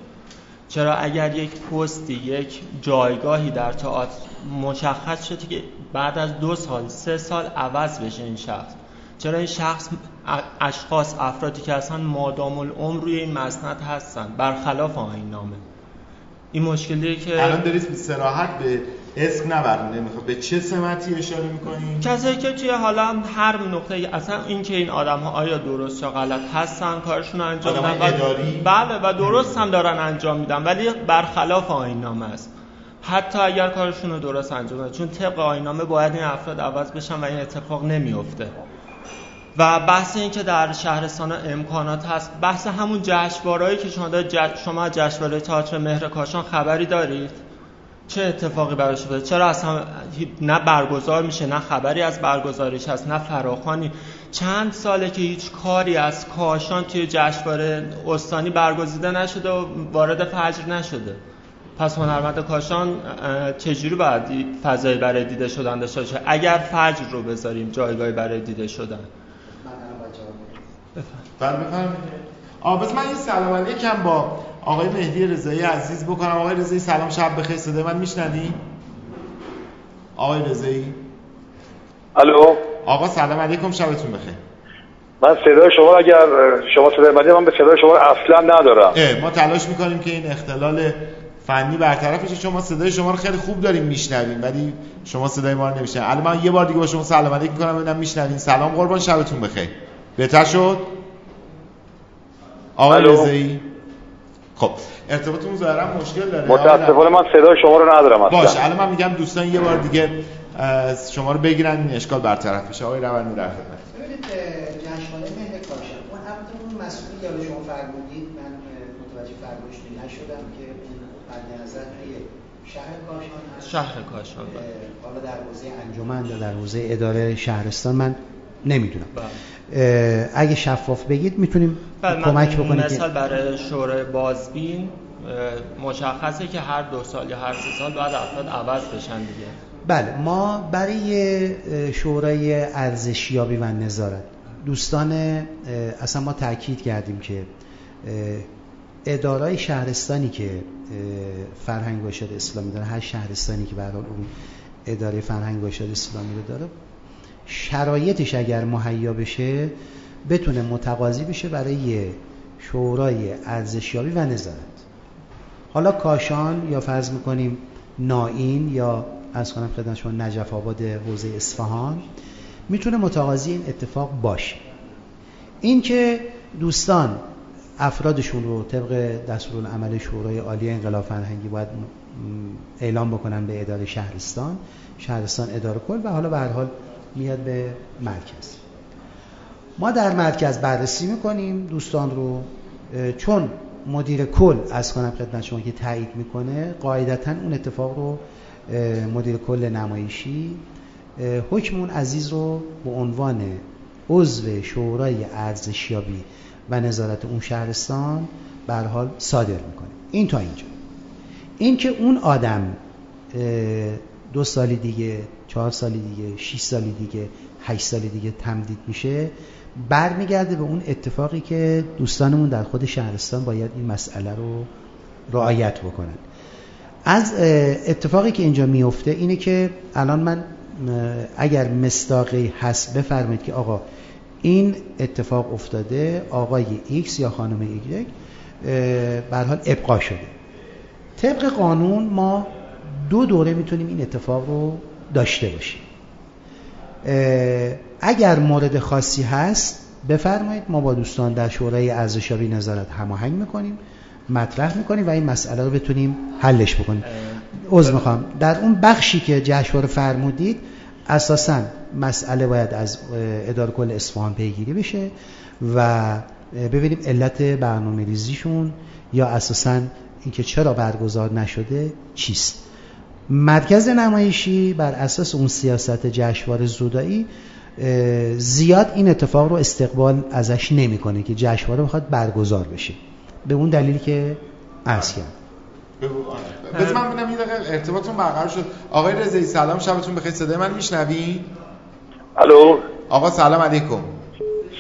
چرا اگر یک پستی یک جایگاهی در تئاتر مشخص شده که بعد از دو سال سه سال عوض بشه این شخص؟ چرا این شخص اشخاص افرادی که اصلا مادام العمر روی این مسند هستن برخلاف آیین نامه؟ این مشکلیه که الان دارید سراحت به اسم نبرنده می‌خواد به چه سمتی اشاره می‌کنین؟ کسایی که توی حالا هر نقطه اصلا این که این آدم ها آیا درست یا غلط هستن کارشون رو انجام میدن اداری؟ بله و درست هم دارن انجام میدن ولی برخلاف آیین نامه است. حتی اگر کارشون رو درست انجام بدن چون طبق آیین نامه باید این افراد عوض بشن و این اتفاق نمیفته و بحث این که در شهرستان امکانات هست بحث همون جشنوارهایی که شما جش... شما جشنواره تئاتر مهر کاشان خبری دارید. چه اتفاقی براش افتاده؟ چرا اصلا نه برگزار میشه نه خبری از برگزاریش هست نه فراخوانی. چند ساله که هیچ کاری از کاشان توی جشنواره استانی برگزیده نشده و وارد فجر نشده. پس هنرمند کاشان چجوری باید فضایی برای دیده شدن داشته اگر فجر رو بذاریم جایگاهی برای دیده شدن. بله بفرمایید. آ بس من یه سلام علیکم با آقای مهدی رضایی عزیز بکنم. آقای رضایی سلام شب بخیر صدای من میشنوی؟ آقای رضایی؟ الو. آقا سلام علیکم شبتون بخیر. من صدای شما اگر شما صدای من من به صدای شما اصلا ندارم. اه ما تلاش می‌کنیم که این اختلال فنی برطرف بشه. شما صدای شما رو خیلی خوب داریم میشنویم ولی شما صدای ما رو نمیشنوید. الان من یه بار دیگه با شما سلام علیک می‌کنم ببینم میشنوین. سلام قربان شبتون بخیر. بهتر شد؟ آقای رضایی؟ خب ارتباطمون ظاهرا مشکل داره. متاسفانه من صدای شما رو ندارم اصلا. باشه الان من میگم دوستان یه بار دیگه شما رو بگیرن این اشکال برطرف بشه آقای روانی در خدمت. ببینید جشنواره مهر کاشان. اون اون مسئولی که شما فرمودید؟ من متوجه فرمایش نشدم که اون مد نظر توی شهر کاشان هست. شهر کاشان حالا در حوزه انجمن یا در حوزه اداره شهرستان. من نمی‌دونم بله. اگه شفاف بگید می‌تونیم بله کمک بکنیم مثال برای شورای بازبین مشخصه که هر دو سال یا هر سه سال باید افراد عوض بشن دیگه بله ما برای شورای ارزشیابی و نظارت دوستان اصلا ما تاکید کردیم که ادارای شهرستانی که فرهنگ و اسلامی داره هر شهرستانی که برای اون اداره فرهنگ و اسلامی رو داره شرایطش اگر مهیا بشه بتونه متقاضی بشه برای شورای ارزشیابی و نظارت. حالا کاشان یا فرض می‌کنیم نائین یا از کنم خدمت شما نجف آباد حوزه اصفهان می‌تونه متقاضی این اتفاق باشه. این که دوستان افرادشون رو طبق دستورالعمل شورای عالی انقلاب فرهنگی باید اعلام بکنن به اداره شهرستان شهرستان اداره کل و حالا به هر حال میاد به مرکز. ما در مرکز بررسی می‌کنیم دوستان رو چون مدیر کل از کنم خدمت شما که تایید می‌کنه قاعدتا اون اتفاق رو مدیر کل نمایشی حکم اون عزیز رو به عنوان عضو شورای ارزشیابی و نظارت اون شهرستان بر حال صادر می‌کنه. این تا اینجا. این که اون آدم دو سالی دیگه چهار سالی دیگه شیش سالی دیگه هشت سالی دیگه تمدید میشه. برمیگرده به اون اتفاقی که دوستانمون در خود شهرستان باید این مسئله رو رعایت بکنن. از اتفاقی که اینجا میفته اینه که الان من اگر مصداقی هست بفرمایید که آقا این اتفاق افتاده آقای ایکس یا خانم ایگرک به هر حال ابقا شده. طبق قانون ما دو دوره می‌تونیم این اتفاق رو داشته باشیم اگر مورد خاصی هست بفرمایید ما با دوستان در شورای ارزشیابی نظارت هماهنگ می‌کنیم مطرح می‌کنیم و این مسئله رو بتونیم حلش بکنیم. عذر می‌خوام. در اون بخشی که جشنواره فرمودید اساسا مسئله باید از اداره کل اصفهان پیگیری بشه و ببینیم علت برنامه ریزیشون یا اساسا اینکه چرا برگزار نشده چیست. مرکز نمایشی بر اساس اون سیاست جشنواره زودایی زیاد این اتفاق رو استقبال ازش نمی‌کنه که جشنواره می‌خواد برگزار بشه. به اون دلیلی که عرض کرد. بذار من ببینم یه دقیقه ارتباطتون برقرار شد. آقای رضایی سلام شبتون بخیر. صدای من میشنوی الو. آقا سلام علیکم.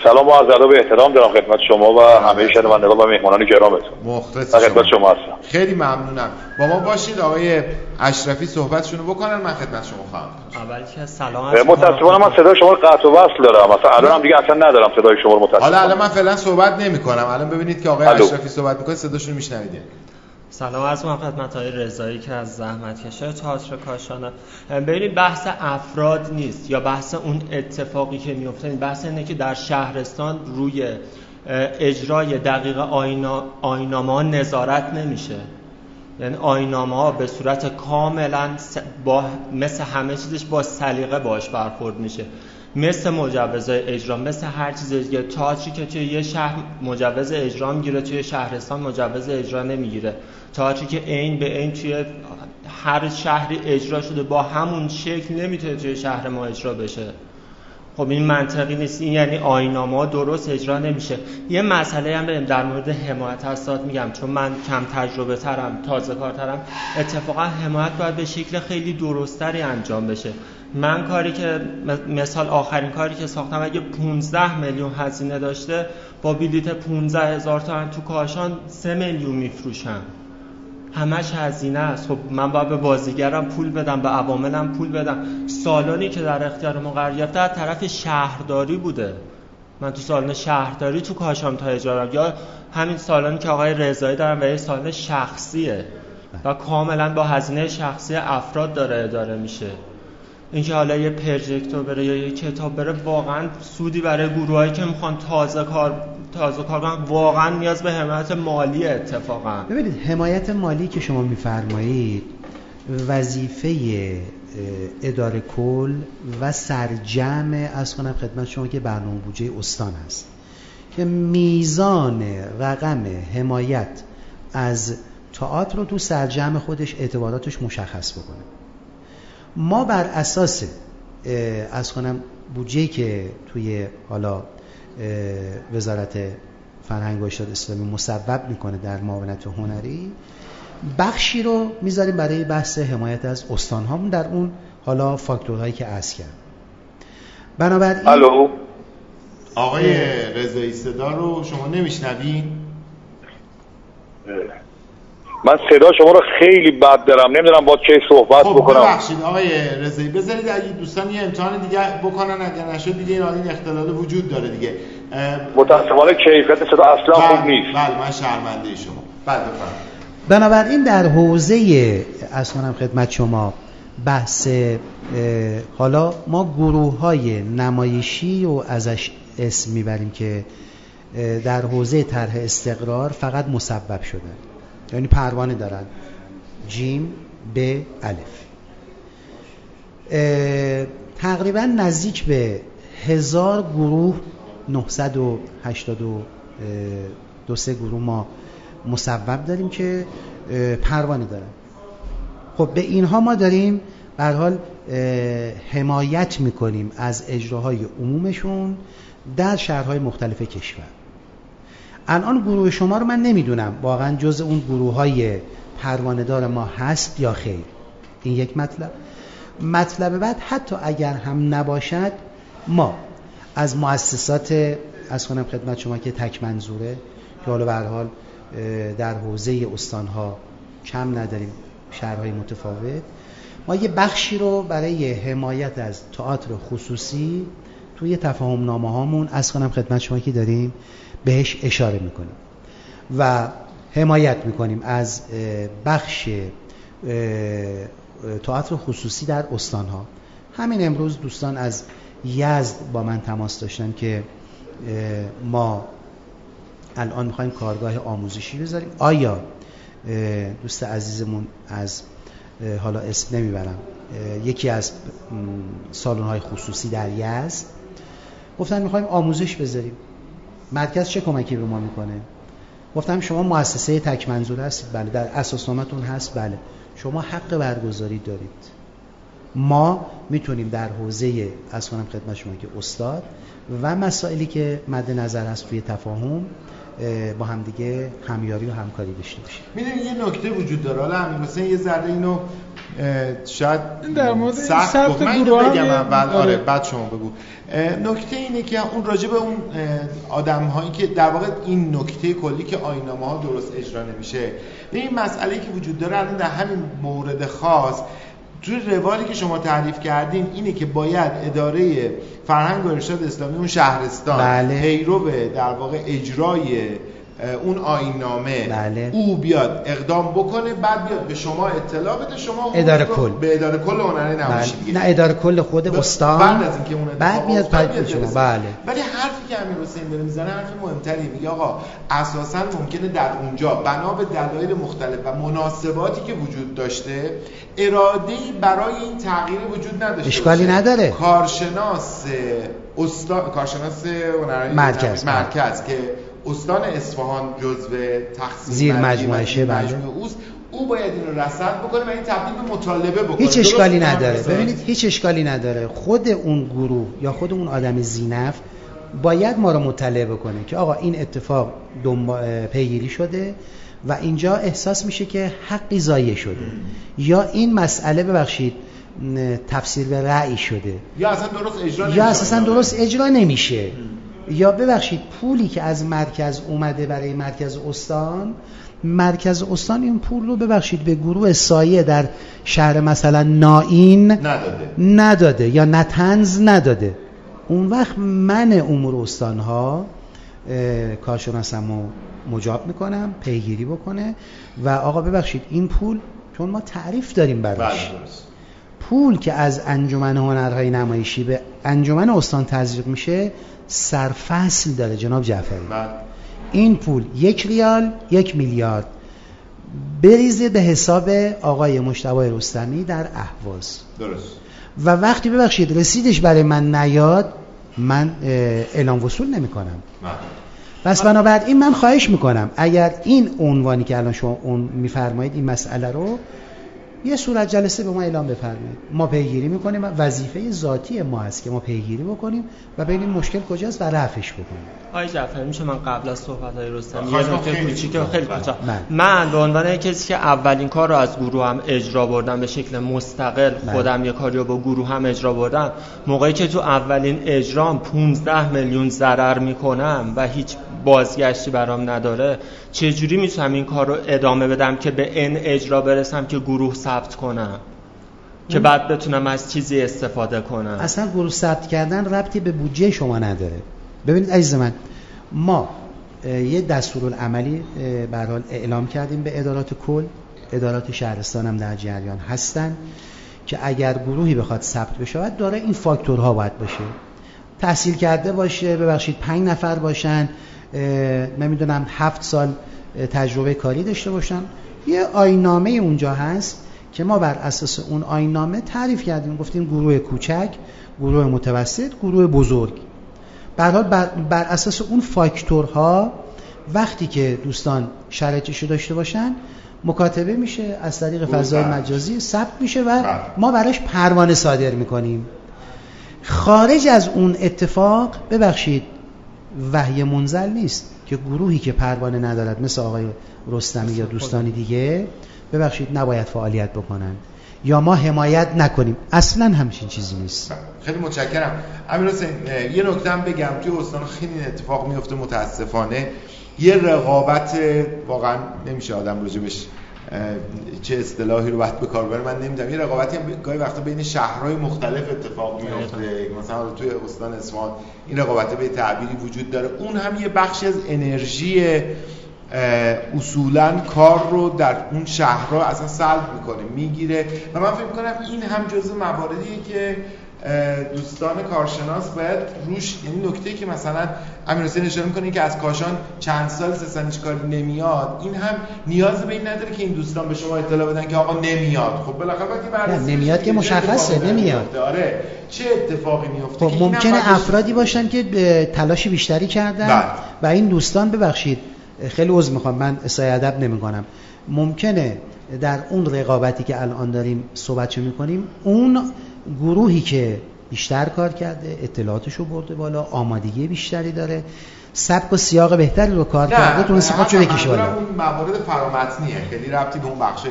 سلام و از ادب احترام دارم خدمت شما و همه شنوندگان و مهمانان گرامتون. مخلص خدمت شما. شما هستم. خیلی ممنونم. با ما باشید آقای اشرفی صحبتشون رو بکنن. من خدمت شما خواهم کرد. اول که سلام متاسفانه من. صدای شما رو قطع و وصل دارم. مثلا الان هم دیگه اصلا ندارم صدای شما رو حالا الان متاسفانه من فعلا صحبت نمی کنم الان ببینید که آقای. اشرفی صحبت می‌کنه صداشون رو میشنوید سلام عرض می‌کنم خدمت های رضایی که از زحمت کشه تئاتر کاشانه ببینید بحث افراد نیست یا بحث اون اتفاقی که میفته بحث اینه که در شهرستان روی اجرای دقیق آینا آینامه نظارت نمیشه. یعنی آینامه به صورت کاملا با مثل همه چیزش با سلیقه باش برخورد میشه. مثل مجوزهای اجرا مثل هر چیز دیگه. تئاتری که توی یه شهر مجوز اجرا می‌گیره توی شهرستان مجوز اجرا نمی‌گیره. تئاتری که عین به عین توی هر شهری اجرا شده با همون شکل نمی‌تونه توی شهر ما اجرا بشه. خب این منطقی نیست. این یعنی آینامه ها درست اجرا نمیشه. یه مسئله هم بریم در مورد حمایت هستاد میگم. چون من کم تجربه ترم تازه کارترم اتفاقا حمایت باید به شکل خیلی درستری انجام بشه. من کاری که مثال آخرین کاری که ساختم اگه 15 میلیون هزینه داشته با بلیت 15 هزار تومن تو کاشان 3 میلیون میفروشم. همش هزینه است. خب من باید به بازیگرم پول بدم به عواملم پول بدم. سالانی که در اختیار ما قرار گرفته از طرف شهرداری بوده. من تو سالن شهرداری تو کاشان تا اجارم. یا همین سالانی که آقای رضایی دارم و یه سالن شخصیه. و کاملا با هزینه شخصی افراد داره اداره میشه. اینکه حالا یه پرژکتور بره یا یه کتاب بره واقعا سودی برای گروهایی که می‌خوان تازه کار تازه کار کنن واقعا نیاز به حمایت مالی اتفاقا. ببینید حمایت مالی که شما میفرمایید وظیفه اداره کل و سرجمع از کنم خدمت شما که برنامه بودجه استان هست که میزان رقم حمایت از تئاتر رو تو سرجمع خودش اعتباراتش مشخص بکنه. ما بر اساس از کنم بودجه که توی حالا وزارت فرهنگ و ارشاد اسلامی مسبب می‌کنه در معاونت هنری بخشی رو می‌ذاریم برای بحث حمایت از استان هامون در اون حالا فاکتورهایی که عرض کردم. بنابراین الو؟ آقای رضایی صدا رو شما نمیشنوین؟ من صدا شما رو خیلی بد دارم. نمی‌دونم با کی صحبت خب بکنم. ببخشید آقای رضایی. بذارید اگه دوستان یه امتحان دیگه بکنن. اگر نشد دیگه این اختلال وجود داره دیگه. متاسفانه کیفیت صدا اصلا خوب بله نیست. بله من شرمنده شما. بله بفرمایید. بنابراین در حوزه از کنم خدمت شما بحث حالا ما گروه های نمایشی و ازش اسم می‌بریم که در حوزه طرح استقرار فقط مسبب شدن یعنی پروانه دارن. جیم ب الف. تقریبا نزدیک به هزار گروه 982 سه گروه ما مصوب داریم که پروانه دارن. خب به اینها ما داریم به حال حمایت می‌کنیم از اجراهای عمومشون در شهرهای مختلف کشور. الان گروه شما رو من نمی‌دونم. واقعا جز اون گروه های پروانه دار ما هست یا خیر؟ این یک مطلب. مطلب بعد حتی اگر هم نباشد ما از مؤسسات از کنم خدمت شما که تک منظوره که حالا به حال در حوزه استانها کم نداریم شهرهای متفاوت. ما یه بخشی رو برای حمایت از تئاتر خصوصی توی تفاهم نامه هامون از کنم خدمت شما که داریم بهش اشاره می‌کنیم. و حمایت می‌کنیم از بخش تئاتر خصوصی در استانها. همین امروز دوستان از یزد با من تماس داشتن که ما الان می‌خوایم کارگاه آموزشی بذاریم. آیا دوست عزیزمون از حالا اسم نمی‌برم یکی از سالن های خصوصی در یزد گفتن می‌خوایم آموزش بذاریم. مرکز چه کمکی به ما می‌کنه؟ گفتم شما مؤسسه تک منظور هستید. بله در اساسنامه‌تون هست. بله. شما حق برگزاری دارید. ما می‌تونیم در حوزه از خدمت شما که استاد و مسائلی که مد نظر هست توی تفاهم با همدیگه همیاری و همکاری داشته باشیم. می‌دونی یه نکته وجود داره. حالا همین مثلا یه ذره اینو شاید در مورد سخت گفت. من هم بگم اول. آره. آره. بعد شما بگو. نکته اینه که اون راجع به اون آدم هایی که در واقع این نکته کلی که آینامه ها درست اجرا نمیشه. به این مسئله که وجود داره الان در همین مورد خاص توی روالی که شما تعریف کردین اینه که باید اداره فرهنگ و ارشاد اسلامی اون شهرستان بله. پیرو در واقع اجرای اون آینامه بله. او بیاد اقدام بکنه بعد بیاد به شما اطلاع بده شما اداره کل. به اداره کل هنری نمایشی بله. نه اداره کل خود ب- استان بعد از اینکه اون بعد میاد پای شما. بله ولی حرفی که امیر حسین داره می‌زنه حرف مهمتری میگه آقا اساسا ممکنه در اونجا بنا به دلایل مختلف و مناسباتی که وجود داشته اراده برای این تغییر وجود نداشته اشکالی. نداره. کارشناس استان کارشناس هنری مرکز. مرکز که استان اصفهان جزو تقسیم زیر زیر بله. مجموعه اوست. او باید این رو رصد بکنه و این تبدیل به مطالبه بکنه. هیچ اشکالی نداره؟ ببینید هیچ اشکالی نداره. خود اون گروه یا خود اون آدم زینف باید ما رو مطلع بکنه که آقا این اتفاق دنبا- پیگیری شده و اینجا احساس میشه که حقی ضایع شده. یا این مسئله ببخشید تفسیر به رأی شده. یا اصلا درست اجرا یا نمیشه. اساسا درست اجرا نمیشه. یا ببخشید پولی که از مرکز اومده برای مرکز استان مرکز استان این پول رو ببخشید به گروه سایه در شهر مثلا نائین نداده. نداده یا نتنز نداده. اون وقت من امور استان ها کارشناسم رو مجاب می‌کنم پیگیری بکنه و آقا ببخشید این پول چون ما تعریف داریم بله براش درست. پول که از انجمن هنرهای نمایشی به انجمن استان تزریق میشه سرفصل داره جناب جعفری. بله. این پول یک ریال یک میلیارد. بریزه به حساب آقای مشتبه رستمی در اهواز. درست. و وقتی ببخشید رسیدش برای من نیاد من اعلام وصول نمی کنم بله. پس بنابراین من خواهش می‌کنم اگر این عنوانی که الان شما اون میفرمایید این مسئله رو یه صورت جلسه به ما اعلام بفرمایید ما پیگیری می‌کنیم و وظیفه ذاتی ما هست که ما پیگیری بکنیم و ببینیم مشکل کجاست و رفعش بکنیم آقای جعفری میشه من قبل از صحبت های رستمی خواهش یه. نکته خیلی کوچیک و کوتاه. خیلی بله. کوتاه بله. من به عنوان کسی که اولین کار رو از گروه هم اجرا بردم به شکل مستقل بله. خودم یه کاری رو با گروه هم اجرا بردم موقعی که تو اولین اجرام 15 میلیون ضرر می‌کنم و هیچ بازگشتی برام نداره چجوری می‌تونم این کار رو ادامه بدم که به این اجرا برسم که گروه ثبت کنم؟ که بعد بتونم از چیزی استفاده کنم. اصلا گروه ثبت کردن ربطی به بودجه شما نداره. ببینید عزیز من ما یه دستورالعملی به حال اعلام کردیم به ادارات کل. ادارات شهرستان هم در جریان هستن که اگر گروهی بخواد ثبت بشه داره این فاکتورها باید باشه. تحصیل کرده باشه ببخشید پنج نفر باشن. نمی‌دونم هفت سال تجربه کاری داشته باشن یه آینامه اونجا هست که ما بر اساس اون آینامه تعریف کردیم گفتیم گروه کوچک گروه متوسط گروه بزرگ بر, بر اساس اون فاکتورها وقتی که دوستان شرایطش رو داشته باشن مکاتبه میشه از طریق فضای. مجازی ثبت میشه و بله. ما براش پروانه صادر می‌کنیم خارج از اون اتفاق ببخشید وحی منزل نیست که گروهی که پروانه ندارد مثل آقای رستمی یا دوستانی دیگه ببخشید نباید فعالیت بکنن یا ما حمایت نکنیم. اصلا همچین چیزی نیست. خیلی متشکرم. امیر حسین یه نکته هم بگم توی استان خیلی اتفاق میفته متاسفانه. یه رقابت واقعا نمیشه آدم راجبش چه اصطلاحی رو باید به کار ببره من نمی‌دونم. یه رقابتی هم گاهی وقتا بین شهرهای مختلف اتفاق میفته مثلا توی استان اصفهان این رقابت به تعبیری وجود داره. اون هم یه بخشی از انرژی اصولا کار رو در اون شهرها اصلا سلب می‌کنه می‌گیره. و من فکر کنم این هم جزء مواردیه که دوستان کارشناس باید روش یعنی نکته که مثلا امیر حسین اشاره می‌کنه که از کاشان چند سال سه هیچ کاری نمیاد. این هم نیاز به این نداره که این دوستان به شما اطلاع بدن که آقا نمیاد. خب بالاخره نه، نمیاد که مشخصه، نمیاد. آره. چه اتفاقی میفته؟ خب ممکنه افرادی باشن که تلاش بیشتری کردن بله. و این دوستان ببخشید خیلی عذر می‌خوام من اسای ادب نمی کنم ممکنه در اون رقابتی که الان داریم صحبتشو می‌کنیم اون گروهی که بیشتر کار کرده اطلاعاتشو برده بالا آمادگی بیشتری داره. سبک و سیاق بهتری رو کار کرده تونسته خودشو بکشه بالا. اون موارد فرامتنیه. خیلی ربطی به اون بخش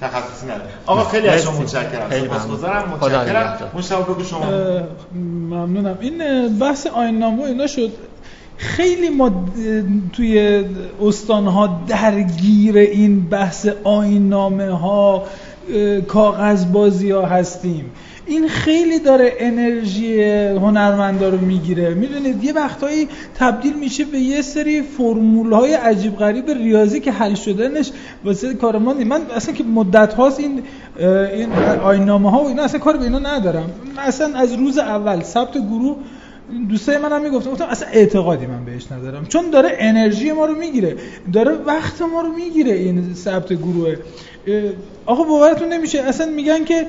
تخصصی نداره. آقا خیلی از شما متشکرم. سپاسگزارم. متشکرم. مشتاق بگو شما. ممنونم. این بحث آیین نامه اینا شد. خیلی ما توی استانها درگیر این بحث آیین نامه ها کاغذ بازی ها هستیم. این خیلی داره انرژی هنرمندا رو می‌گیره. می‌دونید یه وقتایی تبدیل میشه به یه سری فرمول های عجیب غریب ریاضی که حل شدنش واسه کار ما من اصلا که مدت هاست این این آینامه ها و اینا اصلا کار به اینا ندارم. اصلا از روز اول ثبت گروه دوستای منم می‌گفتم گفتم اصلا اعتقادی من بهش ندارم. چون داره انرژی ما رو می‌گیره. داره وقت ما رو می‌گیره این ثبت گروه. آقا باورتون نمیشه. اصلا میگن که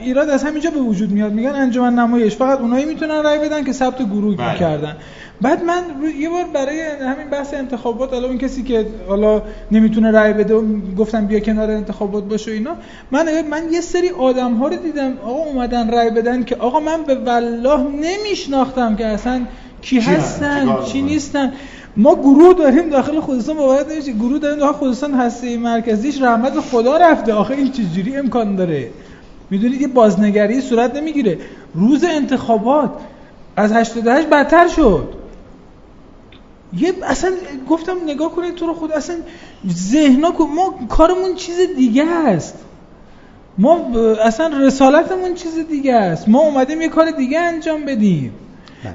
ایراد از همینجا به وجود میاد. میگن انجمن نمایش. فقط اونایی می‌تونن رای بدن که ثبت گروه بله. کردن. بعد من یه بار برای همین بحث انتخابات حالا اون کسی که حالا نمی‌تونه رای بده گفتم بیا کنار انتخابات باشه اینا من من یه سری آدم ها رو دیدم آقا اومدن رای بدن که آقا من به والله نمیشناختم که اصلا کی هستن؟ چی نیستن. ما گروه داریم داخل خودستان باید نمیشه گروه داریم داخل خودستان هسته مرکزیش رحمت خدا رفته. آخه این چجوری امکان داره؟ می‌دونید یه بازنگری صورت نمی‌گیره. روز انتخابات از 88 بدتر شد. یه اصلا گفتم نگاه کنید تو رو خود اصلا ذهنا ما کارمون چیز دیگه است. ما اصلا رسالتمون چیز دیگه است. ما اومدیم یه کار دیگه انجام بدیم.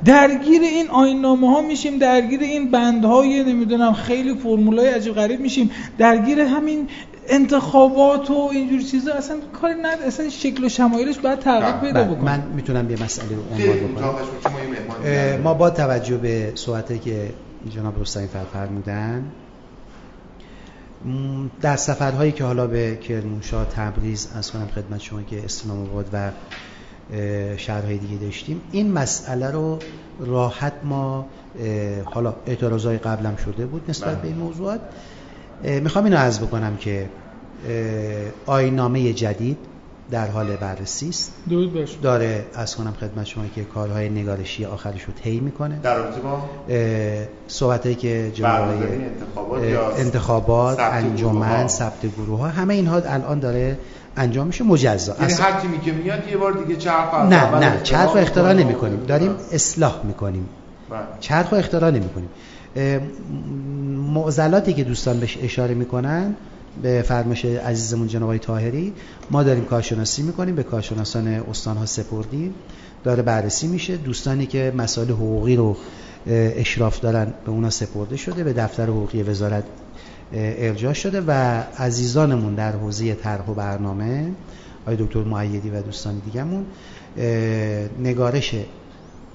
درگیر این آینامه ها میشیم درگیر این بندهای نمی‌دونم خیلی فرمولای عجیب غریب میشیم. درگیر همین انتخابات و اینجور چیزا اصلا کاری ند اصلا شکل و شمایلش باید تغییر. پیدا. بکنه من می‌تونم یه مسئله رو عنوان بکنم. ما با توجه به صحبتی که جناب رستمی فرمودن در سفرهایی که حالا به کرمانشاه تبریز از کنم خدمت شما که اسلام آباد و شهرهای دیگه داشتیم این مسئله رو راحت ما حالا اعتراضای قبلم شده بود نسبت بله. به این موضوعات می‌خوام اینو عرض بکنم که آینامه جدید در حال بررسی است داره از کنم خدمت شما که کارهای نگارشی آخرش رو طی می‌کنه در رابطه با صحبتایی که جناب انتخابات, انتخابات انجمن ثبت گروه ها همه اینها الان داره انجام میشه مجزا یعنی هر تیمی که میاد یه بار دیگه چرخ نه نه چرخ رو اختراع نمی کنیم داریم اصلاح می‌کنیم بله. چرخ رو اختراع نمی کنیم معضلاتی که دوستان بهش اشاره می‌کنن به فرمایش عزیزمون جناب آقای طاهری ما داریم کارشناسی می‌کنیم به کارشناسان استان ها سپردیم. داره بررسی میشه. دوستانی که مسائل حقوقی رو اشراف دارن به اونا سپرده شده به دفتر حقوقی وزارت ارجاع شده و عزیزانمون در حوزه طرح و برنامه آقای دکتر معیدی و دوستان دیگهمون نگارش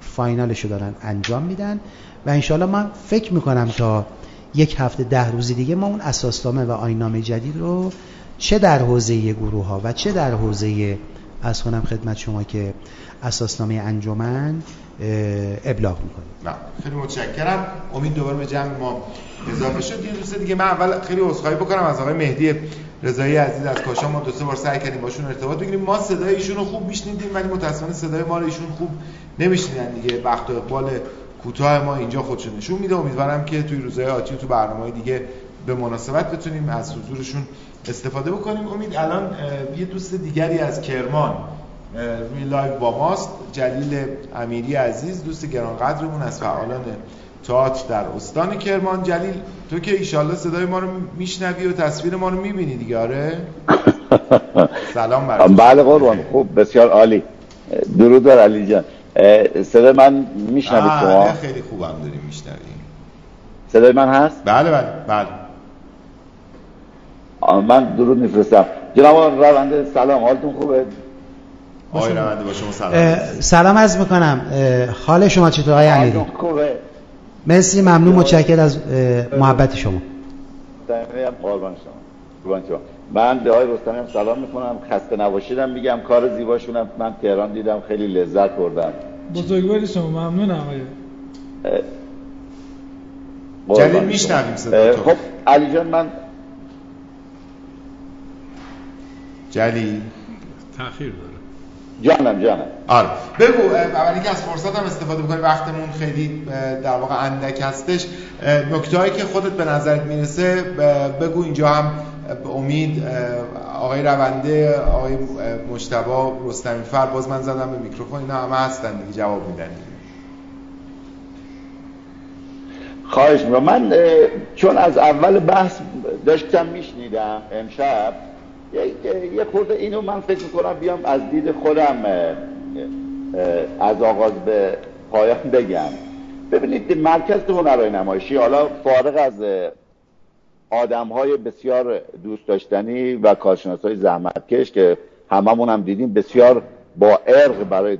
فاینالش رو دارن انجام میدن. و انشالله من فکر می‌کنم تا یک هفته ده روزی دیگه ما اون اساسنامه و آینامه جدید رو چه در حوزه گروه ها و چه در حوزه از کنم خدمت شما که اساسنامه انجمن ابلاغ می‌کنیم خیلی متشکرم. امید دوباره به جمع ما اضافه شد. یه دوست دیگه من اول خیلی عذرخواهی بکنم از آقای مهدی رضایی عزیز از کاشان. ما دو سه بار سعی کردیم باشون ارتباط بگیریم. ما صدای ایشون رو خوب میشنیدیم ولی متاسفانه صدای ما رو ایشون خوب نمیشنیدن دیگه. وقت اقبال کوتاه ما اینجا خودشون نشون میده. امیدوارم که توی روزهای آتی و تو برنامه دیگه به مناسبت بتونیم از حضورشون استفاده بکنیم. امید الان یه دوست دیگری از کرمان روی لایو با ماست. جلیل امیری عزیز دوست گرانقدرمون از فعالان تئاتر در استان کرمان. جلیل تو که ایشالله صدای ما رو میشنوی و تصویر ما رو می‌بینی دیگه. آره؟ [LAUGHS] سلام برای بله قربان. خوب بسیار عالی. درود بر علی جان. صدای من میشنوید شما؟ خیلی خوبم داریم میشنویم. صدای من هست؟ بله بله بله. من درود میفرستم. جناب رونده سلام حالتون خوبه؟ آقای رونده با شما سلام. سلام عرض می‌کنم. حال شما چطور آقای امیری؟ خوبه؟ مرسی ممنون متشکر از محبت شما. قربان شما. شما. من به آقای رستمی هم سلام می‌کنم. خسته نباشیدم میگم. کار زیباشونم من تهران دیدم. خیلی لذت بردم. بزرگواری شما. ممنونم جلیل میشنویم صدا خب علی جان من جلی؟ تأخیر داره. جانم جانم. آره. بگو اول اینکه از فرصت هم استفاده بکنی وقتمون خیلی در واقع اندک هستش. نکته هایی که خودت به نظرت می‌رسه بگو اینجا هم به امید آقای رونده آقای مجتبا رستمی فر باز من زدم به میکروفون اینا همه هستن دیگه جواب میدن خواهش می‌کنم. من چون از اول بحث داشتم میشنیدم امشب یه خورده اینو من فکر می‌کنم بیام از دید خودم از آغاز به پایان بگم. ببینید مرکز هنرهای نمایشی حالا فارغ از آدم های بسیار دوست داشتنی و کارشناس های زحمتکش که هممون هم دیدیم بسیار با ارق برای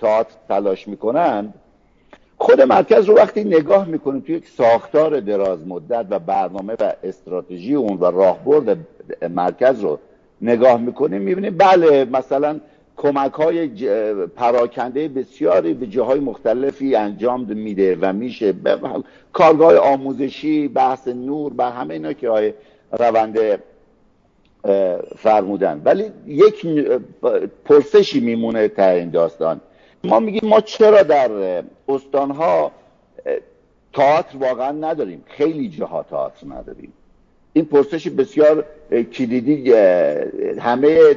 تئاتر تلاش می‌کنند خود مرکز رو وقتی نگاه می‌کنیم توی یک ساختار دراز مدت و برنامه و استراتژی اون و راهبرد مرکز رو نگاه می‌کنیم می‌بینیم بله مثلا کمک های پراکنده بسیاری به جاهای مختلفی انجام میده و میشه. کارگاه آموزشی بحث نور و همه اینا که های رونده فرمودن. ولی یک پرسشی میمونه تا این داستان. ما میگیم ما چرا در استانها تئاتر واقعا نداریم؟ خیلی جاها تئاتر نداریم. این پرسش بسیار کلیدی همه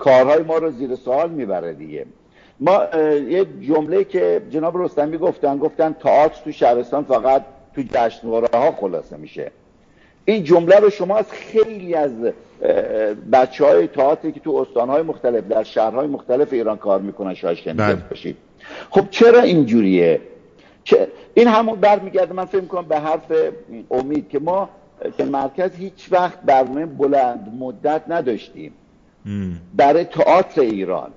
کارهای ما رو زیر سوال می‌بره دیگه. ما یه جمله که جناب رستمی گفتن گفتن تئاتر تو شهرستان فقط تو جشنواره ها خلاصه میشه. این جمله رو شما از خیلی از بچه های تئاتری که تو استانهای مختلف در شهرهای مختلف ایران کار می‌کنن شاید شنیده بله. باشید. خب چرا اینجوریه این همون برمیگرده من فکر کنم به حرف امید که ما که مرکز هیچ وقت برنامه بلند مدت نداشتیم. برای تئاتر ایران.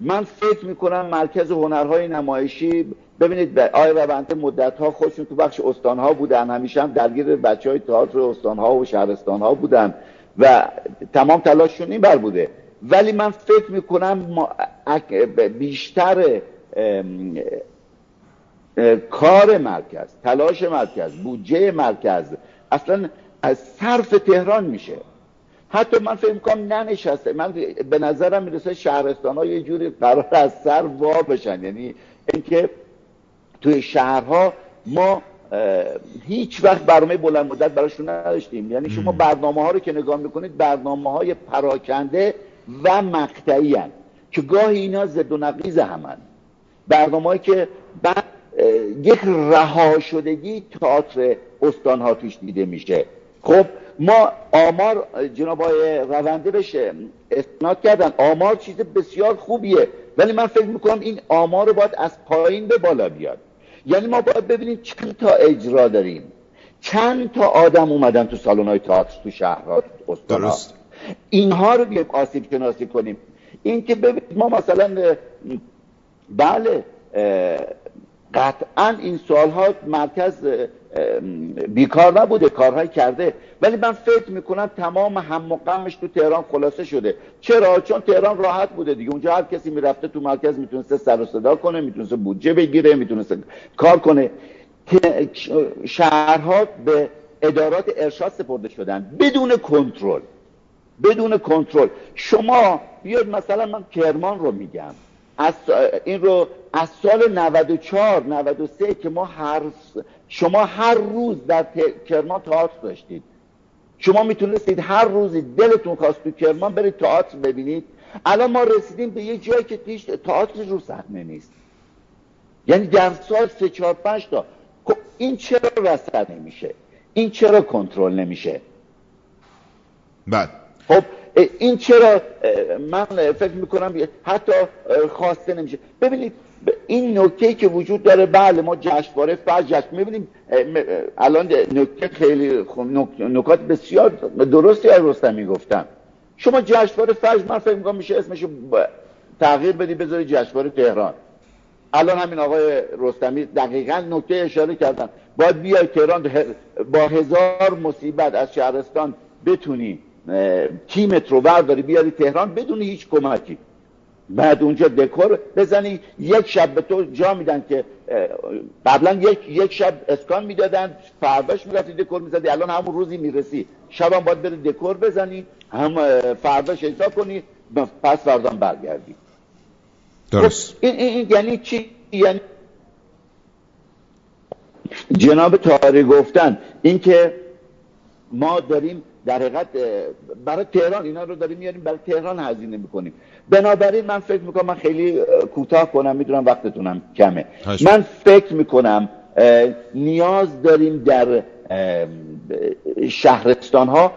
من فکر می‌کنم مرکز هنرهای نمایشی ببینید آی رونده مدت ها خودشون تو بخش استان ها بودن. همیشه هم درگیر بچه های تئاتر استان ها و شهرستان ها بودن و تمام تلاششون این بر بوده. ولی من فکر می‌کنم بیشتر کار مرکز تلاش مرکز بودجه مرکز اصلا از صرف تهران میشه. حتی من فکر می‌کنم ننشسته. من به نظرم می‌رسه شهرستان ها یه جوری قرار از سر وا بشن. یعنی اینکه توی شهرها ما هیچ وقت برنامه بلند مدت براشون نداشتیم. یعنی شما برنامه ها رو که نگاه می‌کنید برنامه های پراکنده و مقطعی هن. که گاهی اینا زد و نقیز همن برنامه که بعد یک رها شدگی تئاتر استان ها توش دیده میشه. خب ما آمار جناب رونده بشه استناد کردن. آمار چیز بسیار خوبیه. ولی من فکر می‌کنم این آمار رو باید از پایین به بالا بیاد. یعنی ما باید ببینیم چند تا اجرا داریم. چند تا آدم اومدن تو سالن های تئاتر تو شهرها استان اینها رو بیایم آسیب شناسی کنیم. این که ببینید ما مثلا بله قطعا این سالها مرکز بیکار نبوده کارهای کرده. ولی من فکر می‌کنم تمام هم و تو تهران خلاصه شده. چرا؟ چون تهران راحت بوده دیگه. اونجا هر کسی می‌رفته تو مرکز می‌تونسته سر و صدا کنه می‌تونسته بودجه بگیره می‌تونسته کار کنه. شهرها به ادارات ارشاد سپرده شدن. بدون کنترل. بدون کنترل. شما بیاد مثلا من کرمان رو میگم. از این رو از سال 94 93 که ما هر شما هر روز در کرمان تئاتر داشتید. شما می‌تونستید هر روزی دلتون خواست تو کرمان برید تئاتر ببینید. الان ما رسیدیم به یه جایی که تیش تئاتر رو صحنه نیست. یعنی در سال سه چهار پنج تا. خب این چرا رسد نمیشه؟ این چرا کنترل نمیشه؟ بعد. خب این چرا من فکر می‌کنم حتی خواسته نمیشه. ببینید این نکته که وجود داره بله ما جشنواره فجر جشن می‌بینیم. الان نکته خیلی نکات بسیار درستی از رستمی گفتم شما جشنواره فجر من فکر می‌کنم میشه اسمشو تغییر بدی بذاری جشنواره تهران. الان همین آقای رستمی دقیقا نکته اشاره کردن. باید بیای تهران با هزار مصیبت از شهرستان بتونی تیمت رو برداری بیاری تهران بدون هیچ کمکی. بعد اونجا دکور بزنی یک شب به تو جا میدن که قبلا یک یک شب اسکان می‌دادن فرداش می‌رفتی دکور می‌زدی الان همون روزی می‌رسی. شب هم باید بری دکور بزنی هم فرداش اجرا کنی پس فردان برگردی. درست. خب، این, این, این یعنی چی؟ یعنی جناب تاری گفتن اینکه ما داریم در حقیقت برای تهران اینا رو داریم میاریم برای تهران هزینه می‌کنیم. بنابراین من فکر می‌کنم من خیلی کوتاه کنم می‌دونم وقتتونم کمه. من فکر می‌کنم نیاز داریم در شهرستان ها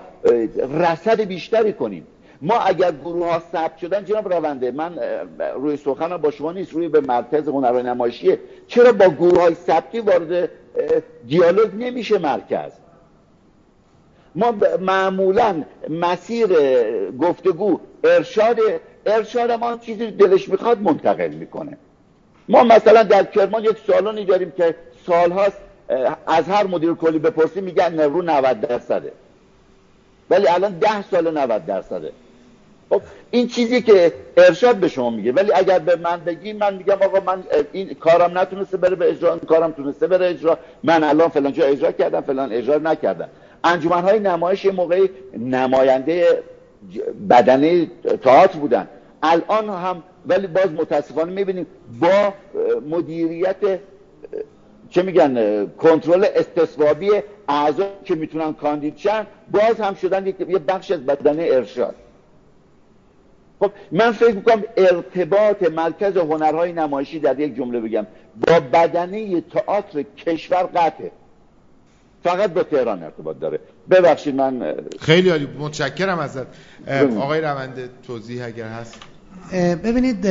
رسد بیشتری کنیم. ما اگر گروه ها ثبت شدن جناب رونده من روی سخنم با شما نیست روی به مرکز هنرهای نمایشیه چرا با گروه های ثبتی وارد دیالوگ نمیشه مرکز؟ ما معمولا مسیر گفتگو ارشاد ارشاد ما چیزی دلش می‌خواد منتقل می‌کنه. ما مثلا در کرمان یک سالونی داریم که سالهاست از هر مدیر کلی بپرسی میگن رو 90 درصده. ولی الان ده سال 90 درصده. خب این چیزی که ارشاد به شما میگه. ولی اگر به من بگی من میگم آقا من این کارم نتونسته بره به اجرا این کارم تونسته بره اجرا. من الان فلان جا اجرا کردم فلان اجرا نکردم. انجمن های نمایش موقعی نماینده بدنه تئاتر بودن. الان هم ولی باز متاسفانه می‌بینیم با مدیریت چه میگن کنترل استصوابی اعضا که می‌تونن کاندید شن باز هم شدن یه بخش از بدنه ارشاد. خب من فکر می‌کنم ارتباط مرکز هنرهای نمایشی در یک جمله بگم. با بدنه تئاتر کشور قطعه. فقط با تهران ارتباط داره. ببخشید من خیلی عالی متشکرم ازت. آقای رونده توضیح اگر هست. ببینید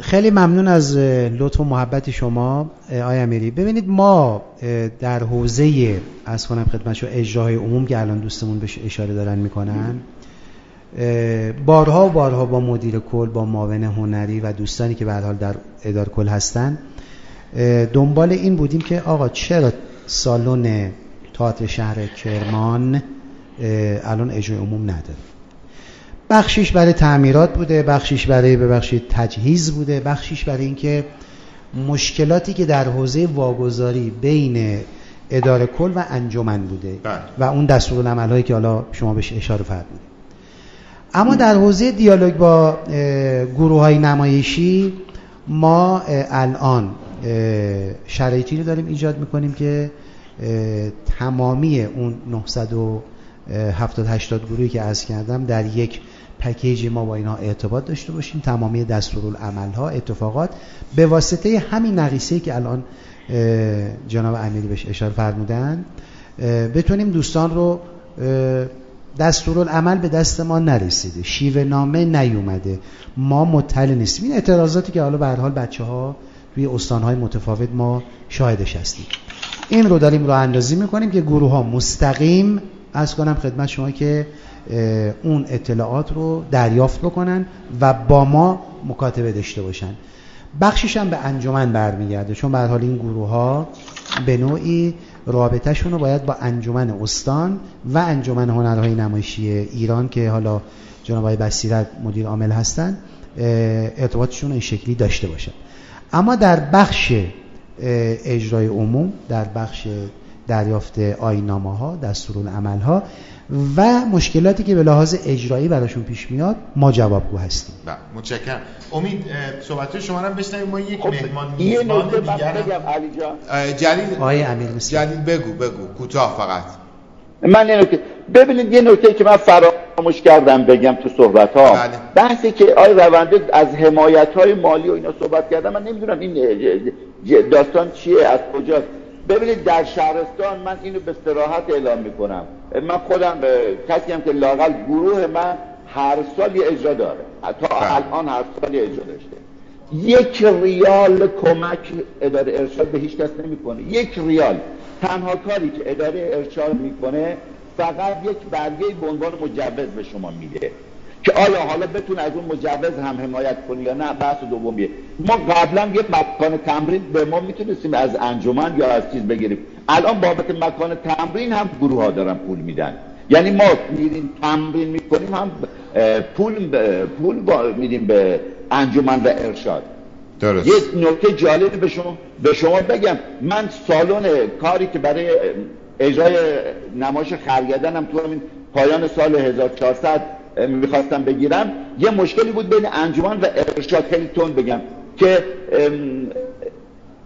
خیلی ممنون از لطف و محبت شما آقای امیری. ببینید ما در حوزه از کنم خدمت شو اجرای عموم که الان دوستمون بهش اشاره دارن می‌کنن بارها و بارها با مدیر کل با معاون هنری و دوستانی که به حال در ادار کل هستن دنبال این بودیم که آقا چرا سالن تئاتر شهر کرمان الان اجرای عموم نداره بخشیش برای تعمیرات بوده بخشیش برای ببخشید تجهیز بوده بخشیش برای اینکه مشکلاتی که در حوزه واگذاری بین اداره کل و انجمن بوده بله. و اون دستورالعمل هایی که حالا شما بهش اشاره فرمودید اما در حوزه دیالوگ با گروه های نمایشی ما الان شرایطی رو داریم ایجاد می‌کنیم که تمامی اون 970 80 گروهی که از کردم در یک پکیج ما با اینا ارتباط داشته باشیم تمامی دستورالعمل ها اتفاقات. به واسطه همین نقیصه که الان جناب امیری بهش اشاره فرمودن بتونیم دوستان رو دستورالعمل به دست ما نرسیده. شیوه نامه نیومده. ما مطلع نیستیم. این اعتراضاتی که حالا به هر حال بچه ها روی استانهای متفاوت ما شاهدش هستیم. این رو داریم رو اندازی می‌کنیم که گروه ها مستقیم از کنم خدمت شما که اون اطلاعات رو دریافت بکنن و با ما مکاتبه داشته باشن. بخشش هم به انجمن برمیگرده چون به حال این گروه ها به نوعی رابطهشون رو باید با انجمن استان و انجمن هنرهای نمایشی ایران که حالا جناب آقای بصیرت مدیر عامل هستن ارتباطشون این شکلی داشته باشن. اما در بخش اجرای عموم در بخش دریافت آینامه ها دستورالعمل ها و مشکلاتی که به لحاظ اجرایی براشون پیش میاد ما جوابگو هستیم. بله متشکرم. امید صحبت شما رو بشنویم. ما یک خب مهمان میزبان دیگر بگم علی جان. جلیل آقای امیر. جلیل بگو بگو. کوتاه فقط. من یه نکته ببینید یه نکته که من فراموش کردم بگم تو صحبت ها بله. بحثی که آی رونده از حمایت های مالی و اینا صحبت کردم من نمی‌دونم این داستان چیه از کجاست. ببینید در شهرستان من اینو به صراحت اعلام می‌کنم. من خودم اه، کسی هم که لاقل گروه من هر سال یه اجرا داره. تا بله. الان هر سال یه اجرا داشته. یک ریال کمک اداره ارشاد به هیچ کس نمی‌کنه. یک ریال. تنها کاری که اداره ارشاد می‌کنه فقط یک برگه به عنوان مجوز به شما میده. که آیا حالا بتونه از اون مجوز هم حمایت کنه یا نه؟ بحث دومیه. ما قبلا یک مکان تمرین به ما می‌تونستیم از انجمن یا از چیز بگیریم. الان بابت مکان تمرین هم گروه ها دارن پول میدن. یعنی ما میریم تمرین می‌کنیم هم پول ب- پول با- میدیم به انجمن و ارشاد. درست. یک نکته جالبی به شما به شما بگم. من سالن کاری که برای اجرای نمایش خرگدنم تو همین پایان سال 1400 می‌خواستم بگیرم. یه مشکلی بود بین انجمن و ارشاد خیلی تون بگم که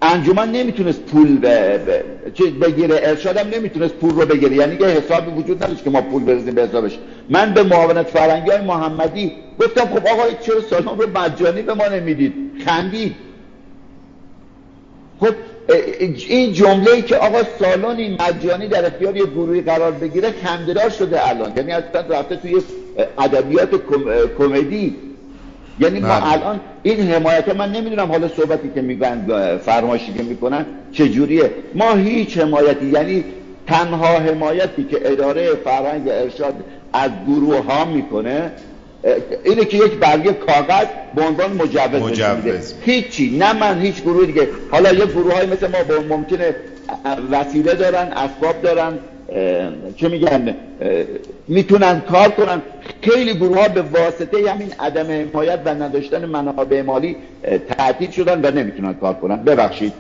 انجمن نمی‌تونست پول بگیره. ارشادم نمی‌تونست پول رو بگیره. یعنی یه حسابی وجود نداشت که ما پول بریزیم به حسابش. من به معاونت فرنگی های محمدی گفتم خب آقا چرا سالن رو مجانی به ما نمی‌دید؟ خندید. خب این جمله ای که آقا سالونی مجانی در اختیار یه گروهی قرار بگیره خنده‌دار شده الان. یعنی اصلا رفته توی ادبیات کمدی. یعنی ما بله. الان این حمایت من نمی‌دونم حالا صحبتی که میگن فرمایشی که می‌کنن چجوریه. ما هیچ حمایتی یعنی تنها حمایتی که اداره فرهنگ ارشاد از گروه ها می‌کنه اینه که یک برگه کاغذ به عنوان مجوز, مجوز. هیچی. نه من هیچ گروه دیگه. حالا یه گروه های مثل ما ممکنه وسیله دارن اسباب دارن چه میگن می‌تونن کار کنن. خیلی گروه ها به واسطه همین عدم حمایت و نداشتن منابع مالی تعطیل شدن و نمی‌تونن کار کنن. ببخشید.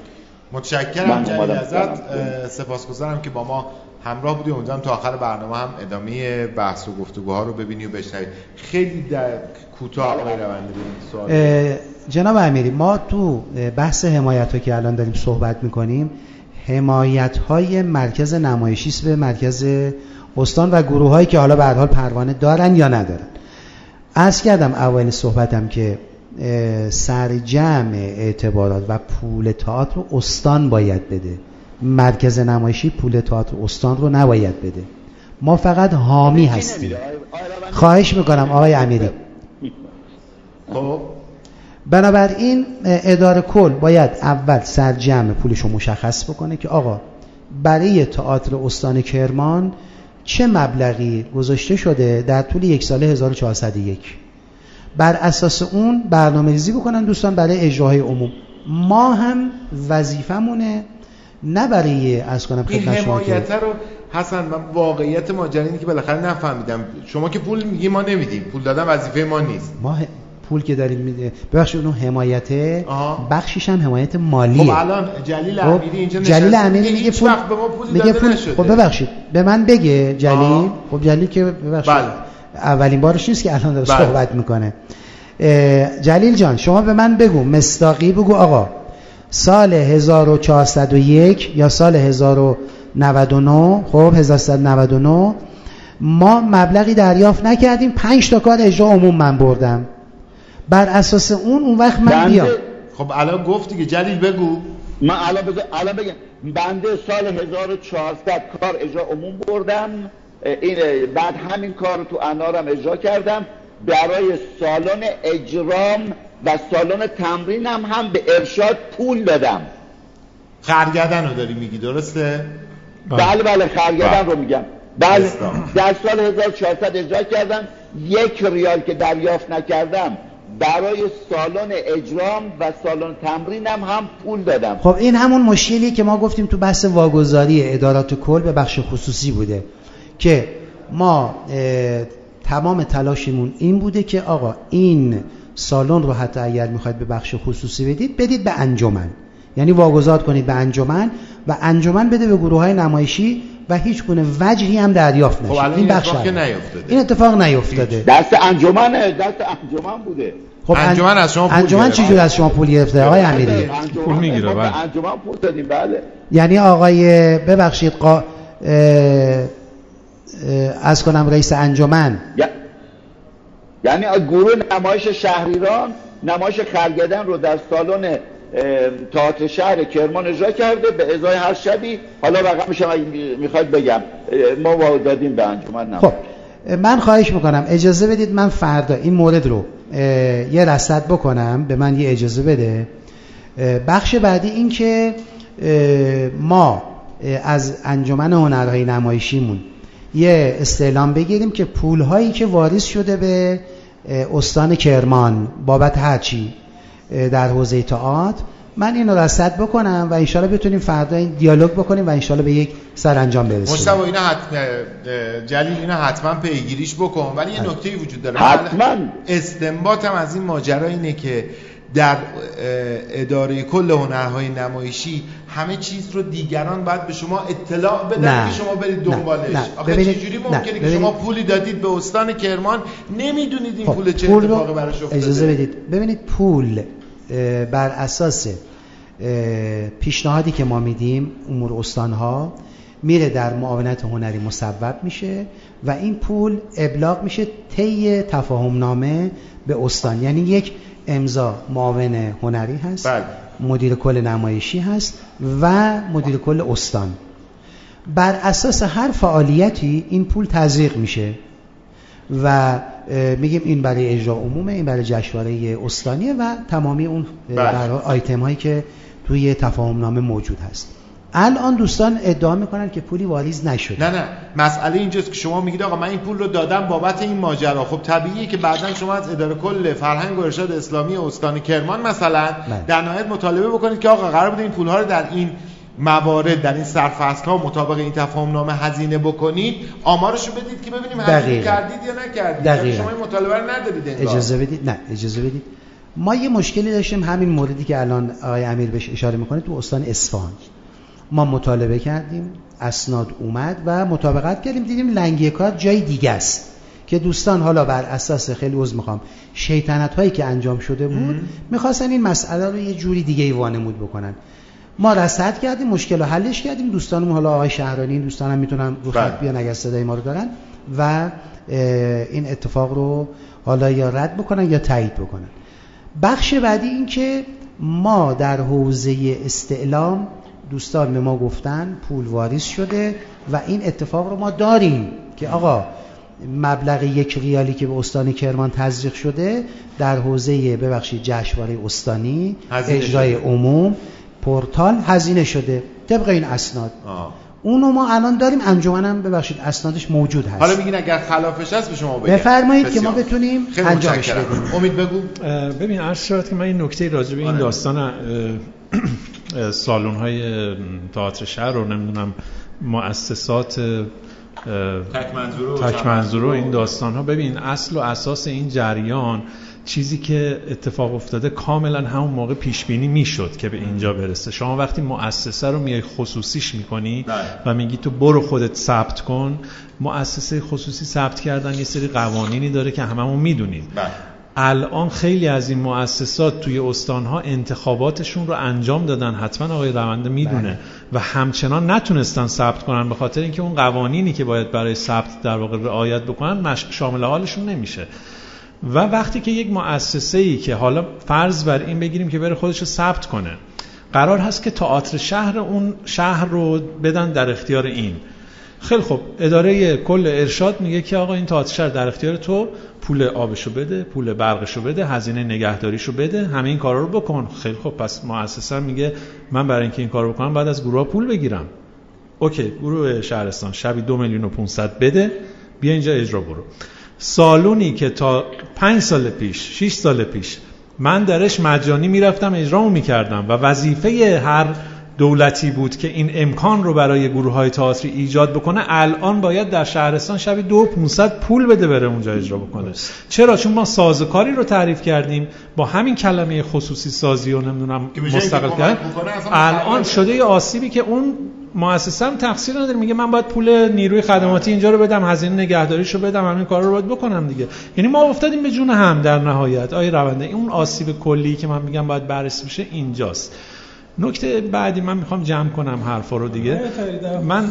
متشکرم جلیل ازت سپاسگزارم که با ما همراه بودی امیدوارم تا آخر برنامه هم ادامه بحث و گفتگوها رو ببینی و بشنوید خیلی در کوتاه آقای روندی جناب امیری ما تو بحث حمایت ها که الان داریم صحبت می‌کنیم حمایت های مرکز نمایشی به مرکز استان و گروه هایی که حالا به حال پروانه دارن یا ندارن. از کردم اول صحبتم که سرجم اعتبارات و پول تئاتر استان باید بده. مرکز نمایشی پول تئاتر استان رو نباید بده. ما فقط حامی هستیم. خواهش می‌کنم آقای امیری. خب. بنابراین اداره کل باید اول سرجم پولش رو مشخص بکنه که آقا برای تئاتر استان کرمان چه مبلغی گذاشته شده در طول یک سال 1401 بر اساس اون برنامه ریزی بکنن دوستان برای اجراهای عموم. ما هم وظیفمونه نه برای از کنم این حمایت رو حسن من واقعیت ماجرا که بالاخره نفهمیدم. شما که پول میگی ما نمیدیم. پول دادن وظیفه ما نیست. ما پول که داریم میده ببخشید اون حمایت بخشیش هم حمایت مالیه خب الان جلیل خب، امیری اینجا جلیل امیری میگه پول به ما پولی میگه پول خب ببخشید به من بگه جلیل. خب جلیل که ببخشید. بله. اولین بارش نیست که الان داره بله. صحبت می‌کنه. جلیل جان شما به من بگو مستاقی بگو آقا. سال 1401 یا سال 1099 خب 1399 ما مبلغی دریافت نکردیم. 5 تا کار اجرا عموم من بردم. بر اساس اون اون وقت من بیام. خب الان گفتی که جلیل بگو. من الان بگم الان بگم. بنده سال 1400 کار اجرا عموم بردم. این بعد همین کار رو تو انارم اجرا کردم. برای سالن اجرام و سالن تمرینم هم به ارشاد پول دادم. خرگدن رو داری میگی درسته؟ بله بله خرگدن بله. رو میگم. بله. در سال 1400 اجرا کردم. یک ریال که دریافت نکردم برای سالن اجرام و سالن تمرینم هم پول دادم. خب این همون مشکلی که ما گفتیم تو بحث واگذاری ادارات کل به بخش خصوصی بوده که ما تمام تلاشمون این بوده که آقا این سالن رو حتی اگر می‌خواید به بخش خصوصی بدید بدید به انجمن. یعنی واگذار کنید به انجمن و انجمن بده به گروه های نمایشی و هیچ گونه وجهی هم دریافت نشه. خب این بخش این اتفاق نیفتاده. دست انجمن دست انجمن بوده. خب انجمن از شما پول انجمن چه جور از شما پول گرفته؟ آقای امیری. پول می‌گیره بله. انجمن پول دادیم بله. یعنی آقای ببخشید قا... از کنم رئیس انجمن. یعنی گروه نمایش شهریران نمایش خرگدن رو در سالن تئاتر شهر کرمان اجرا کرده. به ازای هر شبی حالا رقمش هم می‌خواید بگم. ما دادیم به انجمن نمایش. خب من خواهش می‌کنم. اجازه بدید من فردا این مورد رو یه رصد بکنم. به من یه اجازه بده. بخش بعدی این که ما از انجمن هنرهای نمایشیمون یه استعلام بگیریم که پولهایی که واریز شده به استان کرمان بابت هرچی در حوزه تئاتر من اینو رصد بکنم و انشالله بتونیم فردا این دیالوگ بکنیم و انشالله به یک سرانجام برسیم مشتبه اینا حتما جلیل اینا حتما پیگیریش بکن. ولی یه نکته وجود داره. حتما. استنباطم از این ماجرا اینه که در اداره کل هنرهای نمایشی همه چیز رو دیگران باید به شما اطلاع بدن نه. که شما برید دنبالش. نه. آخه ببینید- چجوری نه. ممکنه که شما پولی دادید به استان کرمان؟ نمی‌دونید این خب، پول چه اتفاقی براش افتاده. اجازه بدید. ببینید پول بر اساس پیشنهادی که ما میدیم امور استانها میره در معاونت هنری مصوب میشه و این پول ابلاغ میشه طی تفاهم نامه به استان. یعنی یک امضا معاون هنری هست بله. مدیر کل نمایشی هست و مدیر کل استان بر اساس هر فعالیتی این پول تزریق میشه و میگیم این برای اجرا عمومه این برای جشنواره استانیه و تمامی اون بله. آیتم هایی که توی تفاهم نامه موجود هست الان دوستان ادعا می‌کنن که پولی واریز نشده نه نه مسئله اینجاست که شما میگید آقا من این پول رو دادم بابت این ماجرا خب طبیعیه که بعدا شما از اداره کل فرهنگ و ارشاد اسلامی استان کرمان مثلا بله. در نهایت مطالبه بکنید که آقا قرار بوده این پول ها رو در این موارد در این سرفصل ها مطابق این تفاهم نامه هزینه بکنید آمارشو بدید که ببینیم هزینه. کردید یا نکردید دقیقاً. یعنی شما این مطالبه رو انگار. اجازه بدید نه اجازه بدید ما یه مشکلی داشتیم همین موردی که الان آقای امیر بهش اشاره می‌کنه تو استان اصفهان ما مطالبه کردیم اسناد اومد و مطابقت کردیم دیدیم لنگی کار جای دیگه است. که دوستان حالا بر اساس خیلی عذر می‌خوام شیطنت هایی که انجام شده بود می‌خواستن این مسئله رو یه جوری دیگه ای وانمود بکنن. ما رصد کردیم مشکل رو حلش کردیم. دوستانم حالا آقای شهرانی این دوستان هم می‌تونن رو بله. خط بیان اگر صدای ما رو دارن و این اتفاق رو حالا یا رد بکنن یا تایید بکنن. بخش بعدی این که ما در حوزه استعلام دوستان به ما گفتن پول واریز شده و این اتفاق رو ما داریم که آقا مبلغ یک ریالی که به استان کرمان تزریق شده در حوزه ببخشید جشنواره استانی اجرای شده. عموم پورتال هزینه شده طبق این اسناد آه. اونو ما الان داریم انجمنم ببخشید اسنادش موجود هست حالا میگین اگر خلافش هست به شما بگم بفرمایید که ما. بتونیم انجامش. بدیم امید بگو ببین عرض شد که من این نکته راجع به این آره. داستان سالن های تئاتر شهر رو نمی‌دونم مؤسسات تک منظوره و این. داستان ها ببین اصل و اساس این جریان چیزی که اتفاق افتاده کاملا همون موقع پیش بینی می‌شد که به اینجا برسه شما وقتی مؤسسه رو میای خصوصیش می‌کنی بله. و میگی تو برو خودت ثبت کن مؤسسه خصوصی ثبت کردن یه سری قوانینی داره که هممون می‌دونیم بله. الان خیلی از این مؤسسات توی استانها انتخاباتشون رو انجام دادن. حتما آقای رونده می‌دونه. بله. و همچنان نتونستن ثبت کنن. به خاطر اینکه اون قوانینی که باید برای ثبت در واقع رعایت بکنن مش... شامل حالشون نمیشه. و وقتی که یک مؤسسه ای که حالا فرض بر این بگیریم که بره خودش رو ثبت کنه قرار هست که تئاتر شهر اون شهر رو بدن در اختیار این. خیلی خب اداره کل ارشاد میگه که آقا این تئاتر در اختیار تو پول آبشو بده پول برقشو بده هزینه نگهداریشو بده همه این کارا رو بکن. خیلی خب پس مؤسسه میگه من برای اینکه این کارو بکنم بعد از گروه پول بگیرم. اوکی گروه شهرستان. شبی دو میلیون و 500 بده. بیا اینجا اجرا برو. سالونی که تا پنج سال پیش 6 سال پیش من درش مجانی می‌رفتم اجرامو می‌کردم و وظیفه هر دولتی بود که این امکان رو برای گروه های تئاتری ایجاد بکنه الان باید در شهرستان شبی دو 500 پول بده بره اونجا اجرا بکنه. چرا؟ چون ما سازوکاری رو تعریف کردیم با همین کلمه خصوصی سازی و نمی‌دونم مستقل کردن. اصلا الان شده یه آسیبی که اون مؤسسه هم تقصیر نداره. میگه من باید پول نیروی خدماتی اینجا رو بدم هزینه نگهداریشو بدم همین کارا رو باید بکنم دیگه. یعنی ما افتادیم به جون هم در نهایت. آیه رونده اون آسیب کلی که من میگم باید بررسی بشه اینجاست. نکته بعدی من می‌خوام جمع کنم حرفا رو دیگه. من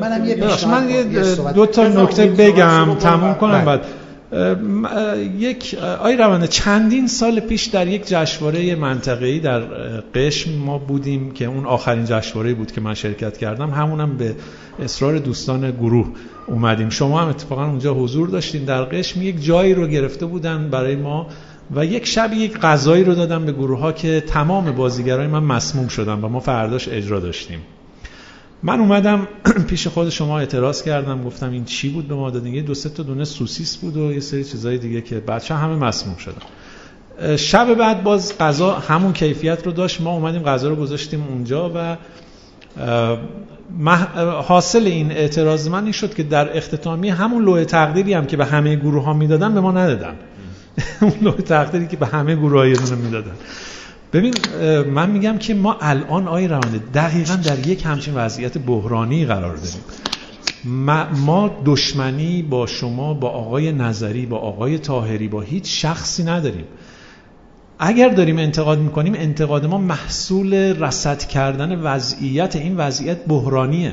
منم یه من یه دو تا نکته بگم تموم کنم. بله. بعد. یک آی رونده چندین سال پیش در یک جشنواره منطقه‌ای در قشم ما بودیم که اون آخرین جشنواره بود که من شرکت کردم. همونم به اصرار دوستان گروه اومدیم. شما هم اتفاقا اونجا حضور داشتین در قشم. یک جایی رو گرفته بودن برای ما و یک شب یک غذایی رو دادم به گروه ها که تمام بازیگرای من مسموم شدن و ما فرداش اجرا داشتیم. من اومدم [CLEARS THROAT] پیش خود شما اعتراض کردم گفتم این چی بود به ما دادین؟ یه دو سه تا دونه سوسیس بود و یه سری چیزای دیگه که بچه همه مسموم شدن. شب بعد باز غذا همون کیفیت رو داشت. ما اومدیم غذا رو گذاشتیم اونجا و حاصل این اعتراض من این شد که در اختتامی همون لوح تقدیری هم که به همه گروه ها می‌دادن به ما ندادن. [LAUGHS] اون لوح تقدیری که به همه گروه یه می‌دادن. ببین من میگم که ما الان آی روانده دقیقا در یک همچین وضعیت بحرانی قرار داریم. ما دشمنی با شما با آقای نظری با آقای تاهری با هیچ شخصی نداریم. اگر داریم انتقاد می‌کنیم انتقاد ما محصول رسد کردن وضعیت این وضعیت بحرانیه.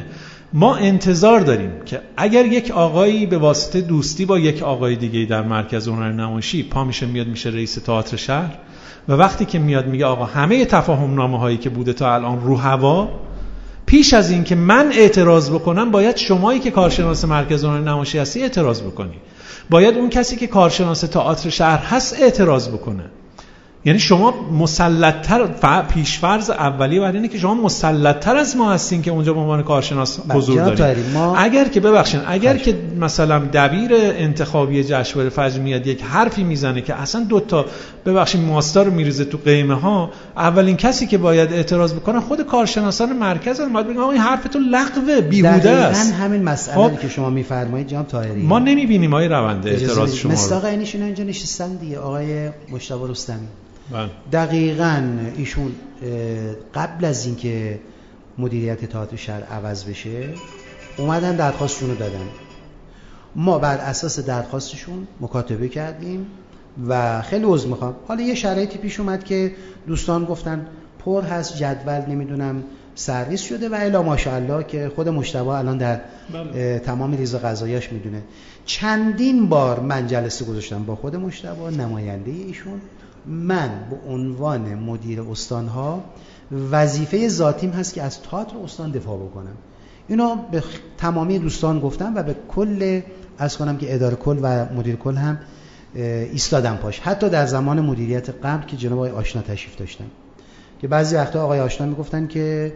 ما انتظار داریم که اگر یک آقایی به واسطه دوستی با یک آقای دیگه در مرکز هنر نمایشی پا میشه میاد میشه رئیس تئاتر شهر و وقتی که میاد میگه آقا همه تفاهم نامه هایی که بوده تا الان رو هوا پیش از این که من اعتراض بکنم باید شمایی که کارشناس مرکز هنر نمایشی هستی اعتراض بکنی. باید اون کسی که کارشناس تئاتر شهر هست اعتراض بکنه. یعنی شما مسلطتر پیشفرض اولیه بر اینه که شما مسلطتر از ما هستین که اونجا به عنوان کارشناس بله، حضور دارید ما... اگر که ببخشید اگر که مثلا دبیر انتخابی جشنواره فجر میاد یک حرفی می‌زنه که اصلا دو تا ببخشید ماستا رو میریزه تو قیمه ها اولین کسی که باید اعتراض بکنه خود کارشناسان مرکز هم باید بگن این حرف تو لغوه بیهوده است. همین مسئله خب... که شما میفرمایید جناب طاهری. ما نمی‌بینیم آقای رونده اعتراض شما مستاق اینجا نشستن دیگه آقای مشتاق رستمی. بله. دقیقا ایشون قبل از اینکه مدیریت تئاتر شهر عوض بشه اومدن درخواستشون رو دادن ما بر اساس درخواستشون مکاتبه کردیم و خیلی عذر می‌خوام حالا یه شرایطی پیش اومد که دوستان گفتن پر هست جدول نمی‌دونم سرویس شده و الا ماشاءالله که خود مشتبه الان در بله. تمام ریز غذایاش می‌دونه چندین بار من جلسه گذاشتم با خود مشتبه نماینده ایشون من به عنوان مدیر استانها وظیفه ذاتیم هست که از تئاتر استان دفاع بکنم. اینو به تمامی دوستان گفتم و به کل از کنم که اداره کل و مدیر کل هم ایستادم پاش. حتی در زمان مدیریت قبل که جناب آقای آشنا تشریف داشتن. که بعضی وقتا آقای آشنا می‌گفتن که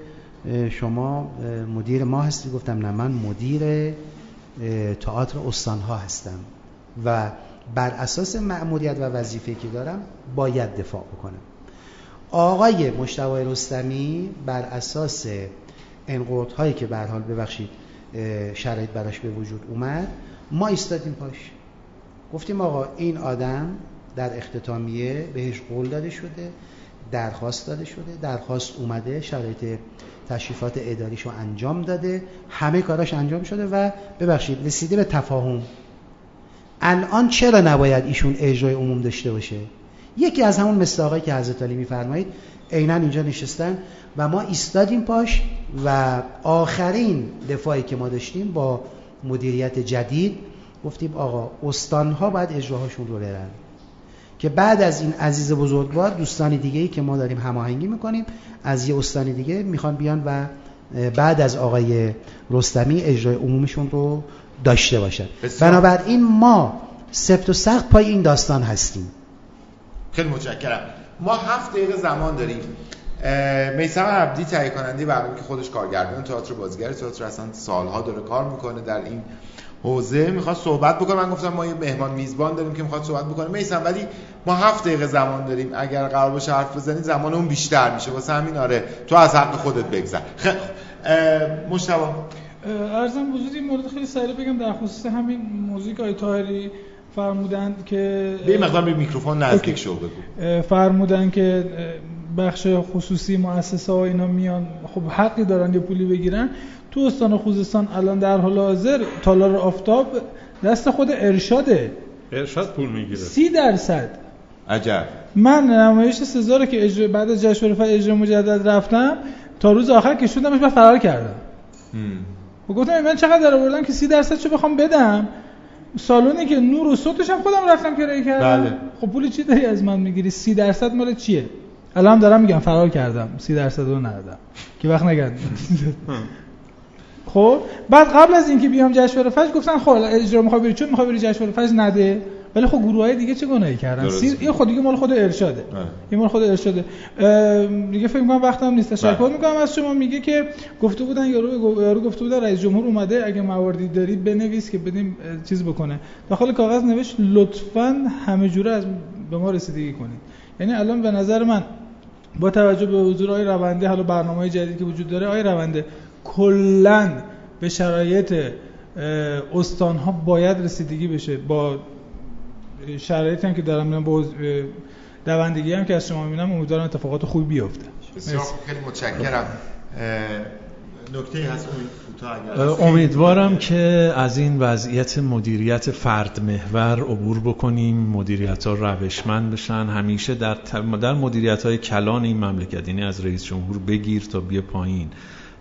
شما مدیر ما هستی. گفتم نه من مدیر تئاتر استانها هستم. و بر اساس مأموریت و وظیفه که دارم باید دفاع بکنم. آقای مشتوای رستمی بر اساس هایی که به حال ببخشید شرایط براش به وجود اومد ما ایستادیم پاش. گفتیم آقا این آدم در اختتامیه بهش قول داده شده درخواست داده شده درخواست اومده شرایط تشریفات اداریشو انجام داده همه کاراش انجام شده و ببخشید رسیده به تفاهم. الان چرا نباید ایشون اجرای عموم داشته باشه؟ یکی از همون مستاقایی که حضرت علی میفرمایید عینا اینجا نشستن و ما ایستادیم پاش و آخرین دفاعی که ما داشتیم با مدیریت جدید گفتیم آقا استانها باید اجراهاشون رو برن. که بعد از این عزیز بزرگوار دوستان دیگه ای که ما داریم هماهنگی می‌کنیم از یه استان دیگه می‌خوان بیان و بعد از آقای رستمی اجرای عمومشون رو داشته باشد. بنابراین ما سفت و سخت پای این داستان هستیم. خیلی متشکرم. ما هفت دقیقه زمان داریم. میسم عبدی تهیه کننده برنامه که خودش کارگردان تئاتر بازیگر تئاتر اصلا سالها داره کار می‌کنه در این حوزه. می‌خواد صحبت بکنه. من گفتم ما یه مهمان میزبان داریم که می‌خواد صحبت بکنه. میسم ولی ما هفت دقیقه زمان داریم. اگر قرار باشه حرف بزنید زمان اون بیشتر میشه. واسه همین آره تو از حق خودت بگذر. خ... مشتبه ارزم وجود مورد خیلی سریع بگم در خصوص همین موزیک تاهری فرمودند که به مقدار به میکروفون نزدیک شو بگو. فرمودن که بخش خصوصی مؤسسه ها اینا میان خب حقی دارن یه پولی بگیرن. تو استان خوزستان الان در حال حاضر تالار آفتاب دست خود ارشاده. ارشاد پول می‌گیره. سی درصد. عجب. من نمایش سزار که اجرا بعد از جشنواره اجرا مجدد رفتم تا روز آخر که شدمش من فرار کردم. و گفتم من چقدر در آوردم که سی درصد چه بخوام بدم؟ سالونی که نور و صوتش هم خودم رفتم کرایه کردم. بله. خب پول چی داری از من می‌گیری؟ سی درصد مال چیه؟ الان دارم میگم فرار کردم. سی درصد رو ندادم. که وقت نگرد. [LAUGHS] خب بعد قبل از اینکه بیام جشنواره فجر گفتن خب اجرا می‌خوای بری؟ چون می‌خوای بری جشنواره فجر نده. ولی خب گروه های دیگه چه گناهی کردن؟ سیر این خود دیگه مال خود ارشاده. این مال خود ارشاده. دیگه فکر می‌کنم وقتم نیست. تشکر بله. می‌کنم از شما. میگه که گفته بودن یارو یارو گفته بودن رئیس جمهور اومده. اگه مواردی داری بنویس که بدیم چیز بکنه. داخل کاغذ نوشت لطفا همه جوره از به ما رسیدگی کنید. یعنی الان به نظر من با توجه به حضور آقای رونده حالا برنامه جدیدی که وجود داره آقای رونده کلا به شرایط استان ها باید رسیدگی بشه با شرایطی هم که دارم می‌بینم با دوندگی هم که از شما می‌بینم امیدوارم اتفاقات خوبی بیفته. بسیار خیلی متشکرم. نکته هست امیدوارم که از این وضعیت مدیریت فرد محور عبور بکنیم مدیریت ها روشمند بشن. همیشه در, در مدیریت های کلان این مملکت یعنی از رئیس جمهور بگیر تا بیا پایین.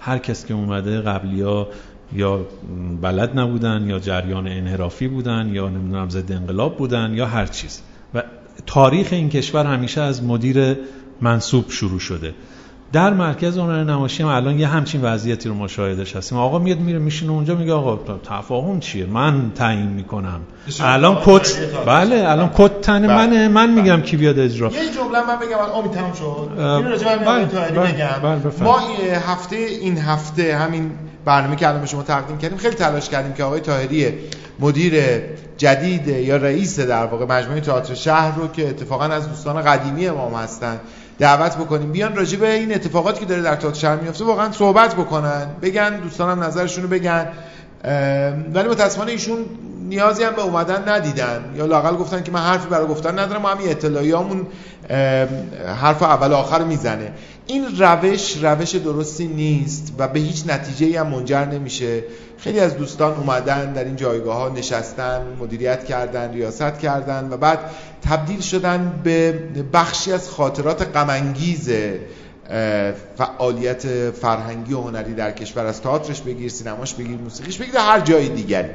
هر کس که اومده قبلی ها یا بلد نبودن یا جریان انحرافی بودن یا نمی‌دونم ضد انقلاب بودن یا هر چیز. و تاریخ این کشور همیشه از مدیر منصوب شروع شده. در مرکز هنر نمایشی هم الان یه همچین وضعیتی رو مشاهدش هستیم. آقا میاد میره میشینه اونجا میگه آقا تفاهم چیه؟ من تعیین می‌کنم. الان کت بله الان کت تن منه من میگم کی بیاد اجرا. یه جمله من بگم الان تموم شد. اینو راجع به بگم. ما هفته این هفته همین برنامه که الان به شما تقدیم کردیم خیلی تلاش کردیم که آقای طاهری مدیر جدید یا رئیس در واقع مجموعه تئاتر شهر رو که اتفاقا از دوستان قدیمی امام هستن دعوت بکنیم. بیان راجع به این اتفاقاتی که داره در تئاتر شهر میفته واقعا صحبت بکنن بگن دوستانم نظرشون رو بگن. ولی متاسفانه ایشون نیازی هم به اومدن ندیدن. یا لاقل گفتن که من حرفی برای گفتن ندارم ما همین اطلاعیامون حرف اول آخر می‌زنه. این روش روش درستی نیست و به هیچ نتیجه هم منجر نمیشه. خیلی از دوستان اومدن در این جایگاه ها نشستن مدیریت کردن ریاست کردن و بعد تبدیل شدن به بخشی از خاطرات غمانگیز فعالیت فرهنگی و هنری در کشور. از تئاترش بگیر سینماش بگیر موسیقیش بگیر هر جای دیگری.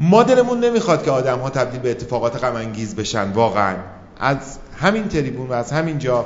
ما دلمون نمی‌خواد که آدم ها تبدیل به اتفاقات غمانگیز بشن واقعا. از همین تریبون و از همین جا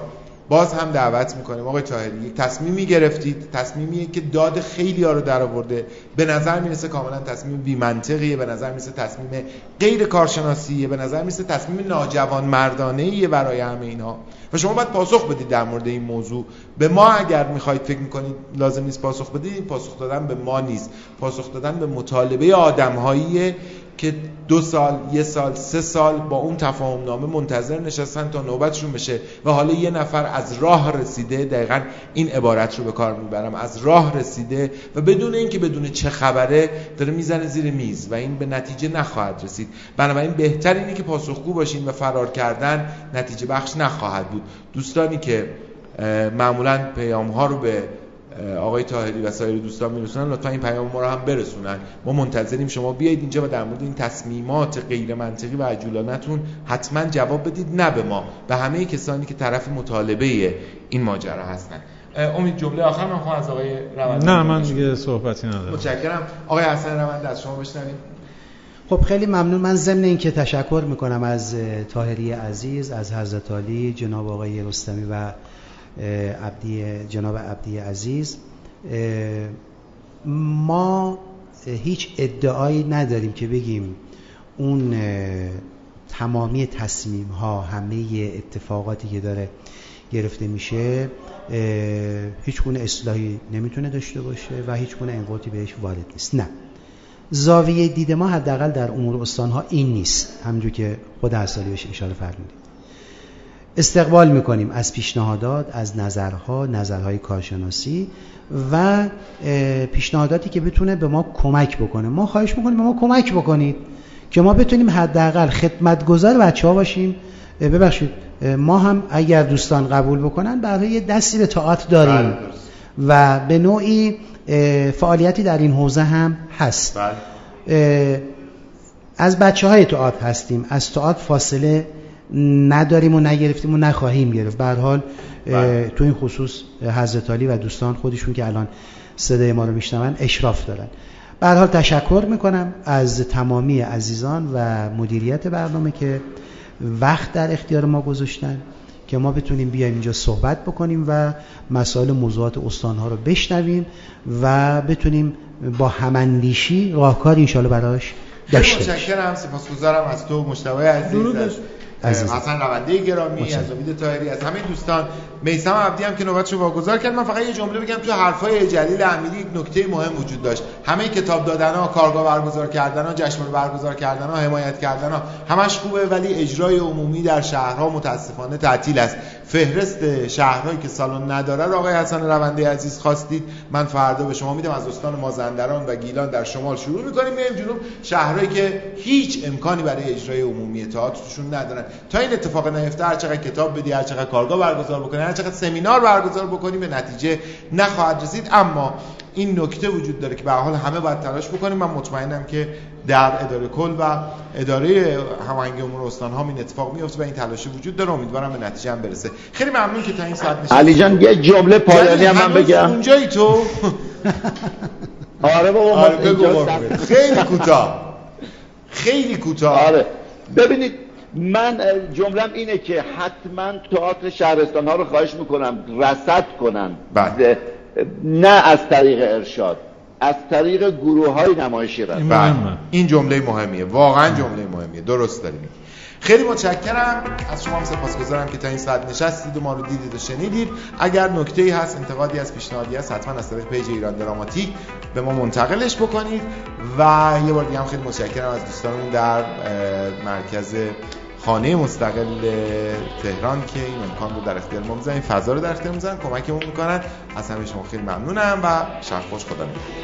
باز هم دعوت می‌کنیم. آقای طاهری یک تصمیمی گرفتید. تصمیمیه که داد خیلی ها رو در آورده. به نظر می‌رسه کاملا تصمیم بی منطقیه به نظر می‌رسه تصمیم غیر کارشناسیه. به نظر می‌رسه تصمیم ناجوان مردانه ایه برای همه اینها و شما باید پاسخ بدید در مورد این موضوع. به ما اگر می‌خواید فکر می‌کنید لازم نیست پاسخ بدید. پاسخ دادن به ما نیست. پاسخ دادن به مطالبه آدمهایی که دو سال یه سال سه سال با اون تفاهم نامه منتظر نشستن تا نوبتشون بشه و حالا یه نفر از راه رسیده دقیقا این عبارت رو به کار می‌برم. از راه رسیده و بدون اینکه بدون چه خبره داره می‌زنه زیر میز و این به نتیجه نخواهد رسید. بنابراین بهتر اینه که پاسخگو باشین و فرار کردن نتیجه بخش نخواهد بود. دوستانی که معمولا پیام ها رو به آقای تاهری و سایر دوستان میرسونن لطفا این پیام ما رو هم برسونن. ما منتظریم شما بیایید اینجا و در مورد این تصمیمات غیر منطقی و عجولانتون حتما جواب بدید نه به ما. به همه کسانی که طرف مطالبه این ماجرا هستن. امید جمله آخر من خواهم از آقای روند. نه من دیگه صحبتی ندارم. متشکرم. آقای حسن روند از شما بشنویم خب خیلی ممنون. من ضمن اینکه تشکر می‌کنم از تاهری عزیز از حضرت علی جناب آقای رستمی و عبدی جناب عبدی عزیز ما هیچ ادعایی نداریم که بگیم اون تمامی تصمیم ها همه اتفاقاتی که داره گرفته میشه هیچ گونه اصلاحی نمی‌تونه داشته باشه و هیچ گونه انقاطی بهش وارد نیست. نه. زاویه دید ما حداقل در امور استان ها این نیست. همونجور که خود اصالی بهش اشاره فرمودید. استقبال می‌کنیم از پیشنهادات از نظرها نظرهای کارشناسی و پیشنهاداتی که بتونه به ما کمک بکنه. ما خواهش می‌کنیم به ما کمک بکنید که ما بتونیم حداقل خدمتگزار بچه ها باشیم ببخشید ما هم اگر دوستان قبول بکنن برای دستی به تئاتر داریم. بله، و به نوعی فعالیتی در این حوزه هم هست. بله. از بچه های تئاتر هستیم. از تئاتر فاصله نداریم و نگرفتیم و نخواهیم گرفت. به حال بله. تو این خصوص حضرت علی و دوستان خودشون که الان صدای ما رو میشنون اشراف دارن. به حال تشکر می‌کنم از تمامی عزیزان و مدیریت برنامه که وقت در اختیار ما گذاشتن که ما بتونیم بیایم اینجا صحبت بکنیم و مسائل موضوعات استانها رو بشنویم و بتونیم با هماندیشی راهکار انشالله براش داشته متشکرم سپاسگزارم از تو مشتوای عزیز عزیز حسن رونده گرامی از امید طاهری از همه دوستان. میسم عبدی هم که نوبتشو واگذار کرد. من فقط یه جمله بگم تو حرفای جلیل امیری یک نکته مهم وجود داشت. همه کتاب دادن ها کارگاه برگزار کردن ها جشنواره برگزار کردن ها حمایت کردن ها همش خوبه ولی اجرای عمومی در شهرها متاسفانه تعطیل است. فهرست شهرهایی که سالن نداره رو آقای حسن رونده عزیز خواستید من فردا به شما میدم. از استان مازندران و گیلان در شمال شروع می‌کنیم. میریم جنوب. شهرهایی که هیچ امکانی برای اجرای عمومی تئاترشون ندارن. تا این اتفاق نیفته هر چقدر کتاب بدی هر چقدر کارگاه برگزار بکنی هر چقدر سمینار برگزار بکنی به نتیجه نخواهد رسید. اما این نکته وجود داره که به حال همه باید تلاش بکنیم. من مطمئنم که در اداره کل و اداره هماهنگی امور استان ها این اتفاق میفته و این تلاشی وجود داره. امیدوارم به نتیجه هم برسه. خیلی ممنون که تا این ساعت نشستید. علی جان یه جمله پایانی هم من بگم. اونجایی تو. [LAUGHS] آره بابا آره خیلی کوتاه. خیلی کوتاه. آره. ببینید من جملم اینه که حتما تئاتر شهرستان ها رو خواهش می‌کنم رصد کنن بله. نه از طریق ارشاد از طریق گروه های نمایشی رصد این بله. مهمه. این جمله مهمیه واقعا جمله مهمیه درست داریم خیلی متشکرم. از شما هم سپاسگزارم که تا این ساعت نشستید و ما رو دیدید و شنیدید. اگر نکته ای هست انتقادی از پیشنهادی هست حتما از طریق پیج ایران دراماتیک به ما منتقلش بکنید. و یه بار دیگه هم خیلی متشکرم از دوستانمون در مرکز خانه مستقل تهران که این امکان رو در اختیار ما می‌ذارن این فضا رو در اختیار می‌ذارن کمکمون می‌کنن. از همه شما خیلی ممنونم و شب خوش خدا نگهدار.